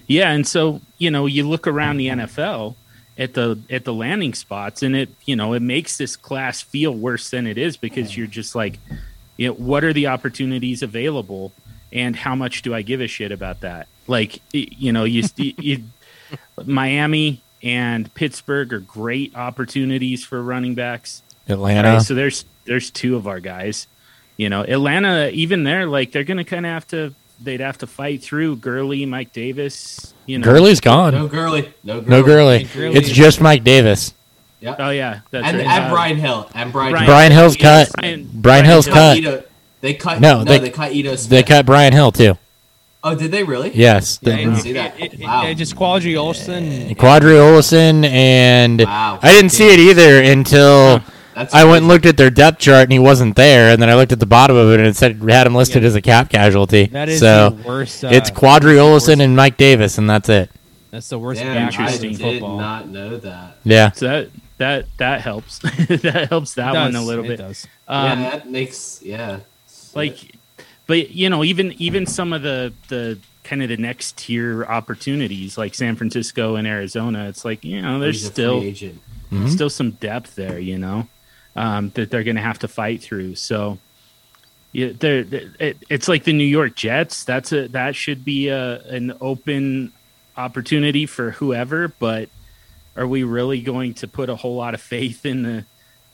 S4: yeah, and so you know, you look around the NFL at the at the landing spots, and it you know it makes this class feel worse than it is because you're just like, you know, what are the opportunities available, and how much do I give a shit about that? Like, you know, you, you Miami and Pittsburgh are great opportunities for running backs.
S1: Atlanta.
S4: Right? So there's there's two of our guys. You know, Atlanta, even there, like they're gonna kind of have to. They'd have to fight through Gurley, Mike Davis. You know,
S1: Gurley's gone.
S3: No Gurley. No Gurley.
S1: No Gurley.
S2: Gurley.
S1: It's just Mike Davis.
S3: Yep.
S4: Oh yeah, that's
S3: and,
S4: right.
S3: and Brian Hill. And Brian,
S4: Brian-
S1: Brian Hill's
S4: yeah,
S1: cut.
S4: Brian-
S1: Brian Hill's
S3: They
S1: cut.
S3: Ito- They cut.
S1: No,
S3: No,
S1: they-
S3: they, cut Ito Smith.
S1: They cut Brian Hill too.
S3: Oh, did they really?
S1: Yes.
S3: Yeah, I didn't see that.
S2: It, it,
S3: Wow.
S2: it, just Qadree Ollison.
S1: Qadree Ollison and
S3: Wow.
S1: I didn't see it either until
S3: That's
S1: I went and looked at their depth chart and he wasn't there, and then I looked at the bottom of it and it said had him listed as a cap casualty.
S2: That is
S1: so
S2: the worst. Uh,
S1: it's Qadree Ollison and Mike Davis, and that's it.
S2: That's the worst
S3: Damn,
S2: back
S3: I
S4: Interesting.
S2: in
S3: did
S2: football.
S3: not know that.
S1: Yeah,
S4: So that that that helps. that helps that
S2: It
S4: one a little
S2: It
S4: bit.
S2: does.
S4: Um,
S3: yeah, that makes yeah.
S4: like but you know even even some of the the kind of the next tier opportunities like san francisco and arizona it's like you know there's
S3: He's a
S4: still
S3: free agent.
S4: still some depth there you know um, that they're going to have to fight through. So yeah they're, it, it's like the new york jets. That's a that should be a an open opportunity for whoever but are we really going to put a whole lot of faith in the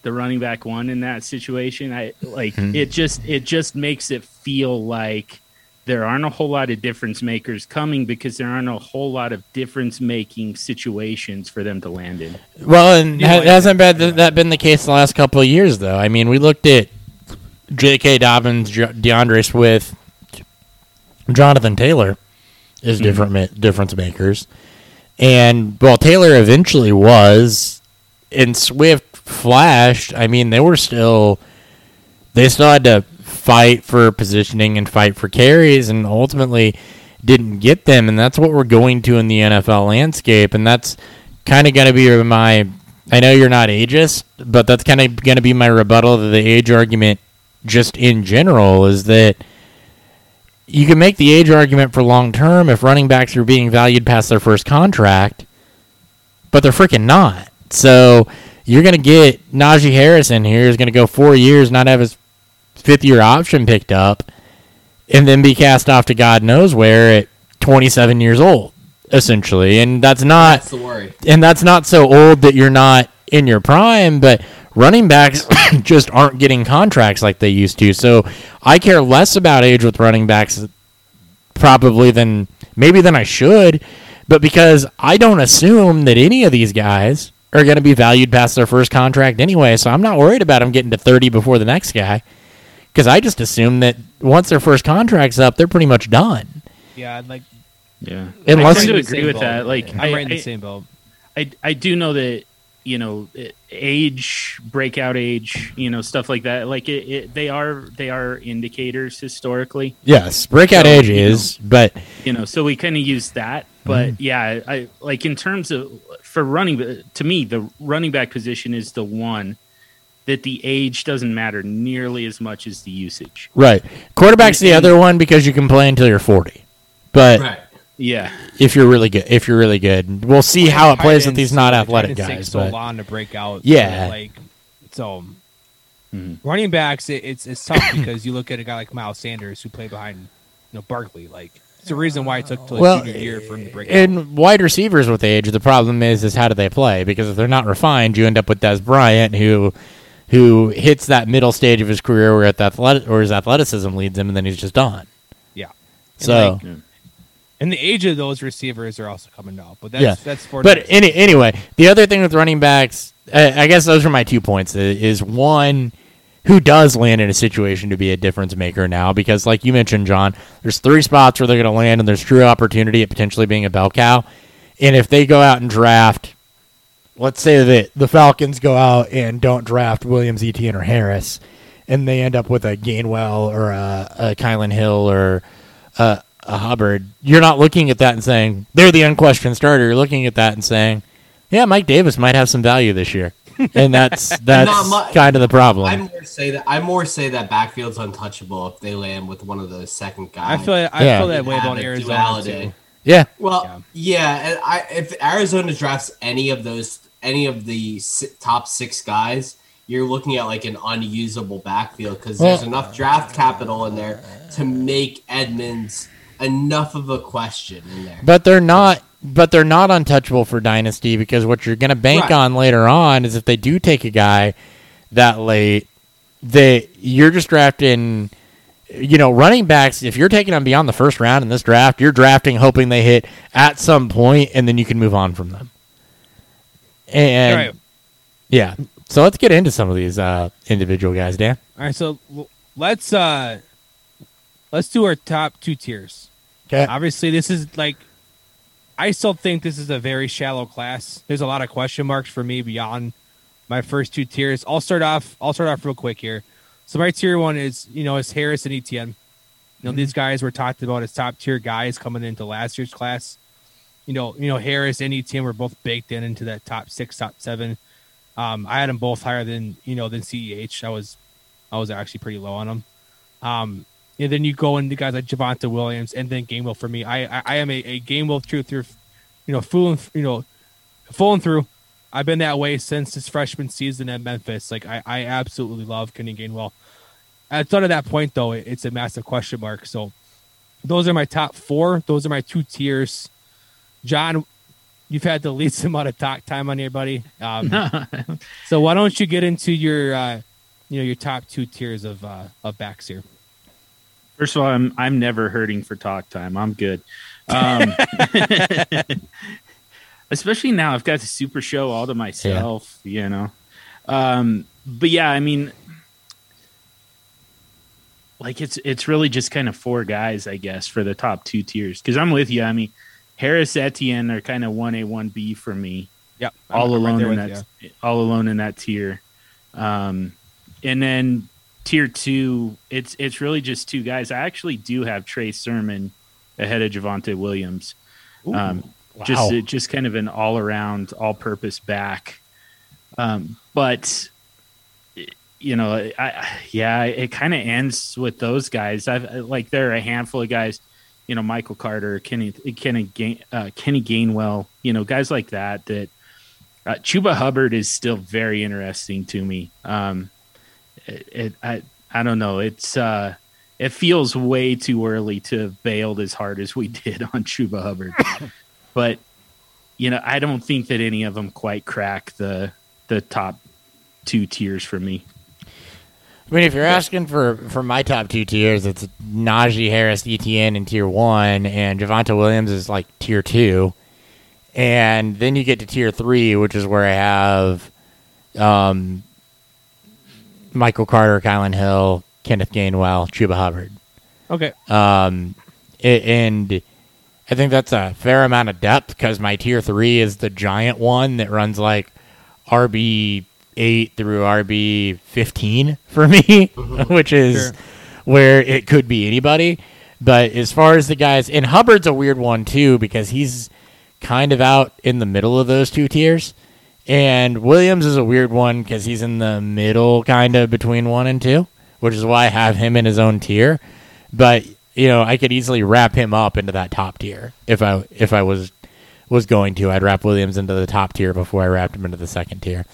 S4: the running back one in that situation? I like
S1: Hmm.
S4: it just it just makes it feel like there aren't a whole lot of difference makers coming because there aren't a whole lot of difference making situations for them to land in
S1: well, and
S2: Yeah,
S1: ha-
S2: like-
S1: hasn't been, that been the case the last couple of years though? I mean, we looked at J.K. Dobbins, J- DeAndre Swift, Jonathan Taylor is
S2: Mm-hmm.
S1: different ma- difference makers, and well, Taylor eventually was, and Swift flashed. I mean, they were still they still had to fight for positioning and fight for carries, and ultimately didn't get them. And that's what we're going to in the NFL landscape, and that's kind of going to be my. I know you're not ageist, but that's kind of going to be my rebuttal to the age argument. Just in general, is that you can make the age argument for long term if running backs are being valued past their first contract, but they're freaking not. So you're going to get Najee Harris in here, is going to go four years, not have his fifth year option picked up, and then be cast off to God knows where at 27 years old, essentially. And that's not
S3: That's the worry.
S1: and that's not so old that you're not in your prime, but running backs just aren't getting contracts like they used to. So I care less about age with running backs probably than maybe than I should, but because I don't assume that any of these guys are going to be valued past their first contract anyway, so I'm not worried about them getting to 30 before the next guy. Because I just assume that once their first contract's up, they're pretty much done.
S2: Yeah, I'd like
S4: yeah
S1: Unless-
S4: i tend to
S2: I'm right in the
S4: agree with
S2: boat.
S4: that like
S2: I'm
S4: I,
S2: right in the
S4: I-
S2: same boat.
S4: I I do know that you know age breakout age you know stuff like that like it, it they are they are indicators historically
S1: Yes, breakout
S4: So,
S1: age
S4: you know.
S1: is, but
S4: you know so we kind of use that but
S1: Mm-hmm.
S4: yeah I like in terms of for running to me the running back position is the one that the age doesn't matter nearly as much as the usage
S1: right. Quarterback's the
S4: And-
S1: other one because you can play until you're 40. But
S3: Right.
S4: yeah
S1: if you're really good, if you're really good, we'll see how it plays with these not athletic
S2: Tight ends
S1: guys.
S2: so
S1: But
S2: long to break out.
S1: Yeah.
S2: like so.
S4: Mhm.
S2: Running backs, it, it's it's tough because you look at a guy like Miles Sanders who played behind, you know, Barkley. Like it's the reason why it took till his
S1: well,
S2: junior year for him to break out.
S1: and wide receivers with age, the problem is is how do they play? Because if they're not refined, you end up with Dez Bryant, who who hits that middle stage of his career where at the athletic or his athleticism leads him, and then he's just done.
S2: Yeah. And,
S1: So.
S2: like, And the age of those receivers are also coming down, but that's
S1: Yeah.
S2: that's for
S1: But any, anyway, the other thing with running backs, uh, I guess those are my two points. Is one, who does land in a situation to be a difference maker now? Because, like you mentioned, John, there's three spots where they're going to land, and there's true opportunity at potentially being a bell cow. And if they go out and draft, let's say that the Falcons go out and don't draft Williams, Etienne, or Harris, and they end up with a Gainwell or a, a Kylin Hill or a, a Hubbard, you're not looking at that and saying they're the unquestioned starter. You're looking at that and saying, yeah, Mike Davis might have some value this year, and that's that's
S3: mu-
S1: kind of the problem.
S3: I more say that I more say that backfield's untouchable if they land with one of those second guys.
S2: I feel I
S1: Yeah.
S2: feel that way
S3: Have
S2: about Arizona too.
S1: yeah,
S3: Well, yeah, and I if Arizona drafts any of those, any of the top six guys, you're looking at like an unusable backfield because there's
S1: Well-
S3: enough draft capital in there to make Edmonds enough of a question in there.
S1: but they're not. But they're not untouchable for dynasty because what you're going to bank
S3: Right.
S1: on later on is if they do take a guy that late, they you're just drafting. You know, running backs. If you're taking them beyond the first round in this draft, you're drafting hoping they hit at some point, and then you can move on from them. And
S2: All right.
S1: yeah, so let's get into some of these uh, individual guys, Dan.
S2: All right, so let's uh let's do our top two tiers.
S1: Okay.
S2: Obviously, this is like I still think this is a very shallow class. There's a lot of question marks for me beyond my first two tiers. I'll start off. I'll start off real quick here. So my tier one is you know is Harris and Etienne. You know these guys were talked about as top tier guys coming into last year's class. You know, you know Harris and Etienne were both baked in into that top six, top seven. Um, I had them both higher than you know than Ceh. I was, I was actually pretty low on them. Um, and then you go into guys like Javonte Williams and then Gainwell for me. I I, I am a, a Gainwell truth through, you know, fooling you know, fooling through. I've been that way since his freshman season at Memphis. Like I, I absolutely love Kenny Gainwell. Outside of that point, though, it, it's a massive question mark. So those are my top four. Those are my two tiers. John, you've had the least amount of talk time on here, buddy. Um, so why don't you get into your, uh, you know, your top two tiers of uh, of backs here?
S4: First of all, I'm I'm never hurting for talk time. I'm good. Um, especially now, I've got the super show all to myself. You know, um, but yeah, I mean, like it's it's really just kind of four guys, I guess, for the top two tiers. Because I'm with you. I mean, Harris, Etienne are kind of one A, one B for me
S2: Yep,
S4: all
S2: I'm right
S4: alone
S2: there
S4: in that all alone in that tier. Um, and then tier two, it's it's really just two guys. I actually do have Trey Sermon ahead of Javonte Williams. Um, Just
S1: Wow.
S4: just kind of an all around, all purpose back. Um, but you know, I, I yeah, it kind of ends with those guys. I've like there are a handful of guys. You know, Michael Carter, Kenny, Kenny, Gain, uh, Kenny Gainwell. You know, guys like that. That uh, Chuba Hubbard is still very interesting to me. Um, it, it I I don't know. It's uh, it feels way too early to have bailed as hard as we did on Chuba Hubbard, but you know, I don't think that any of them quite crack the the top two tiers for me.
S1: I mean, if you're asking for, for my top two tiers, it's Najee Harris, Etienne in tier one, and Javonte Williams is like tier two. And then you get to tier three, which is where I have um, Michael Carter, Kylin Hill, Kenneth Gainwell, Chuba Hubbard.
S2: Okay,
S1: Um, it, and I think that's a fair amount of depth because my tier three is the giant one that runs like RB eight through RB fifteen for me, mm-hmm. which is
S2: Sure.
S1: where it could be anybody. But as far as the guys, and Hubbard's a weird one too because he's kind of out in the middle of those two tiers. And Williams is a weird one because he's in the middle, kind of between one and two, which is why I have him in his own tier. But you know, I could easily wrap him up into that top tier if I if I was was going to. I'd wrap Williams into the top tier before I wrapped him into the second tier.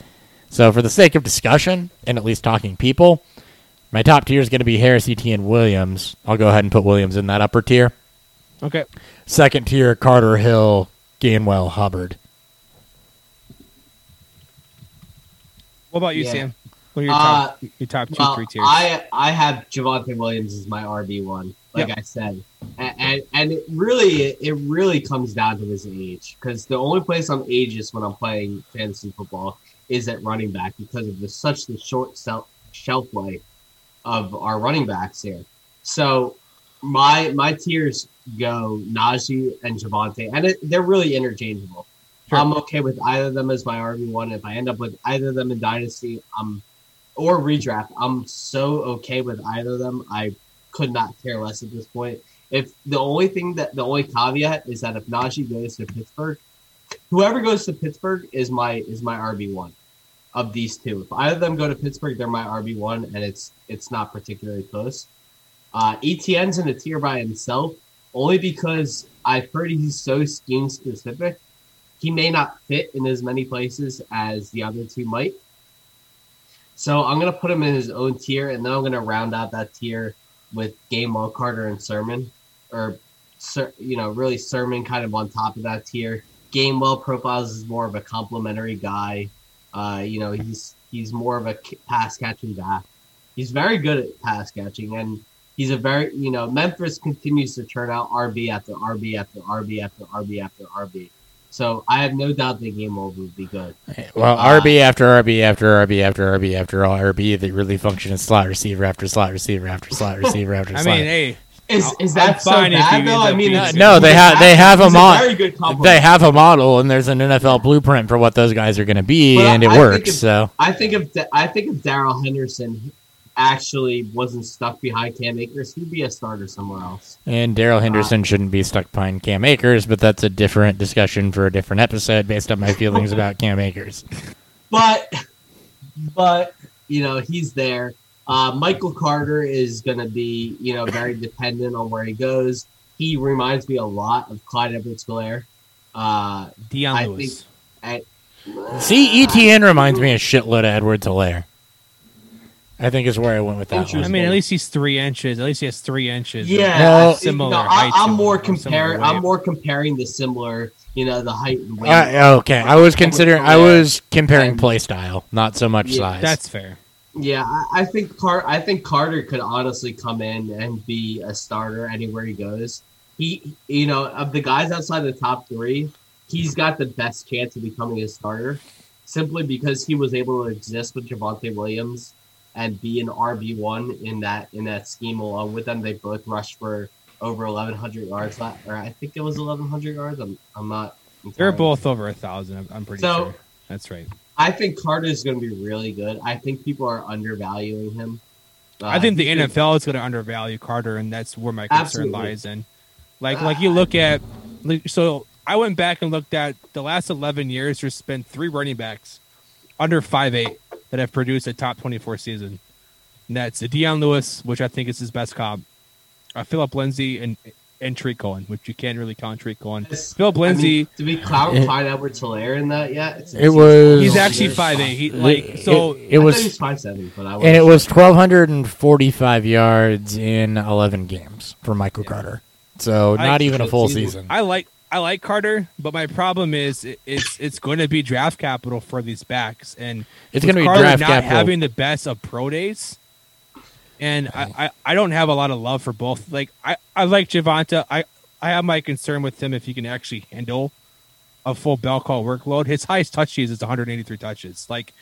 S1: So for the sake of discussion and at least talking people, my top tier is going to be Harris, Etienne, Williams. I'll go ahead and put Williams in that upper tier.
S2: okay.
S1: Second tier, Carter Hill, Gainwell, Hubbard.
S2: What about you,
S3: Yeah.
S2: Sam? What are your top,
S3: Uh,
S2: your top two,
S3: Well,
S2: three tiers?
S3: I I have Javonte Williams as my RB one, like I said, and, and and it really it really comes down to his age because the only place I'm ageist when I'm playing fantasy football is at running back because of the such the short shelf life of our running backs here. So my my tiers go Najee and Javonte, and it, they're really interchangeable.
S2: Sure.
S3: I'm okay with either of them as my RB one. If I end up with either of them in Dynasty, I'm or redraft. I'm so okay with either of them. I could not care less at this point. If the only thing that the only caveat is that if Najee goes to Pittsburgh, whoever goes to Pittsburgh is my is my RB one of these two. If either of them go to Pittsburgh, they're my RB one, and it's it's not particularly close. Uh, Etienne's in a tier by himself, only because I've heard he's so scheme specific. He may not fit in as many places as the other two might. So I'm gonna put him in his own tier, and then I'm gonna round out that tier with Gainwell, Carter, and Sermon, or you know, really Sermon kind of on top of that tier. Gainwell profiles is more of a complimentary guy. Uh, you know, he's he's more of a pass catching back. He's very good at pass catching, and he's a very you know Memphis continues to turn out RB after RB after RB after RB after RB. So I have no doubt the game will be good.
S1: Well,
S3: Uh,
S1: RB after RB after RB after RB after all RB that really function as slot receiver after slot receiver after slot receiver after
S2: I
S1: slot.
S2: mean, hey,
S3: Is
S2: I'll-
S3: is
S2: I'm
S3: that so
S2: fine if
S3: bad
S2: you
S3: though? I mean, it's,
S2: good.
S1: No, they have- they have a
S3: he's
S1: mon-
S3: very good compliment.
S1: they have a model and there's an NFL blueprint for what those guys are going to be,
S3: But
S1: and it
S3: I
S1: works.
S3: if-
S1: so
S3: I think if I think if Darrell Henderson actually wasn't stuck behind Cam Akers, he'd be a starter somewhere else.
S1: And Darrell Henderson shouldn't be stuck behind Cam Akers, but that's a different discussion for a different episode based on my feelings about Cam Akers.
S3: But but you know he's there. Uh, Michael Carter is going to be you know very dependent on where he goes. He reminds me a lot of Clyde Edwards-Helaire. Uh,
S2: Dion
S3: I
S2: Lewis.
S3: I,
S1: See, Etienne reminds me a shitload of Edwards Helaire. I think is where I went with that
S2: I
S1: one.
S3: Interesting.
S2: mean, at least he's three inches. At least he has three inches.
S3: Yeah,
S1: No.
S2: similar.
S3: No, I, I'm
S2: him,
S3: more comparing. I'm more comparing the similar, you know, the height and weight.
S1: Uh, okay, I was considering. I was comparing
S3: And-
S1: play style, not so much
S3: Yeah,
S1: size.
S2: That's fair.
S3: Yeah, I, I think Car- I think Carter could honestly come in and be a starter anywhere he goes. He, you know, of the guys outside the top three, he's got the best chance of becoming a starter, simply because he was able to exist with Javonte Williams and be an RB one in that in that scheme along with them. They both rushed for over 1,100 yards, or I think it was 1,100 yards. I'm I'm not.
S2: They're both over a thousand. I'm, I'm pretty
S3: So-
S2: sure. That's right.
S3: I think Carter is going to be really good. I think people are undervaluing him. Uh,
S2: I think the
S3: gonna-
S2: NFL is going to undervalue Carter, and that's where my concern
S3: Absolutely.
S2: lies in. Like, like you look at, like, so I went back and looked at the last eleven years. There's been three running backs under five eight that have produced a top twenty four season. And that's Dion Lewis, which I think is his best comp. Uh, Philip Lindsay and and Tarik Cohen, which you can't really count Tarik Cohen.
S3: This-
S2: Philip
S3: I mean,
S2: Lindsay,
S3: do we cloud
S1: It-
S3: Clyde Edwards Helaire in that yet? It's-
S1: It was-
S2: he's actually five eight. He like so.
S1: it, it was
S3: five seven, but I
S1: and it was 1245 yards in 11 games for Michael Carter. So
S2: I-
S1: not even a full
S3: season.
S1: season.
S2: I like I like Carter, but my problem is it's it's going to be draft capital for these backs, and
S1: It's going to be
S2: Carter
S1: draft
S2: not
S1: capital.
S2: having the best of pro days, and I, I, I don't have a lot of love for both. Like I, I like Javonte. I I have my concern with him if he can actually handle a full bell cow workload. His highest touches is 183 touches. Like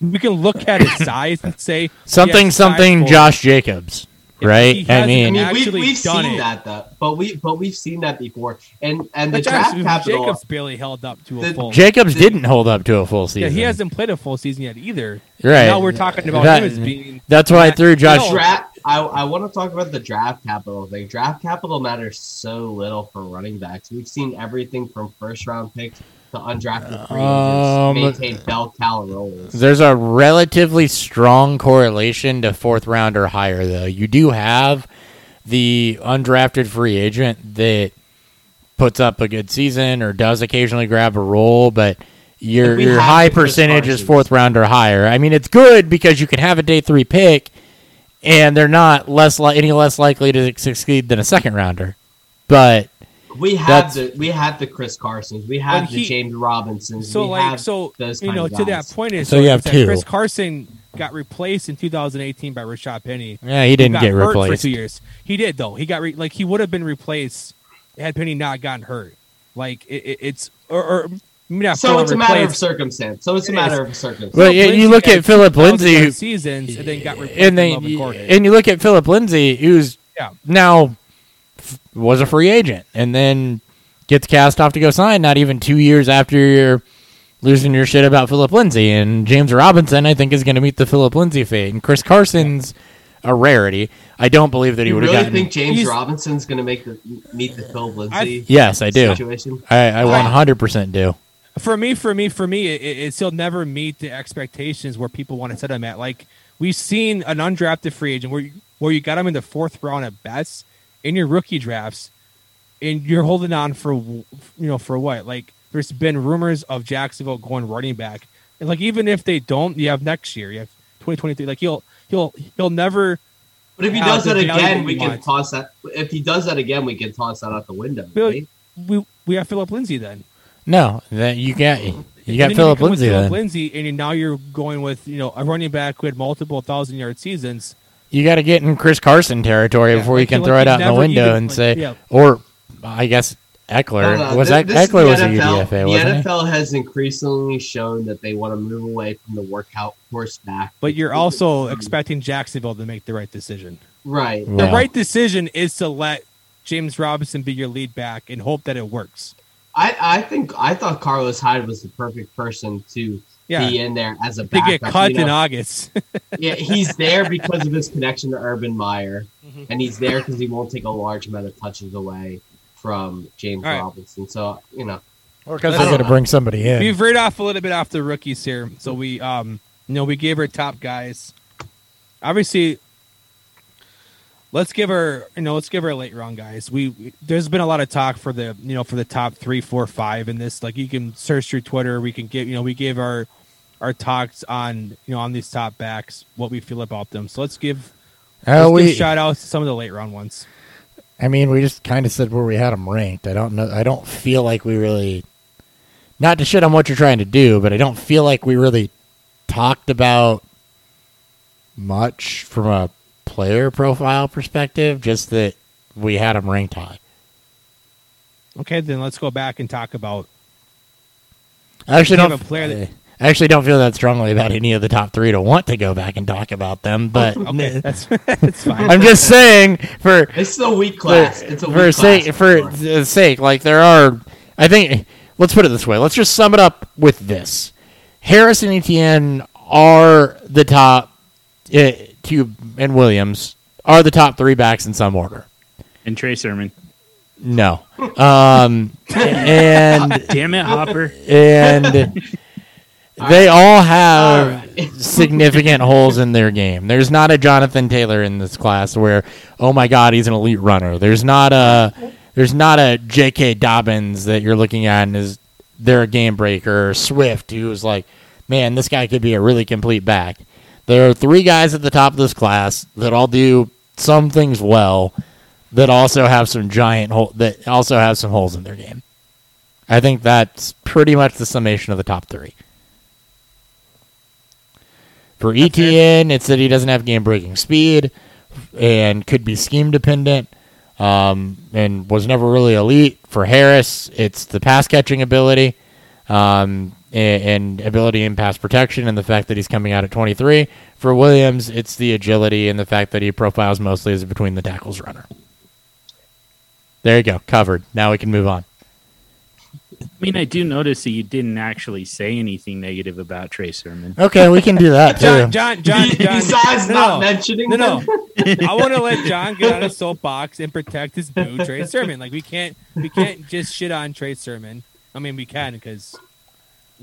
S2: we can look at his size and say
S1: something something Josh Jacobs, right? I
S2: hasn't
S3: I
S1: mean,
S3: mean, we've, we've seen
S2: it.
S3: that though, but we but we've seen that before, and and the
S2: But Josh,
S3: draft capital.
S2: Jacobs barely held up to a
S3: The-
S2: full.
S1: Jacobs didn't hold up to a full season.
S2: yeah,
S1: season.
S2: he hasn't played a full season yet either.
S1: Right.
S2: Now we're talking about
S1: That-
S2: him as being.
S1: That's why I threw Josh.
S2: No,
S3: draft. I, I want to talk about the draft capital thing. Draft capital matters so little for running backs. We've seen everything from first round picks to undrafted free
S1: Um,
S3: agents maintain bell cow roles.
S1: There's a relatively strong correlation to fourth round or higher, though. You do have the undrafted free agent that puts up a good season or does occasionally grab a role, but your your high
S3: the
S1: percentage is fourth round or higher. I mean, it's good because you can have a day three pick, and they're not less li- any less likely to succeed than a second rounder. But
S3: We
S1: had
S3: the we have the Chris Carsons. We had
S2: But
S3: the
S2: he-
S3: James Robinsons.
S2: So
S3: we
S2: like so you know to that point is
S1: So you have two.
S2: Chris Carson got replaced in 2018 by Rashaad Penny.
S1: yeah, he didn't
S2: got
S1: get
S2: hurt for two years. He did though. He got re- like he would have been replaced had Penny not gotten hurt. Like it, it, it's or, or maybe not
S3: So it's a matter of circumstance. So it's a matter
S2: is.
S3: of circumstance.
S1: Well, yeah, you look at Philip
S2: 2,000
S1: Lindsay, who-
S2: seasons, and then got replaced
S1: and then and you look at Philip Lindsay, who's
S2: Yeah.
S1: now f- was a free agent, and then gets cast off to go sign. Not even two years after you're
S7: losing your shit about Philip Lindsay. And James Robinson, I think, is going to meet the Philip Lindsay fate. And Chris Carson's a rarity. I don't believe that he would have
S3: really
S7: gotten.
S3: think James
S2: He's-
S3: Robinson's going to make the meet the Philip Lindsay
S7: yes, I do.
S3: situation?
S7: I, I 100% do.
S2: For me, for me, for me, it, it's he'll never meet the expectations where people want to set him at. Like we've seen an undrafted free agent where you, where you got him in the fourth round at best in your rookie drafts, and you're holding on for you know for what? Like there's been rumors of Jacksonville going running back, and like even if they don't, you have next year, you have 2023. Like he'll he'll he'll never.
S3: But if he does that again, we can
S2: wants.
S3: toss that. If he does that again, we can toss that out the window.
S2: Bill,
S3: right?
S2: we we have Philip Lindsay then.
S7: No, that you got you got Philip Lindsay
S2: Phillip
S7: then.
S2: Lindsay, and now you're going with you know a running back who had multiple thousand yard seasons.
S7: You got to get in Chris Carson territory
S2: Yeah,
S7: before you can throw
S2: like
S7: it
S2: he
S7: out in the window
S2: even-
S7: and
S2: like,
S7: say,
S2: yeah.
S7: or I guess Ekeler
S3: No, no,
S7: was
S3: thi-
S7: that Ekeler
S3: the
S7: was a
S3: NFL.
S7: UDFA,
S3: The
S7: wasn't he?
S3: NFL has increasingly shown that they want to move away from the workout horse back.
S2: But you're also expecting Jacksonville to make the right decision.
S3: right.
S7: Yeah.
S2: The right decision is to let James Robinson be your lead back and hope that it works.
S3: I, I think I thought Carlos Hyde was the perfect person to
S2: Yeah.
S3: be in there as a
S2: To
S3: backup.
S2: get cut
S3: you know?
S2: in August.
S3: yeah, he's there because of his connection to Urban Meyer,
S2: Mhm.
S3: and he's there because he won't take a large amount of touches away from James
S2: All right.
S3: Robinson. So you know,
S1: or because they're going to bring somebody in.
S2: We've read off a little bit off the rookies here. So we um you know, we gave our top guys. Obviously let's give her you know, let's give her a late round guys. We, we there's been a lot of talk for the you know, for the top three, four, five in this. Like you can search through Twitter, we can get you know, we gave our our talks on you know on these top backs, what we feel about them. So let's give
S1: Oh,
S2: let's
S1: we.
S2: give shout outs to some of the late round ones.
S1: I mean, we just kind of said where we had them ranked. I don't know. I don't feel like we really. Not to shit on what you're trying to do, but I don't feel like we really talked about much from a player profile perspective. Just that we had them ranked high.
S2: Okay, then let's go back and talk about
S1: I actually don't.
S2: a player that-
S1: I actually don't feel that strongly about any of the top three to want to go back and talk about them. But
S2: okay, that's that's fine.
S1: I'm just saying for
S3: it's a weak class. it's a
S1: for
S3: weak
S1: sake
S3: class.
S1: for the sake like there are i think let's put it this way let's just sum it up with this harris and etienne are the top uh, two and williams are the top three backs in some order
S4: And Trey Sermon.
S1: no um and
S4: Damn it, Hopper.
S1: and they all have significant holes in their game. There's not a Jonathan Taylor in this class where, oh my God, he's an elite runner. There's not a there's not a J.K. Dobbins that you're looking at and is they're a game breaker or Swift who's like, man, this guy could be a really complete back. There are three guys at the top of this class that all do some things well, that also have some giant hole that also have some holes in their game. I think that's pretty much the summation of the top three. For Etienne, it's that he doesn't have game breaking speed and could be scheme dependent um, and was never really elite. For Harris, it's the pass catching ability um, and, and ability in pass protection and the fact that he's coming out at 23. For Williams, it's the agility and the fact that he profiles mostly as a between the tackles runner. There you go, covered. Now we can move on.
S4: I mean, I do notice that you didn't actually say anything negative about Trey Sermon.
S1: Okay, we can do that too.
S2: John, John, John, John.
S3: Besides
S2: no,
S3: not mentioning
S2: No, no.
S3: them.
S2: I want to let John get on a soapbox and protect his boo, Trey Sermon. Like we can't, we can't just shit on Trey Sermon. I mean, we can because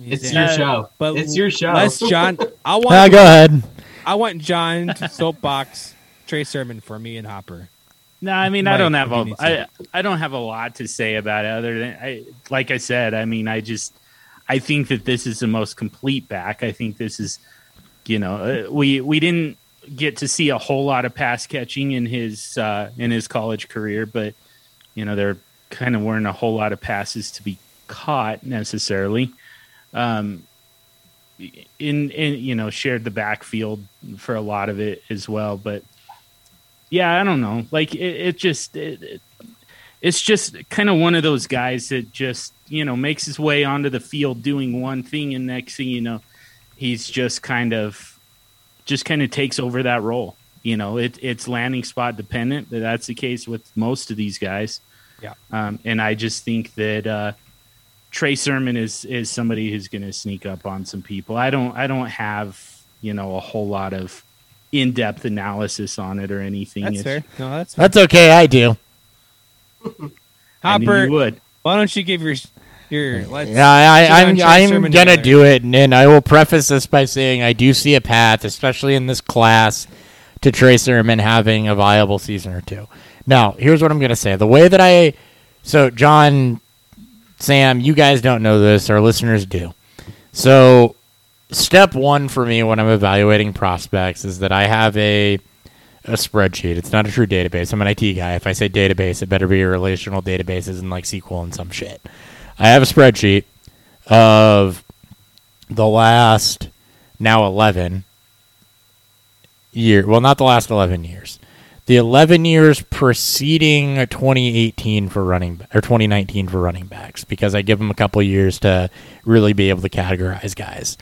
S3: It's your show.
S2: But
S3: it's your show.
S2: Let's John. I
S1: Ah,
S2: want.
S1: go ahead.
S2: I want John to soapbox Trey Sermon for me and Hopper.
S4: No, I mean
S2: Mike,
S4: I don't have
S2: if you
S4: a
S2: need
S4: I, I don't have a lot to say about it other than I like I said, I mean I just I think that this is the most complete back. I think this is you know, uh, we we didn't get to see a whole lot of pass catching in his uh in his college career, but you know, there kind of weren't a whole lot of passes to be caught necessarily. Um in in you know, shared the backfield for a lot of it as well, but yeah, I don't know. Like it, it just it, it, it's just kind of one of those guys that just you know makes his way onto the field doing one thing, and next thing you know, he's just kind of just kind of takes over that role. You know, it, it's landing spot dependent, but that's the case with most of these guys.
S2: Yeah.
S4: Um, and I just think that uh, Trey Sermon is is somebody who's going to sneak up on some people. I don't I don't have you know a whole lot of in depth analysis on it or anything.
S2: That's
S4: It's-
S2: fair. No, that's fair.
S1: That's okay. I do.
S4: I
S2: Hopper,
S4: you would.
S2: why don't you give your your let's
S1: Yeah, I,
S2: Shit
S1: I,
S2: on
S1: I'm I'm
S2: Sermon
S1: gonna
S2: together.
S1: do it, and, and I will preface this by saying I do see a path, especially in this class, to Trey Sermon having a viable season or two. Now, here's what I'm gonna say: the way that I, so John, Sam, you guys don't know this, our listeners do. So, step one for me when I'm evaluating prospects is that I have a a spreadsheet. It's not a true database. I'm an IT guy. If I say database, it better be a relational database, isn't like SQL and some shit. I have a spreadsheet of the last now 11 year well not the last 11 years the 11 years preceding 2018 for running or 2019 for running backs because i give them a couple years to really be able to categorize guys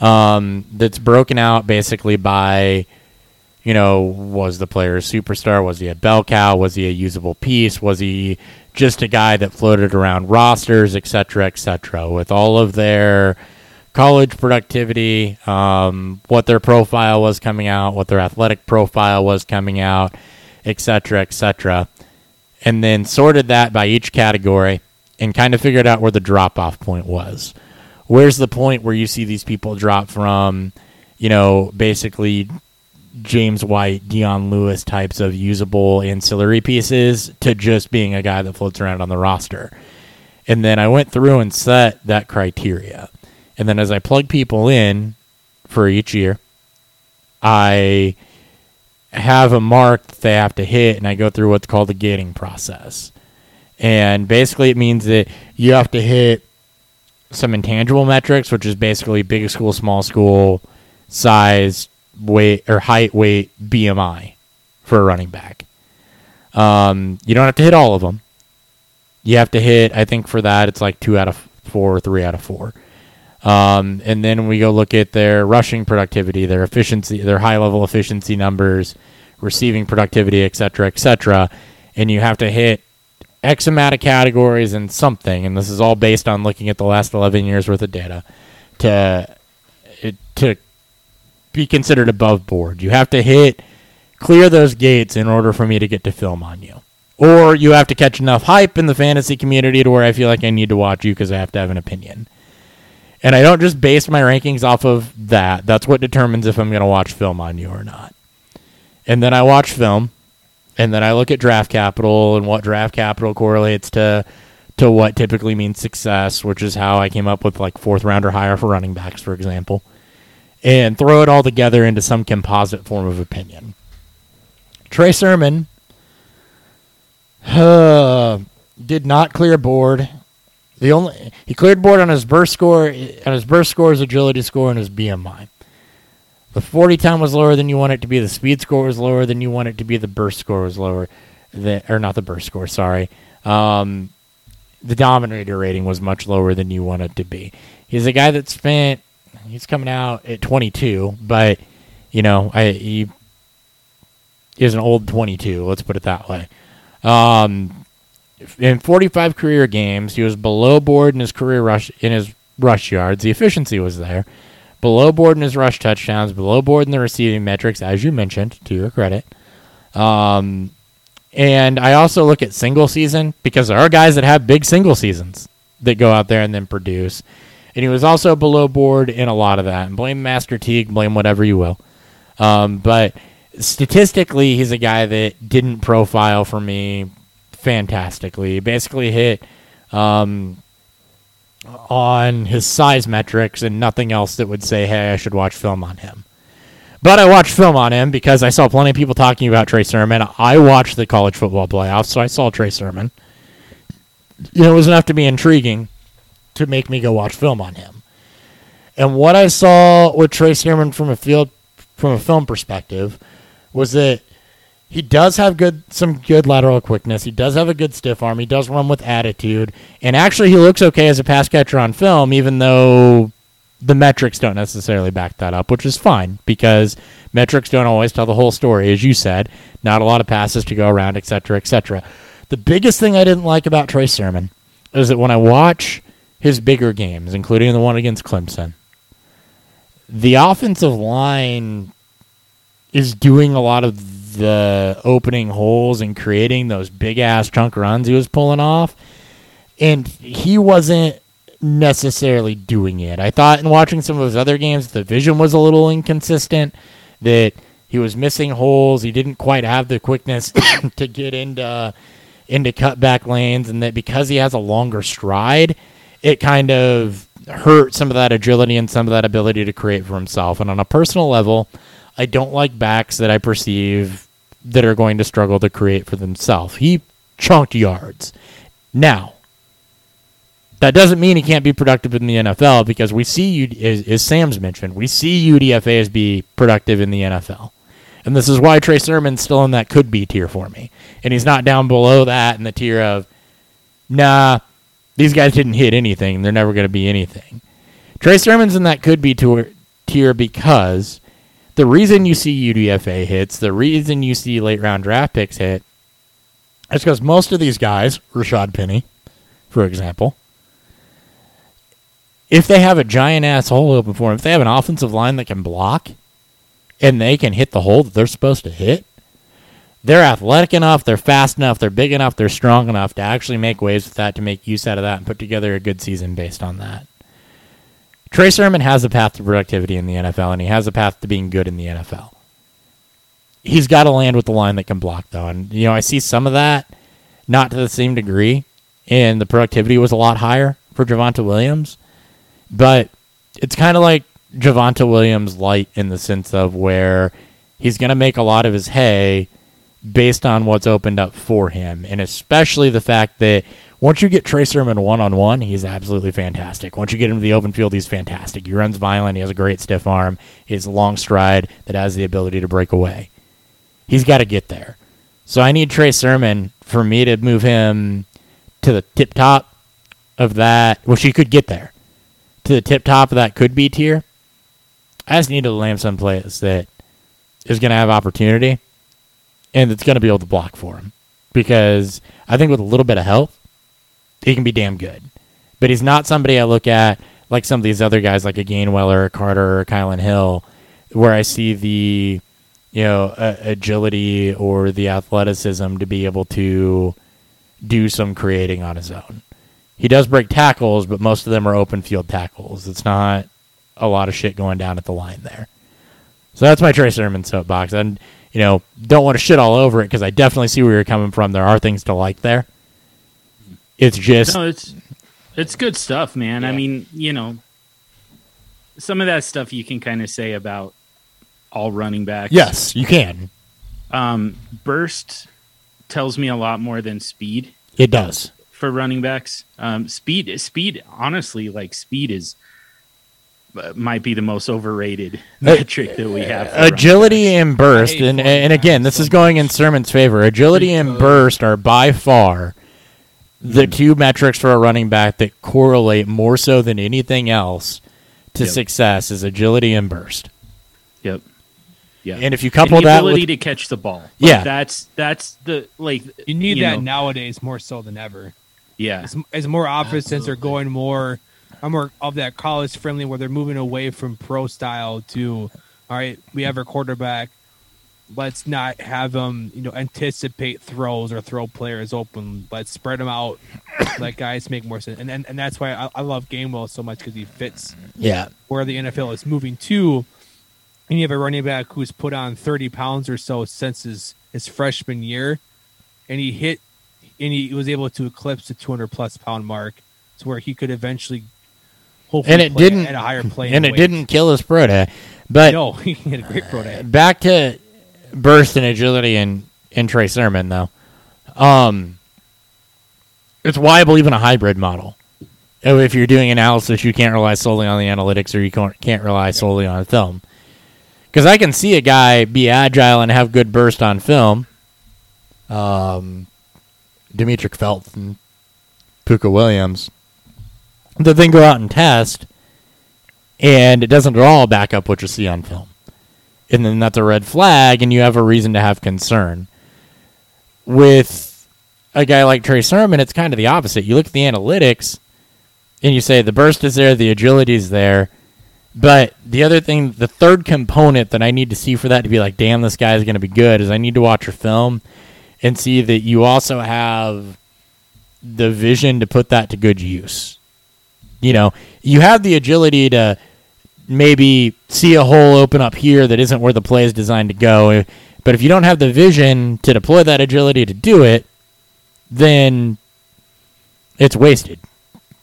S1: um, that's broken out basically by you know, was the player a superstar? Was he a bell cow? Was he a usable piece? Was he just a guy that floated around rosters, et cetera, et cetera, with all of their college productivity, um, what their profile was coming out, what their athletic profile was coming out, et cetera, et cetera, and then sorted that by each category and kind of figured out where the drop off point was. Where's the point where you see these people drop from, you know, basically James White, Dion Lewis types of usable ancillary pieces to just being a guy that floats around on the roster. And then I went through and set that criteria. And then as I plug people in for each year, I have a mark that they have to hit, and I go through what's called the gating process. And basically, it means that you have to hit some intangible metrics, which is basically big school, small school, size, weight or height, weight, BMI for a running back. Um, you don't have to hit all of them. You have to hit. I think for that it's like two out of four, or three out of four. Um, and then we go look at their rushing productivity, their efficiency, their high level efficiency numbers, receiving productivity, et cetera, et cetera. And you have to hit X amount of categories and something. And this is all based on looking at the last 11 years worth of data to to be considered above board. You have to hit clear those gates in order for me to get to film on you. Or you have to catch enough hype in the fantasy community to where I feel like I need to watch you because I have to have an opinion. And I don't just base my rankings off of that. That's what determines if I'm going to watch film on you or not. And then I watch film, and then I look at draft capital and what draft capital correlates to to what typically means success, which is how I came up with like fourth round or higher for running backs, for example and throw it all together into some composite form of opinion. Trey Sermon uh, did not clear board. The only he cleared board on his burst score, on his burst score, his agility score, and his BMI. The 40 time was lower than you want it to be. The speed score was lower than you want it to be. The burst score was lower, than, or not the burst score. Sorry. Um, the dominator rating was much lower than you want it to be. He's a guy that spent he's coming out at 22, but you know, I he is an old 22. Let's put it that way. Um, in 45 career games, he was below board in his career rush in his rush yards. The efficiency was there. Below board in his rush touchdowns, below board in the receiving metrics, as you mentioned, to your credit. Um, and I also look at single season because there are guys that have big single seasons that go out there and then produce. And he was also below board in a lot of that. And blame Master Teague, blame whatever you will. Um, but statistically, he's a guy that didn't profile for me fantastically. He basically hit um, on his size metrics and nothing else that would say, hey, I should watch film on him. But I watched film on him because I saw plenty of people talking about Trey Sermon. I watched the college football playoffs, so I saw Trey Sermon. You know, it was enough to be intriguing to make me go watch film on him. And what I saw with Trey Sermon from a field from a film perspective was that he does have good some good lateral quickness. He does have a good stiff arm. He does run with attitude. And actually he looks okay as a pass catcher on film, even though the metrics don't necessarily back that up, which is fine because metrics don't always tell the whole story, as you said. Not a lot of passes to go around, etc., etc. The biggest thing I didn't like about Trey Sermon is that when I watch his bigger games, including the one against Clemson, the offensive line is doing a lot of the opening holes and creating those big ass chunk runs he was pulling off. And he wasn't necessarily doing it. I thought in watching some of his other games, the vision was a little inconsistent, that he was missing holes. He didn't quite have the quickness to get into into cutback lanes, and that because he has a longer stride, it kind of hurt some of that agility and some of that ability to create for himself. And on a personal level, I don't like backs that I perceive that are going to struggle to create for themselves. He chunked yards. Now, that doesn't mean he can't be productive in the NFL because we see as, as Sam's mentioned, we see UDFA as be productive in the NFL. And this is why Trey Sermon's still in that could be tier for me. And he's not down below that in the tier of, nah, these guys didn't hit anything. They're never going to be anything. Trey Sermon's in that could be tier because the reason you see UDFA hits, the reason you see late round draft picks hit, is because most of these guys, Rashaad Penny, for example, if they have a giant ass hole open for them, if they have an offensive line that can block and they can hit the hole that they're supposed to hit, they're athletic enough, they're fast enough, they're big enough, they're strong enough to actually make waves with that, to make use out of that, and put together a good season based on that. Trey Sermon has a path to productivity in the NFL, and he has a path to being good in the NFL. He's got to land with the line that can block, though. And, you know, I see some of that, not to the same degree, and the productivity was a lot higher for Javonte Williams. But it's kind of like Javonte Williams light in the sense of where he's going to make a lot of his hay based on what's opened up for him, and especially the fact that once you get Trey Sermon one on one, he's absolutely fantastic. Once you get him to the open field, he's fantastic. He runs violent. He has a great stiff arm. He has a long stride that has the ability to break away. He's got to get there. So I need Trey Sermon for me to move him to the tip top of that. Well, she could get there to the tip top of that could be tier. I just need to land someplace that is going to have opportunity and it's going to be able to block for him. Because I think with a little bit of help, he can be damn good. But he's not somebody I look at like some of these other guys, like a Gainwell or Carter or Kylin Hill, where I see the you know uh, agility or the athleticism to be able to do some creating on his own. He does break tackles, but most of them are open field tackles. It's not a lot of shit going down at the line there. So that's my Trey Sermon soapbox. And, you know, don't want to shit all over it because I definitely see where you're coming from. There are things to like there. It's just.
S4: No, it's, it's good stuff, man. Yeah. I mean, you know, some of that stuff you can kind of say about all running backs.
S1: Yes, you can.
S4: Um, burst tells me a lot more than speed.
S1: It does
S4: for running backs. Um, speed, speed. Honestly, like speed is uh, might be the most overrated uh, metric that we have.
S1: Agility and burst, and and again, this is going in Sermon's favor. Agility and burst are by far the two metrics for a running back that correlate more so than anything else to yep. success is agility and burst.
S4: Yep. Yeah.
S1: And if you couple
S4: and the
S1: that
S4: ability
S1: with,
S4: to catch the ball, like
S1: yeah,
S4: that's that's the like
S2: you need
S4: you
S2: that
S4: know,
S2: nowadays more so than ever.
S4: Yeah,
S2: as, as more offenses are going more, I'm more of that college friendly where they're moving away from pro style to, all right, we have our quarterback. Let's not have them, you know, anticipate throws or throw players open. Let's spread them out. let guys make more sense, and and, and that's why I, I love Gainwell so much because he fits.
S1: Yeah,
S2: where the NFL is moving to, and you have a running back who's put on 30 pounds or so since his his freshman year, and he hit and he was able to eclipse the 200 plus pound mark to where he could eventually hopefully
S1: and it didn't
S2: at a higher plane
S1: and it
S2: weight.
S1: didn't kill his pro day but
S2: no he had a great pro day
S1: back to burst and agility in, in Trey Sermon though. Um it's why I believe in a hybrid model. If you're doing analysis you can't rely solely on the analytics or you can't rely solely on film. Because I can see a guy be agile and have good burst on film. Um Demetric Felton, and Pooka Williams, that then go out and test, and it doesn't at all back up what you see on film. And then that's a red flag, and you have a reason to have concern. With a guy like Trey Sermon, it's kind of the opposite. You look at the analytics, and you say the burst is there, the agility is there, but the other thing, the third component that I need to see for that to be like, damn, this guy is going to be good, is I need to watch your film and see that you also have the vision to put that to good use. You know, you have the agility to maybe see a hole open up here that isn't where the play is designed to go. But if you don't have the vision to deploy that agility to do it, then it's wasted.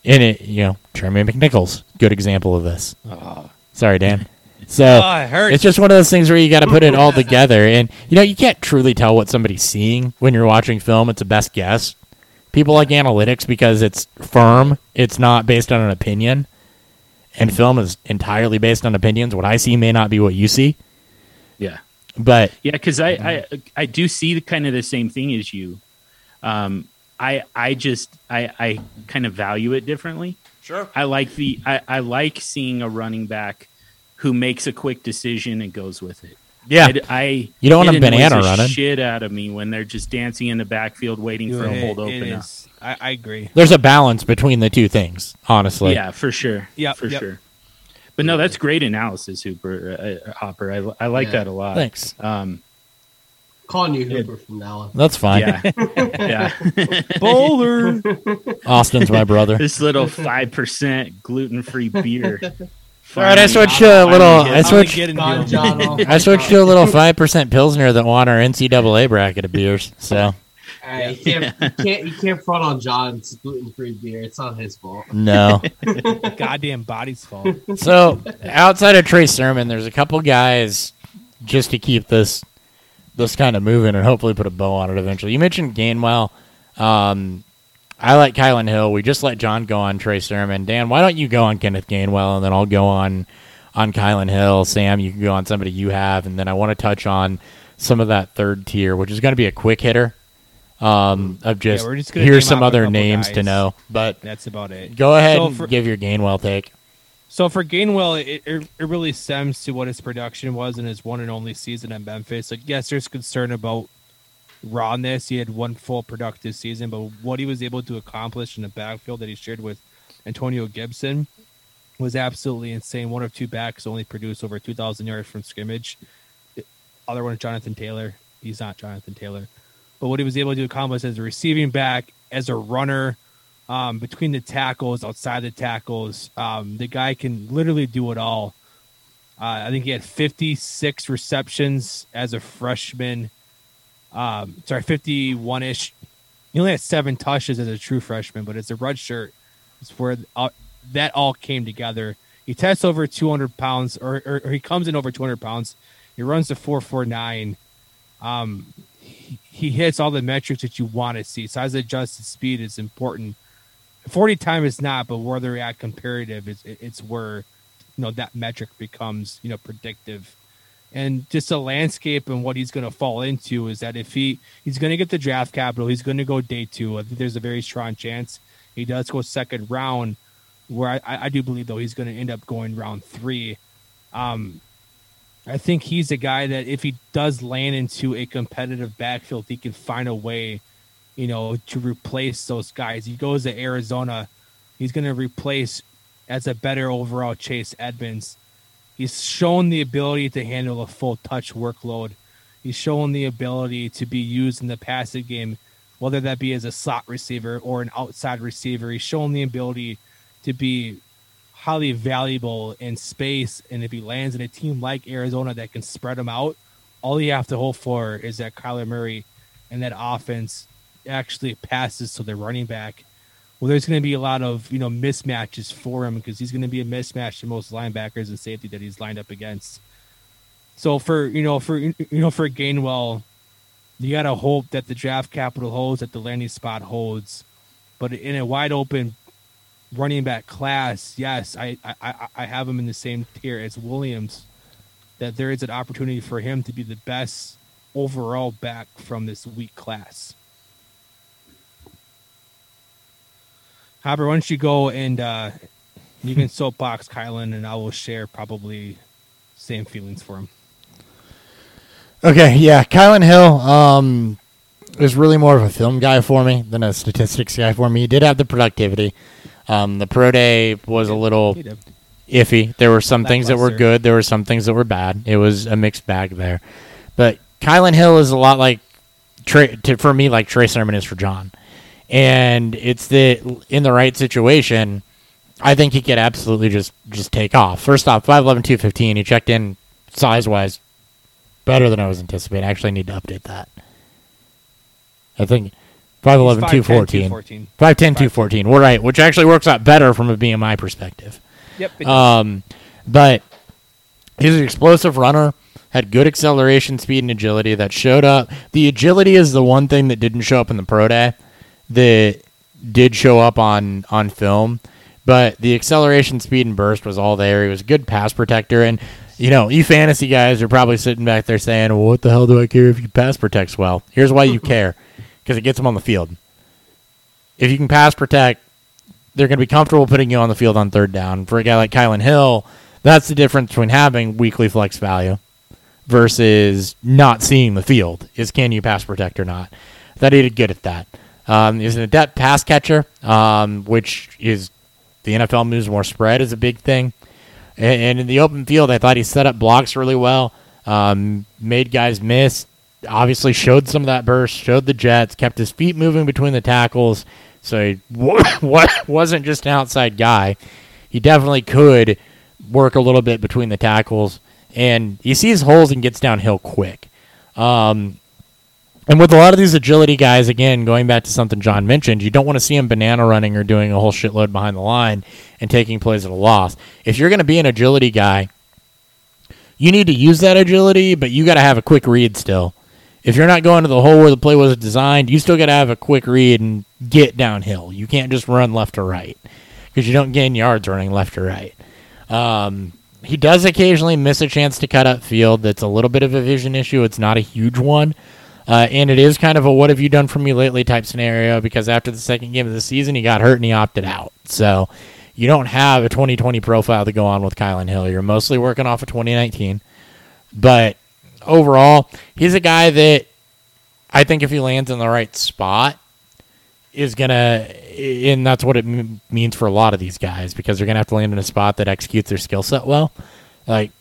S1: And it, you know, Jeremy McNichols, good example of this. Ah. Sorry, Dan. So
S2: Oh, it
S1: it's just one of those things where you got to put it all together, and you know you can't truly tell what somebody's seeing when you're watching film. It's a best guess. People like analytics because it's firm. It's not based on an opinion, and film is entirely based on opinions. What I see may not be what you see,
S4: Yeah.
S1: but
S4: Yeah, because I, I I do see the kind of the same thing as you. Um, I I just I I kind of value it differently.
S1: Sure.
S4: I like the I, I like seeing a running back who makes a quick decision and goes with it.
S1: Yeah,
S4: I, I
S1: You don't want
S4: it
S1: them banana
S4: annoys the
S1: running.
S4: Shit out of me when they're just dancing in the backfield waiting for a
S2: It-
S4: hold open up.
S2: is- I, I agree.
S1: there's a balance between the two things. Honestly,
S4: yeah, for sure.
S2: Yeah,
S4: for
S2: yep.
S4: sure. But no, that's great analysis, Hooper uh, uh, Hopper. I, I like
S3: Yeah.
S4: that a lot.
S1: Thanks.
S4: Um,
S3: Calling you Hooper from now on.
S1: That's fine.
S4: yeah, yeah.
S2: Bowler.
S1: Austin's my brother.
S4: this little five percent gluten free beer.
S1: All right, I
S4: Finally-
S1: switched to a little. I
S4: me.
S1: switched.
S2: getting
S3: God,
S2: you.
S3: John,
S1: I switched to a little five percent pilsner that won our NCAA bracket of beers. So
S3: Hey, you can't, you can't you can't front on John's gluten free beer. It's not his fault.
S1: no.
S2: Goddamn body's fault.
S1: So outside of Trey Sermon, there's a couple guys just to keep this this kind of moving and hopefully put a bow on it eventually. You mentioned Gainwell. Um, I like Kylin Hill. We just let John go on Trey Sermon. Dan, why don't you go on Kenneth Gainwell and then I'll go on on Kylin Hill. Sam, you can go on somebody you have, and then I want to touch on some of that third tier, which is going to be a quick hitter. Um, of just,
S2: we're just
S1: here's some other names to know, but
S2: That's about it.
S1: go ahead
S2: So
S1: and give your Gainwell take.
S2: So for Gainwell, it, it, it really stems to what his production was in his one and only season at Memphis. Like, yes, there's concern about rawness. He had one full productive season, but what he was able to accomplish in the backfield that he shared with Antonio Gibson was absolutely insane. One of two backs only produced over 2,000 yards from scrimmage. Other one is Jonathan Taylor. He's not Jonathan Taylor. But what he was able to accomplish as a receiving back, as a runner, um, between the tackles, outside the tackles. Um, the guy can literally do it all. Uh, I think he had 56 receptions as a freshman. Um, sorry, 51 ish. He only had seven touches as a true freshman, but it's a red shirt, it's where uh, that all came together. He tests over 200 pounds, or, or, or he comes in over 200 pounds. He runs the 449. Um, he, he hits all the metrics that you want to see. Size adjusted speed is important. 40 time is not, but where they're at comparative, it's, it's where, you know, that metric becomes, you know, predictive. And just the landscape and what he's going to fall into is that if he he's going to get the draft capital, he's going to go day two. I think there's a very strong chance he does go second round. Where I, I do believe though he's going to end up going round three. Um, I think he's a guy that if he does land into a competitive backfield, he can find a way, you know, to replace those guys. He goes to Arizona, he's going to replace as a better overall Chase Edmonds. He's shown the ability to handle a full touch workload. He's shown the ability to be used in the passing game, whether that be as a slot receiver or an outside receiver. He's shown the ability to be highly valuable in space. And if he lands in a team like Arizona that can spread him out, all you have to hope for is that Kyler Murray and that offense actually passes to the running back. Well, there's going to be a lot of you know mismatches for him because he's going to be a mismatch to most linebackers and safety that he's lined up against. So for you know for you know for Gainwell, you got to hope that the draft capital holds, that the landing spot holds, but in a wide open running back class, yes, I, I, I have him in the same tier as Williams. That there is an opportunity for him to be the best overall back from this weak class. Hopper, why don't you go and uh, you can soapbox Kylin, and I will share probably same feelings for him.
S6: Okay, yeah, Kylin Hill um, is really more of a film guy for me than a statistics guy for me. He did have the productivity.
S1: Um, the pro day was a little iffy. There were some things that were good. There were some things that were bad. It was a mixed bag there. But Kylin Hill is a lot like Trey, to, for me, like Trey Sermon is for John. And it's that in the right situation, I think he could absolutely just just take off. First off, 5'11", 215. He checked in size wise better than I was anticipating. I actually need to update that. I think 5'11",
S2: He's
S1: 214.
S2: 214.
S1: 5'10", 214. We're right, which actually works out better from a BMI perspective.
S2: Yep.
S1: Um, but he's an explosive runner, had good acceleration, speed, and agility that showed up. The agility is the one thing that didn't show up in the pro day that did show up on on film. But the acceleration, speed, and burst was all there. He was a good pass protector, and you know, you fantasy guys are probably sitting back there saying, well, "What the hell do I care if you pass protects well?" Here's why you care: because it gets them on the field. If you can pass protect, they're going to be comfortable putting you on the field on third down. For a guy like Kylin Hill, that's the difference between having weekly flex value versus not seeing the field. Is can you pass protect or not? That he did good at that. Um, an adept pass catcher, um, which is the NFL moves more spread is a big thing. And, and in the open field, I thought he set up blocks really well, um, made guys miss. Obviously, showed some of that burst, showed the jets, kept his feet moving between the tackles. So he wa- wasn't just an outside guy. He definitely could work a little bit between the tackles, and he sees holes and gets downhill quick. Um, and with a lot of these agility guys, again, going back to something John mentioned, you don't want to see him banana running or doing a whole shitload behind the line and taking plays at a loss. If you're going to be an agility guy, you need to use that agility, but you got to have a quick read still. If you're not going to the hole where the play was designed, you still got to have a quick read and get downhill. You can't just run left or right because you don't gain yards running left or right. Um, he does occasionally miss a chance to cut up field. That's a little bit of a vision issue. It's not a huge one. Uh, and it is kind of a what have you done for me lately type scenario because after the second game of the season, he got hurt and he opted out. So you don't have a 2020 profile to go on with Kylin Hill. You're mostly working off of 2019. But overall, he's a guy that I think if he lands in the right spot, is gonna, and that's what it m- means for a lot of these guys because they're gonna have to land in a spot that executes their skill set well. Like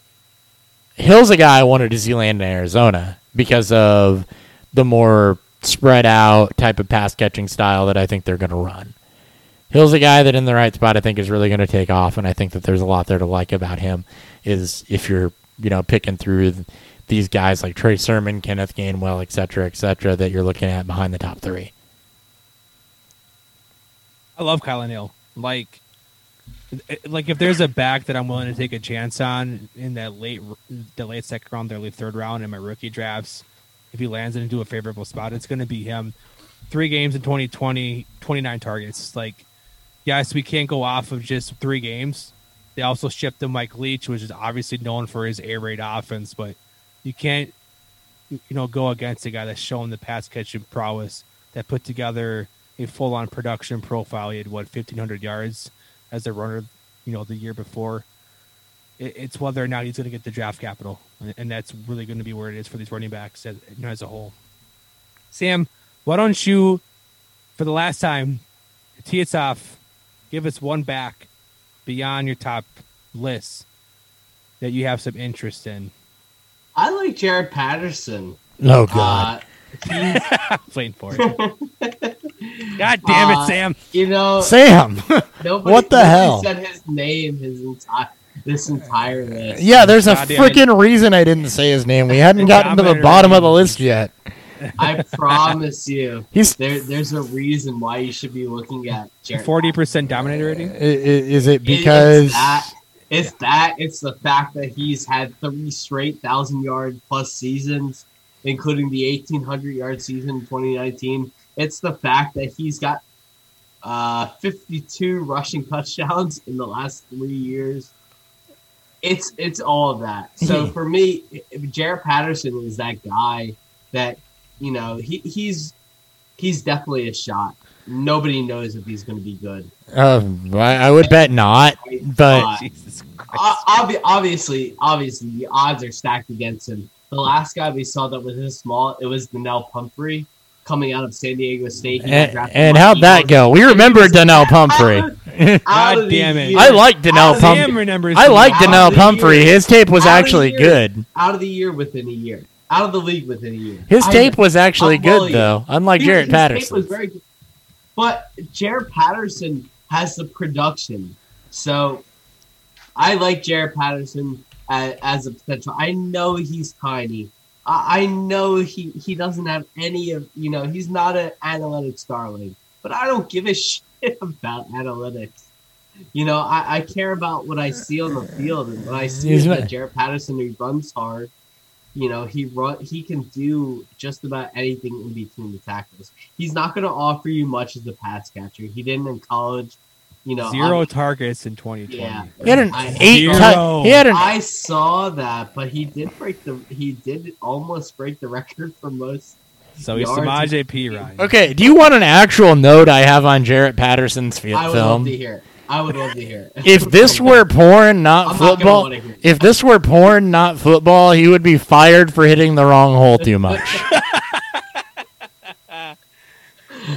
S1: Hill's a guy I wanted to see land in Arizona because of the more spread out type of pass catching style that I think they're gonna run. Hill's a guy that in the right spot I think is really going to take off, and I think that there's a lot there to like about him. Is if you're you know picking through these guys like Trey Sermon, Kenneth Gainwell, et cetera, et cetera, that you're looking at behind the top three.
S2: I love Kylin Hill. Like, eh, like if there's a back that I'm willing to take a chance on in that late, the late second round, late third round in my rookie drafts, if he lands into a favorable spot, it's going to be him. Three games in 2020, 29 targets. Like, yes, we can't go off of just three games. They also shipped him Mike Leach, which is obviously known for his air raid offense, but you can't, you know, go against a guy that's shown the pass catching prowess that put together a full on production profile. He had what 1500 yards as a runner, you know, the year before. It, it's whether or not he's going to get the draft capital, and, and that's really going to be where it is for these running backs as, you know, as a whole. Sam, why don't you, for the last time, tee us off, give us one back beyond your top list that you have some interest in.
S3: I like Jaret Patterson.
S1: Oh God,
S3: Uh,
S2: Playing for it. God damn it,
S3: Uh,
S2: Sam!
S3: you know,
S6: Sam.
S3: nobody,
S6: what the
S3: nobody
S6: hell?
S3: Said his name his entire this entire list.
S6: yeah, there's a
S2: Goddamn it.
S6: freaking reason I didn't say his name. We hadn't gotten to the bottom of the list yet.
S3: I promise you,
S6: He's
S3: there, there's a reason why you should be looking at Jaret.
S2: Forty percent dominator rating.
S6: i- i- is it
S3: It-
S6: because
S3: it's that, it's that it's the fact that he's had three straight thousand yard plus seasons, including the eighteen hundred yard season in 2019. It's the fact that he's got uh, 52 rushing touchdowns in the last three years. It's it's all of that. So for me, Jaret Patterson is that guy that you know he, he's he's definitely a shot. Nobody knows if he's going to be good.
S6: Um, I, I would bet not, but
S3: Uh,
S2: Jesus
S3: obvi- obviously, obviously, the odds are stacked against him. The last guy we saw that was this small, it was Donnel Pumphrey coming out of San Diego State.
S6: And, and how'd
S3: the
S6: that go? We remember Donnel Pumphrey.
S3: Out
S2: God damn it.
S3: year-
S1: I like Donnel
S3: out of the-
S1: Pumphrey. I like
S3: Out of
S1: Donnel
S3: the
S1: Pumphrey.
S3: year.
S1: His tape was
S3: Out
S1: actually
S3: year.
S1: good.
S3: out of the year within a year. Out of the league within a year.
S1: His
S3: I-
S1: tape was actually
S3: I'll follow
S1: good though, unlike
S3: His-
S1: Jaret
S3: his tape
S1: Patterson.
S3: was very good. But Jaret Patterson has the production. So I like Jaret Patterson as, as a potential. I know he's tiny. I, I know he, he doesn't have any of, you know, he's not an analytics darling. But I don't give a shit about analytics. You know, I, I care about what I see on the field. And what I see is that Jaret Patterson, he runs hard. You know, he run he can do just about anything in between the tackles. He's not going to offer you much as a pass catcher. He didn't in college. You know,
S2: zero
S3: I-
S2: targets in 2020.
S3: Yeah.
S1: He had an
S3: I-
S1: eight.
S2: Zero.
S1: tou- he had an
S3: I saw that, but he did break the he did almost break the record for most.
S2: So he's
S3: Yards.
S2: Samaje Perine.
S1: Okay, do you want an actual note I have on Jaret Patterson's fi-
S3: I would
S1: film?
S3: love to hear. it. I would love to hear. it.
S1: If this were porn, not
S3: I'm not gonna
S1: football,
S3: wanna hear it.
S1: if this were porn, not football, he would be fired for hitting the wrong hole too much.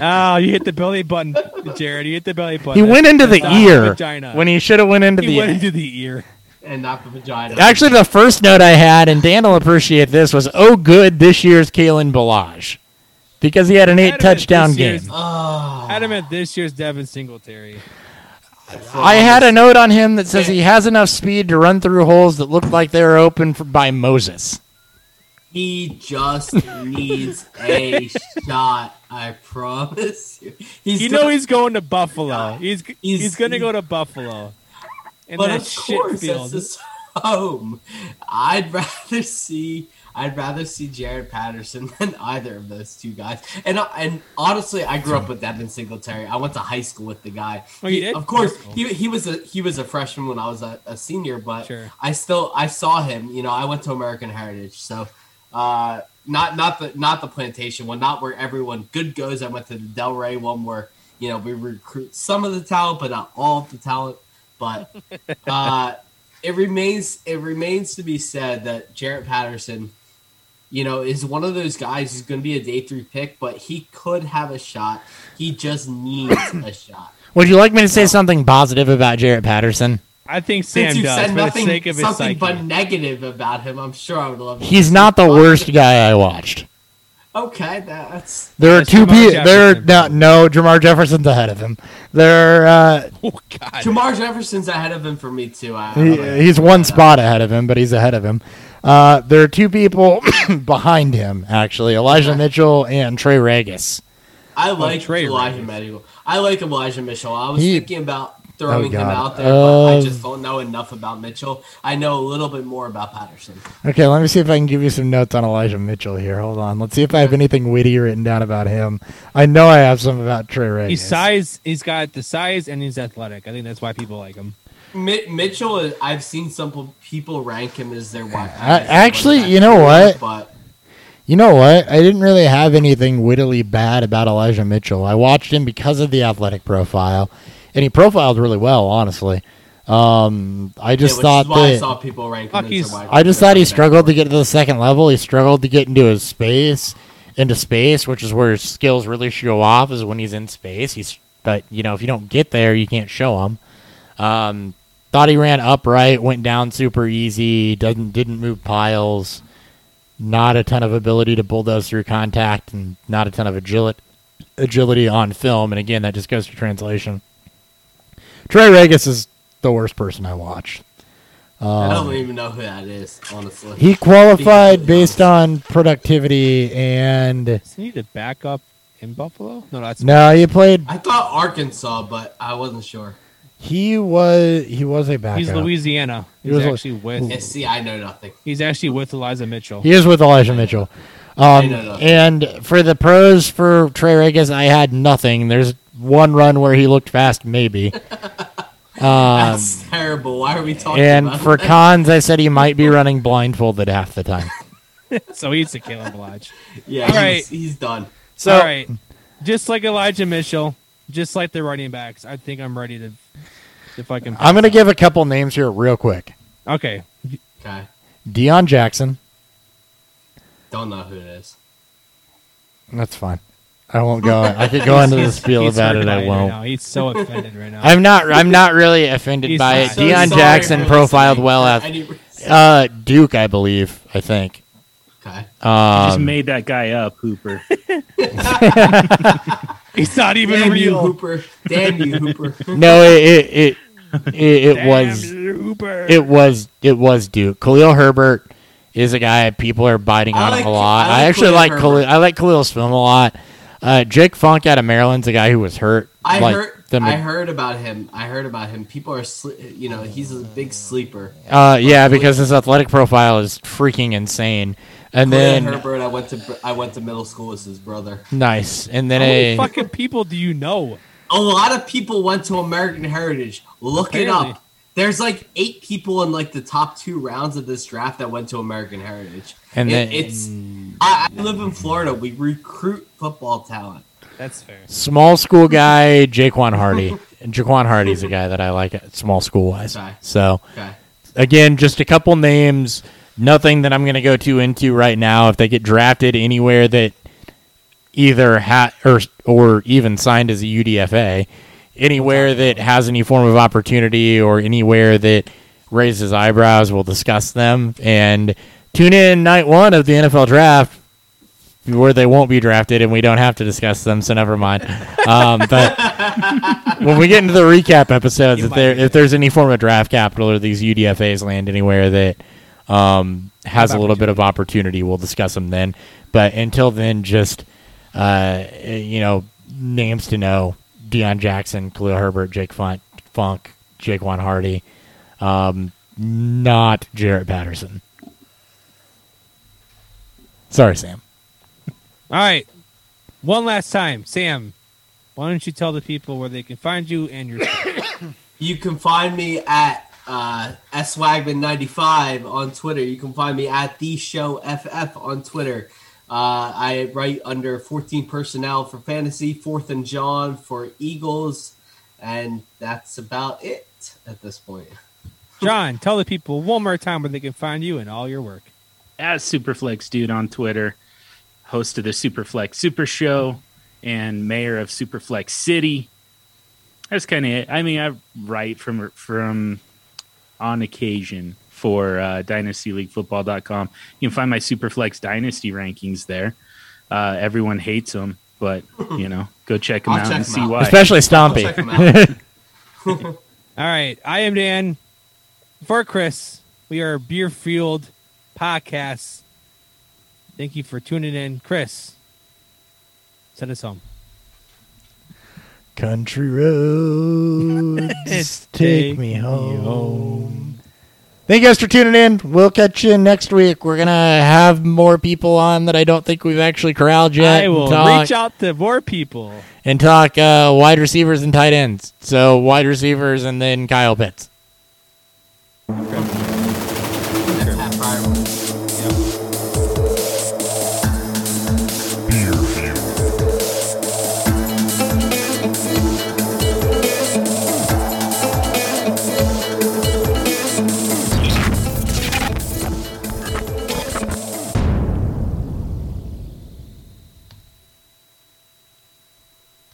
S2: Oh, you hit the belly button, Jaret. You hit the belly button.
S1: he went into the
S2: That's not
S1: ear
S2: vagina.
S1: when he should have went into the ear.
S2: he
S1: the.
S2: went into the ear.
S3: And not the vagina.
S1: Actually, the first note I had, and Dan will appreciate this, was oh good this year's Kalen Ballage because he had an eight
S2: Adam
S1: touchdown
S2: this
S1: game.
S2: year's-
S3: Oh,
S2: Adam at this year's Devin Singletary.
S1: I had a note on him that says he has enough speed to run through holes that look like they were open for, by Moses.
S3: He just needs a shot. I promise you. He's
S2: You
S3: got-
S2: know he's going to Buffalo. He's he's,
S3: He's-
S2: going to go to Buffalo. In
S3: but
S2: that
S3: of
S2: shit
S3: course,
S2: field.
S3: that's his home. I'd rather see. I'd rather see Jaret Patterson than either of those two guys. And uh, and honestly, I grew up with Devin Singletary. I went to high school with the guy.
S2: Oh, you
S3: He-
S2: did?
S3: Of course, he, he was a he was a freshman when I was a, a senior, but
S2: Sure.
S3: I still I saw him. You know, I went to American Heritage, so uh, not not the not the plantation one, not where everyone good goes. I went to the Delray one where you know we recruit some of the talent, but not all of the talent. But uh, it remains it remains to be said that Jaret Patterson, you know, is one of those guys who's going to be a day three pick, but he could have a shot. He just needs a shot.
S1: Would you like me to say something positive about Jaret Patterson?
S2: I think Sam
S3: Since you
S2: does
S3: said
S2: for the
S3: nothing,
S2: sake of his
S3: something
S2: psyche.
S3: but negative about him, I'm sure I would love. to
S1: He's not the worst guy I watched.
S3: Okay, that's
S1: There are
S2: That's
S1: two
S2: Jermar
S1: people. There are
S2: Jefferson.
S1: no, no. Jermar Jefferson's ahead of him. There, uh,
S2: oh God.
S3: Jermar Jefferson's ahead of him for me too. I,
S1: he,
S3: I-
S1: he's one spot ahead of him, but he's ahead of him. Uh, there are two people behind him actually: Elijah Mitchell and Trey Ragas.
S3: I like
S2: Trey
S3: Elijah
S2: Ravens.
S3: Mitchell. I like Elijah Mitchell. I was
S1: He-
S3: thinking about throwing
S1: Oh,
S3: him out there, but I just don't know enough about Mitchell. I know a little bit more about Patterson.
S1: Okay, let me see if I can give you some notes on Elijah Mitchell here. Hold on. Let's see if I have anything witty written down about him. I know I have some about Trey Ragas.
S2: He's size. He's got the size and he's athletic. I think that's why people like him.
S3: Mi- Mitchell, I've seen some people rank him as their wide.
S1: Actually, you know what?
S3: But
S1: You know what? I didn't really have anything wittily bad about Elijah Mitchell. I watched him because of the athletic profile, and he profiled really well, honestly. Um, I just
S3: which
S1: thought
S3: is why I
S1: that
S3: saw people rank him
S2: he's-
S1: I just thought he struggled to get to the second level. He struggled to get into his space, into space, which is where his skills really show off. Is when he's in space. He's but you know if you don't get there, you can't show him. Um, thought he ran upright, went down super easy. Doesn't didn't move piles. Not a ton of ability to bulldoze through contact, and not a ton of agility agility on film. And again, that just goes to translation. Trey Ragas is the worst person I watched.
S3: I
S1: Um,
S3: don't even know who that is, honestly.
S1: he qualified based on productivity and
S2: Does he need to back up in Buffalo? No, that's
S1: no, he played.
S3: I thought Arkansas, but I wasn't sure.
S1: He was he was a backup.
S2: he's Louisiana.
S1: He was-
S2: actually with.
S3: Yeah, see, I know nothing.
S2: He's actually with Elijah Mitchell.
S1: He is with Elijah Mitchell. Um,
S3: know that.
S1: and for the pros for Trey Ragas, I had nothing. There's one run where he looked fast, maybe. Um,
S3: That's terrible. Why are we talking
S1: and
S3: about
S1: for
S3: that?
S1: cons, I said he might be running blindfolded half the time.
S2: So he's a Caleb Lodge.
S3: yeah,
S2: All
S3: he's,
S2: right.
S3: he's done.
S1: So
S2: All right, just like Elijah Mitchell, just like the running backs, I think I'm ready to. If I can,
S1: I'm going to give a couple names here real quick.
S2: Okay,
S3: Okay,
S1: Deon Jackson.
S3: don't know who it is.
S1: That's fine. I won't go. I could go into the spiel
S2: he's
S1: about it. I won't.
S2: now. He's so offended right now.
S1: I'm not. I'm not really offended
S2: He's
S1: by it.
S2: not.
S3: So Deon
S1: Jackson profiled well
S3: for
S1: as uh, Duke, I believe. I think.
S3: Okay.
S4: just
S1: Um,
S4: made that guy up, Hooper.
S2: He's not even
S3: Damn you,
S2: real.
S3: Hooper. Damn you, Hooper.
S1: no, it it it, it, it was
S2: you, Hooper.
S1: it was it was Duke. Khalil Herbert is a guy people are biting
S3: I
S1: on
S3: like-
S1: a lot.
S3: I
S1: I, actually
S3: Khalil
S1: like
S3: Herbert.
S1: Khalil. I like Khalil's film a lot. Uh, Jake Funk out of Maryland's a guy who was hurt.
S3: I
S1: like
S3: heard.
S1: the
S3: I heard about him. I heard about him. People are, sle- you know, he's a big sleeper.
S1: Uh, yeah, because his athletic profile is freaking insane. And
S3: Khalil
S1: then
S3: Herbert, I went to I went to middle school with his brother.
S1: nice, and then
S2: How many
S1: a
S2: fucking people do you know?
S3: A lot of people went to American Heritage. Look it up. There's like eight people in like the top two rounds of this draft that went to American Heritage.
S1: And
S3: It-
S1: then-
S3: it's mm. I, I live in Florida. We recruit football talent.
S2: That's fair.
S1: small school guy, Jaquan Hardy. And Jaquan Hardy's a guy that I like at small school wise.
S3: Okay.
S1: So
S3: Okay.
S1: again, just a couple names. Nothing that I'm going to go too into right now. If they get drafted anywhere that either ha or or even signed as a UDFA, anywhere that has any form of opportunity or anywhere that raises eyebrows, we'll discuss them. And tune in night one of the NFL draft where they won't be drafted and we don't have to discuss them, so never mind. Um, but when we get into the recap episodes, if there if there's any form of draft capital or these UDFAs land anywhere that um, has a little bit of opportunity, we'll discuss them then. But until then, just uh, you know, names to know: Deon Jackson, Khalil Herbert, Jake Funk, Funk, Jaquan Hardy, um, not Jaret Patterson. Sorry, Sam.
S2: All right. One last time, Sam. Why don't you tell the people where they can find you and your
S3: You can find me at uh, swagman95 on Twitter. You can find me at the show FF on Twitter. Uh, I write under 14 personnel for fantasy, Fourth and John for Eagles, and that's about it at this point.
S2: John. Tell the people one more time where they can find you and all your work.
S4: As Superflex Dude on Twitter, host of the Superflex Super Show, and mayor of Superflex City. That's kind of it. I mean, I write from from on occasion for uh, DynastyLeagueFootball.com. You can find my Superflex Dynasty rankings there. Uh, everyone hates them, but you know, go check them
S3: I'll
S4: out
S3: check
S4: and
S3: 'em
S4: see
S3: out.
S4: why.
S1: Especially
S3: I'll
S1: Stompy.
S3: out.
S2: All right. I am Dan. For Chris, we are Beer Field Podcast. Thank you for tuning in. Chris, send us home.
S1: Country roads take me home. Thank you guys for tuning in. We'll catch you next week. We're gonna have more people on that I don't think we've actually corralled yet.
S2: I will
S1: talk,
S2: reach out to more people.
S1: and talk uh, wide receivers and tight ends. So wide receivers and then Kyle Pitts.
S3: That's Pat Fryer.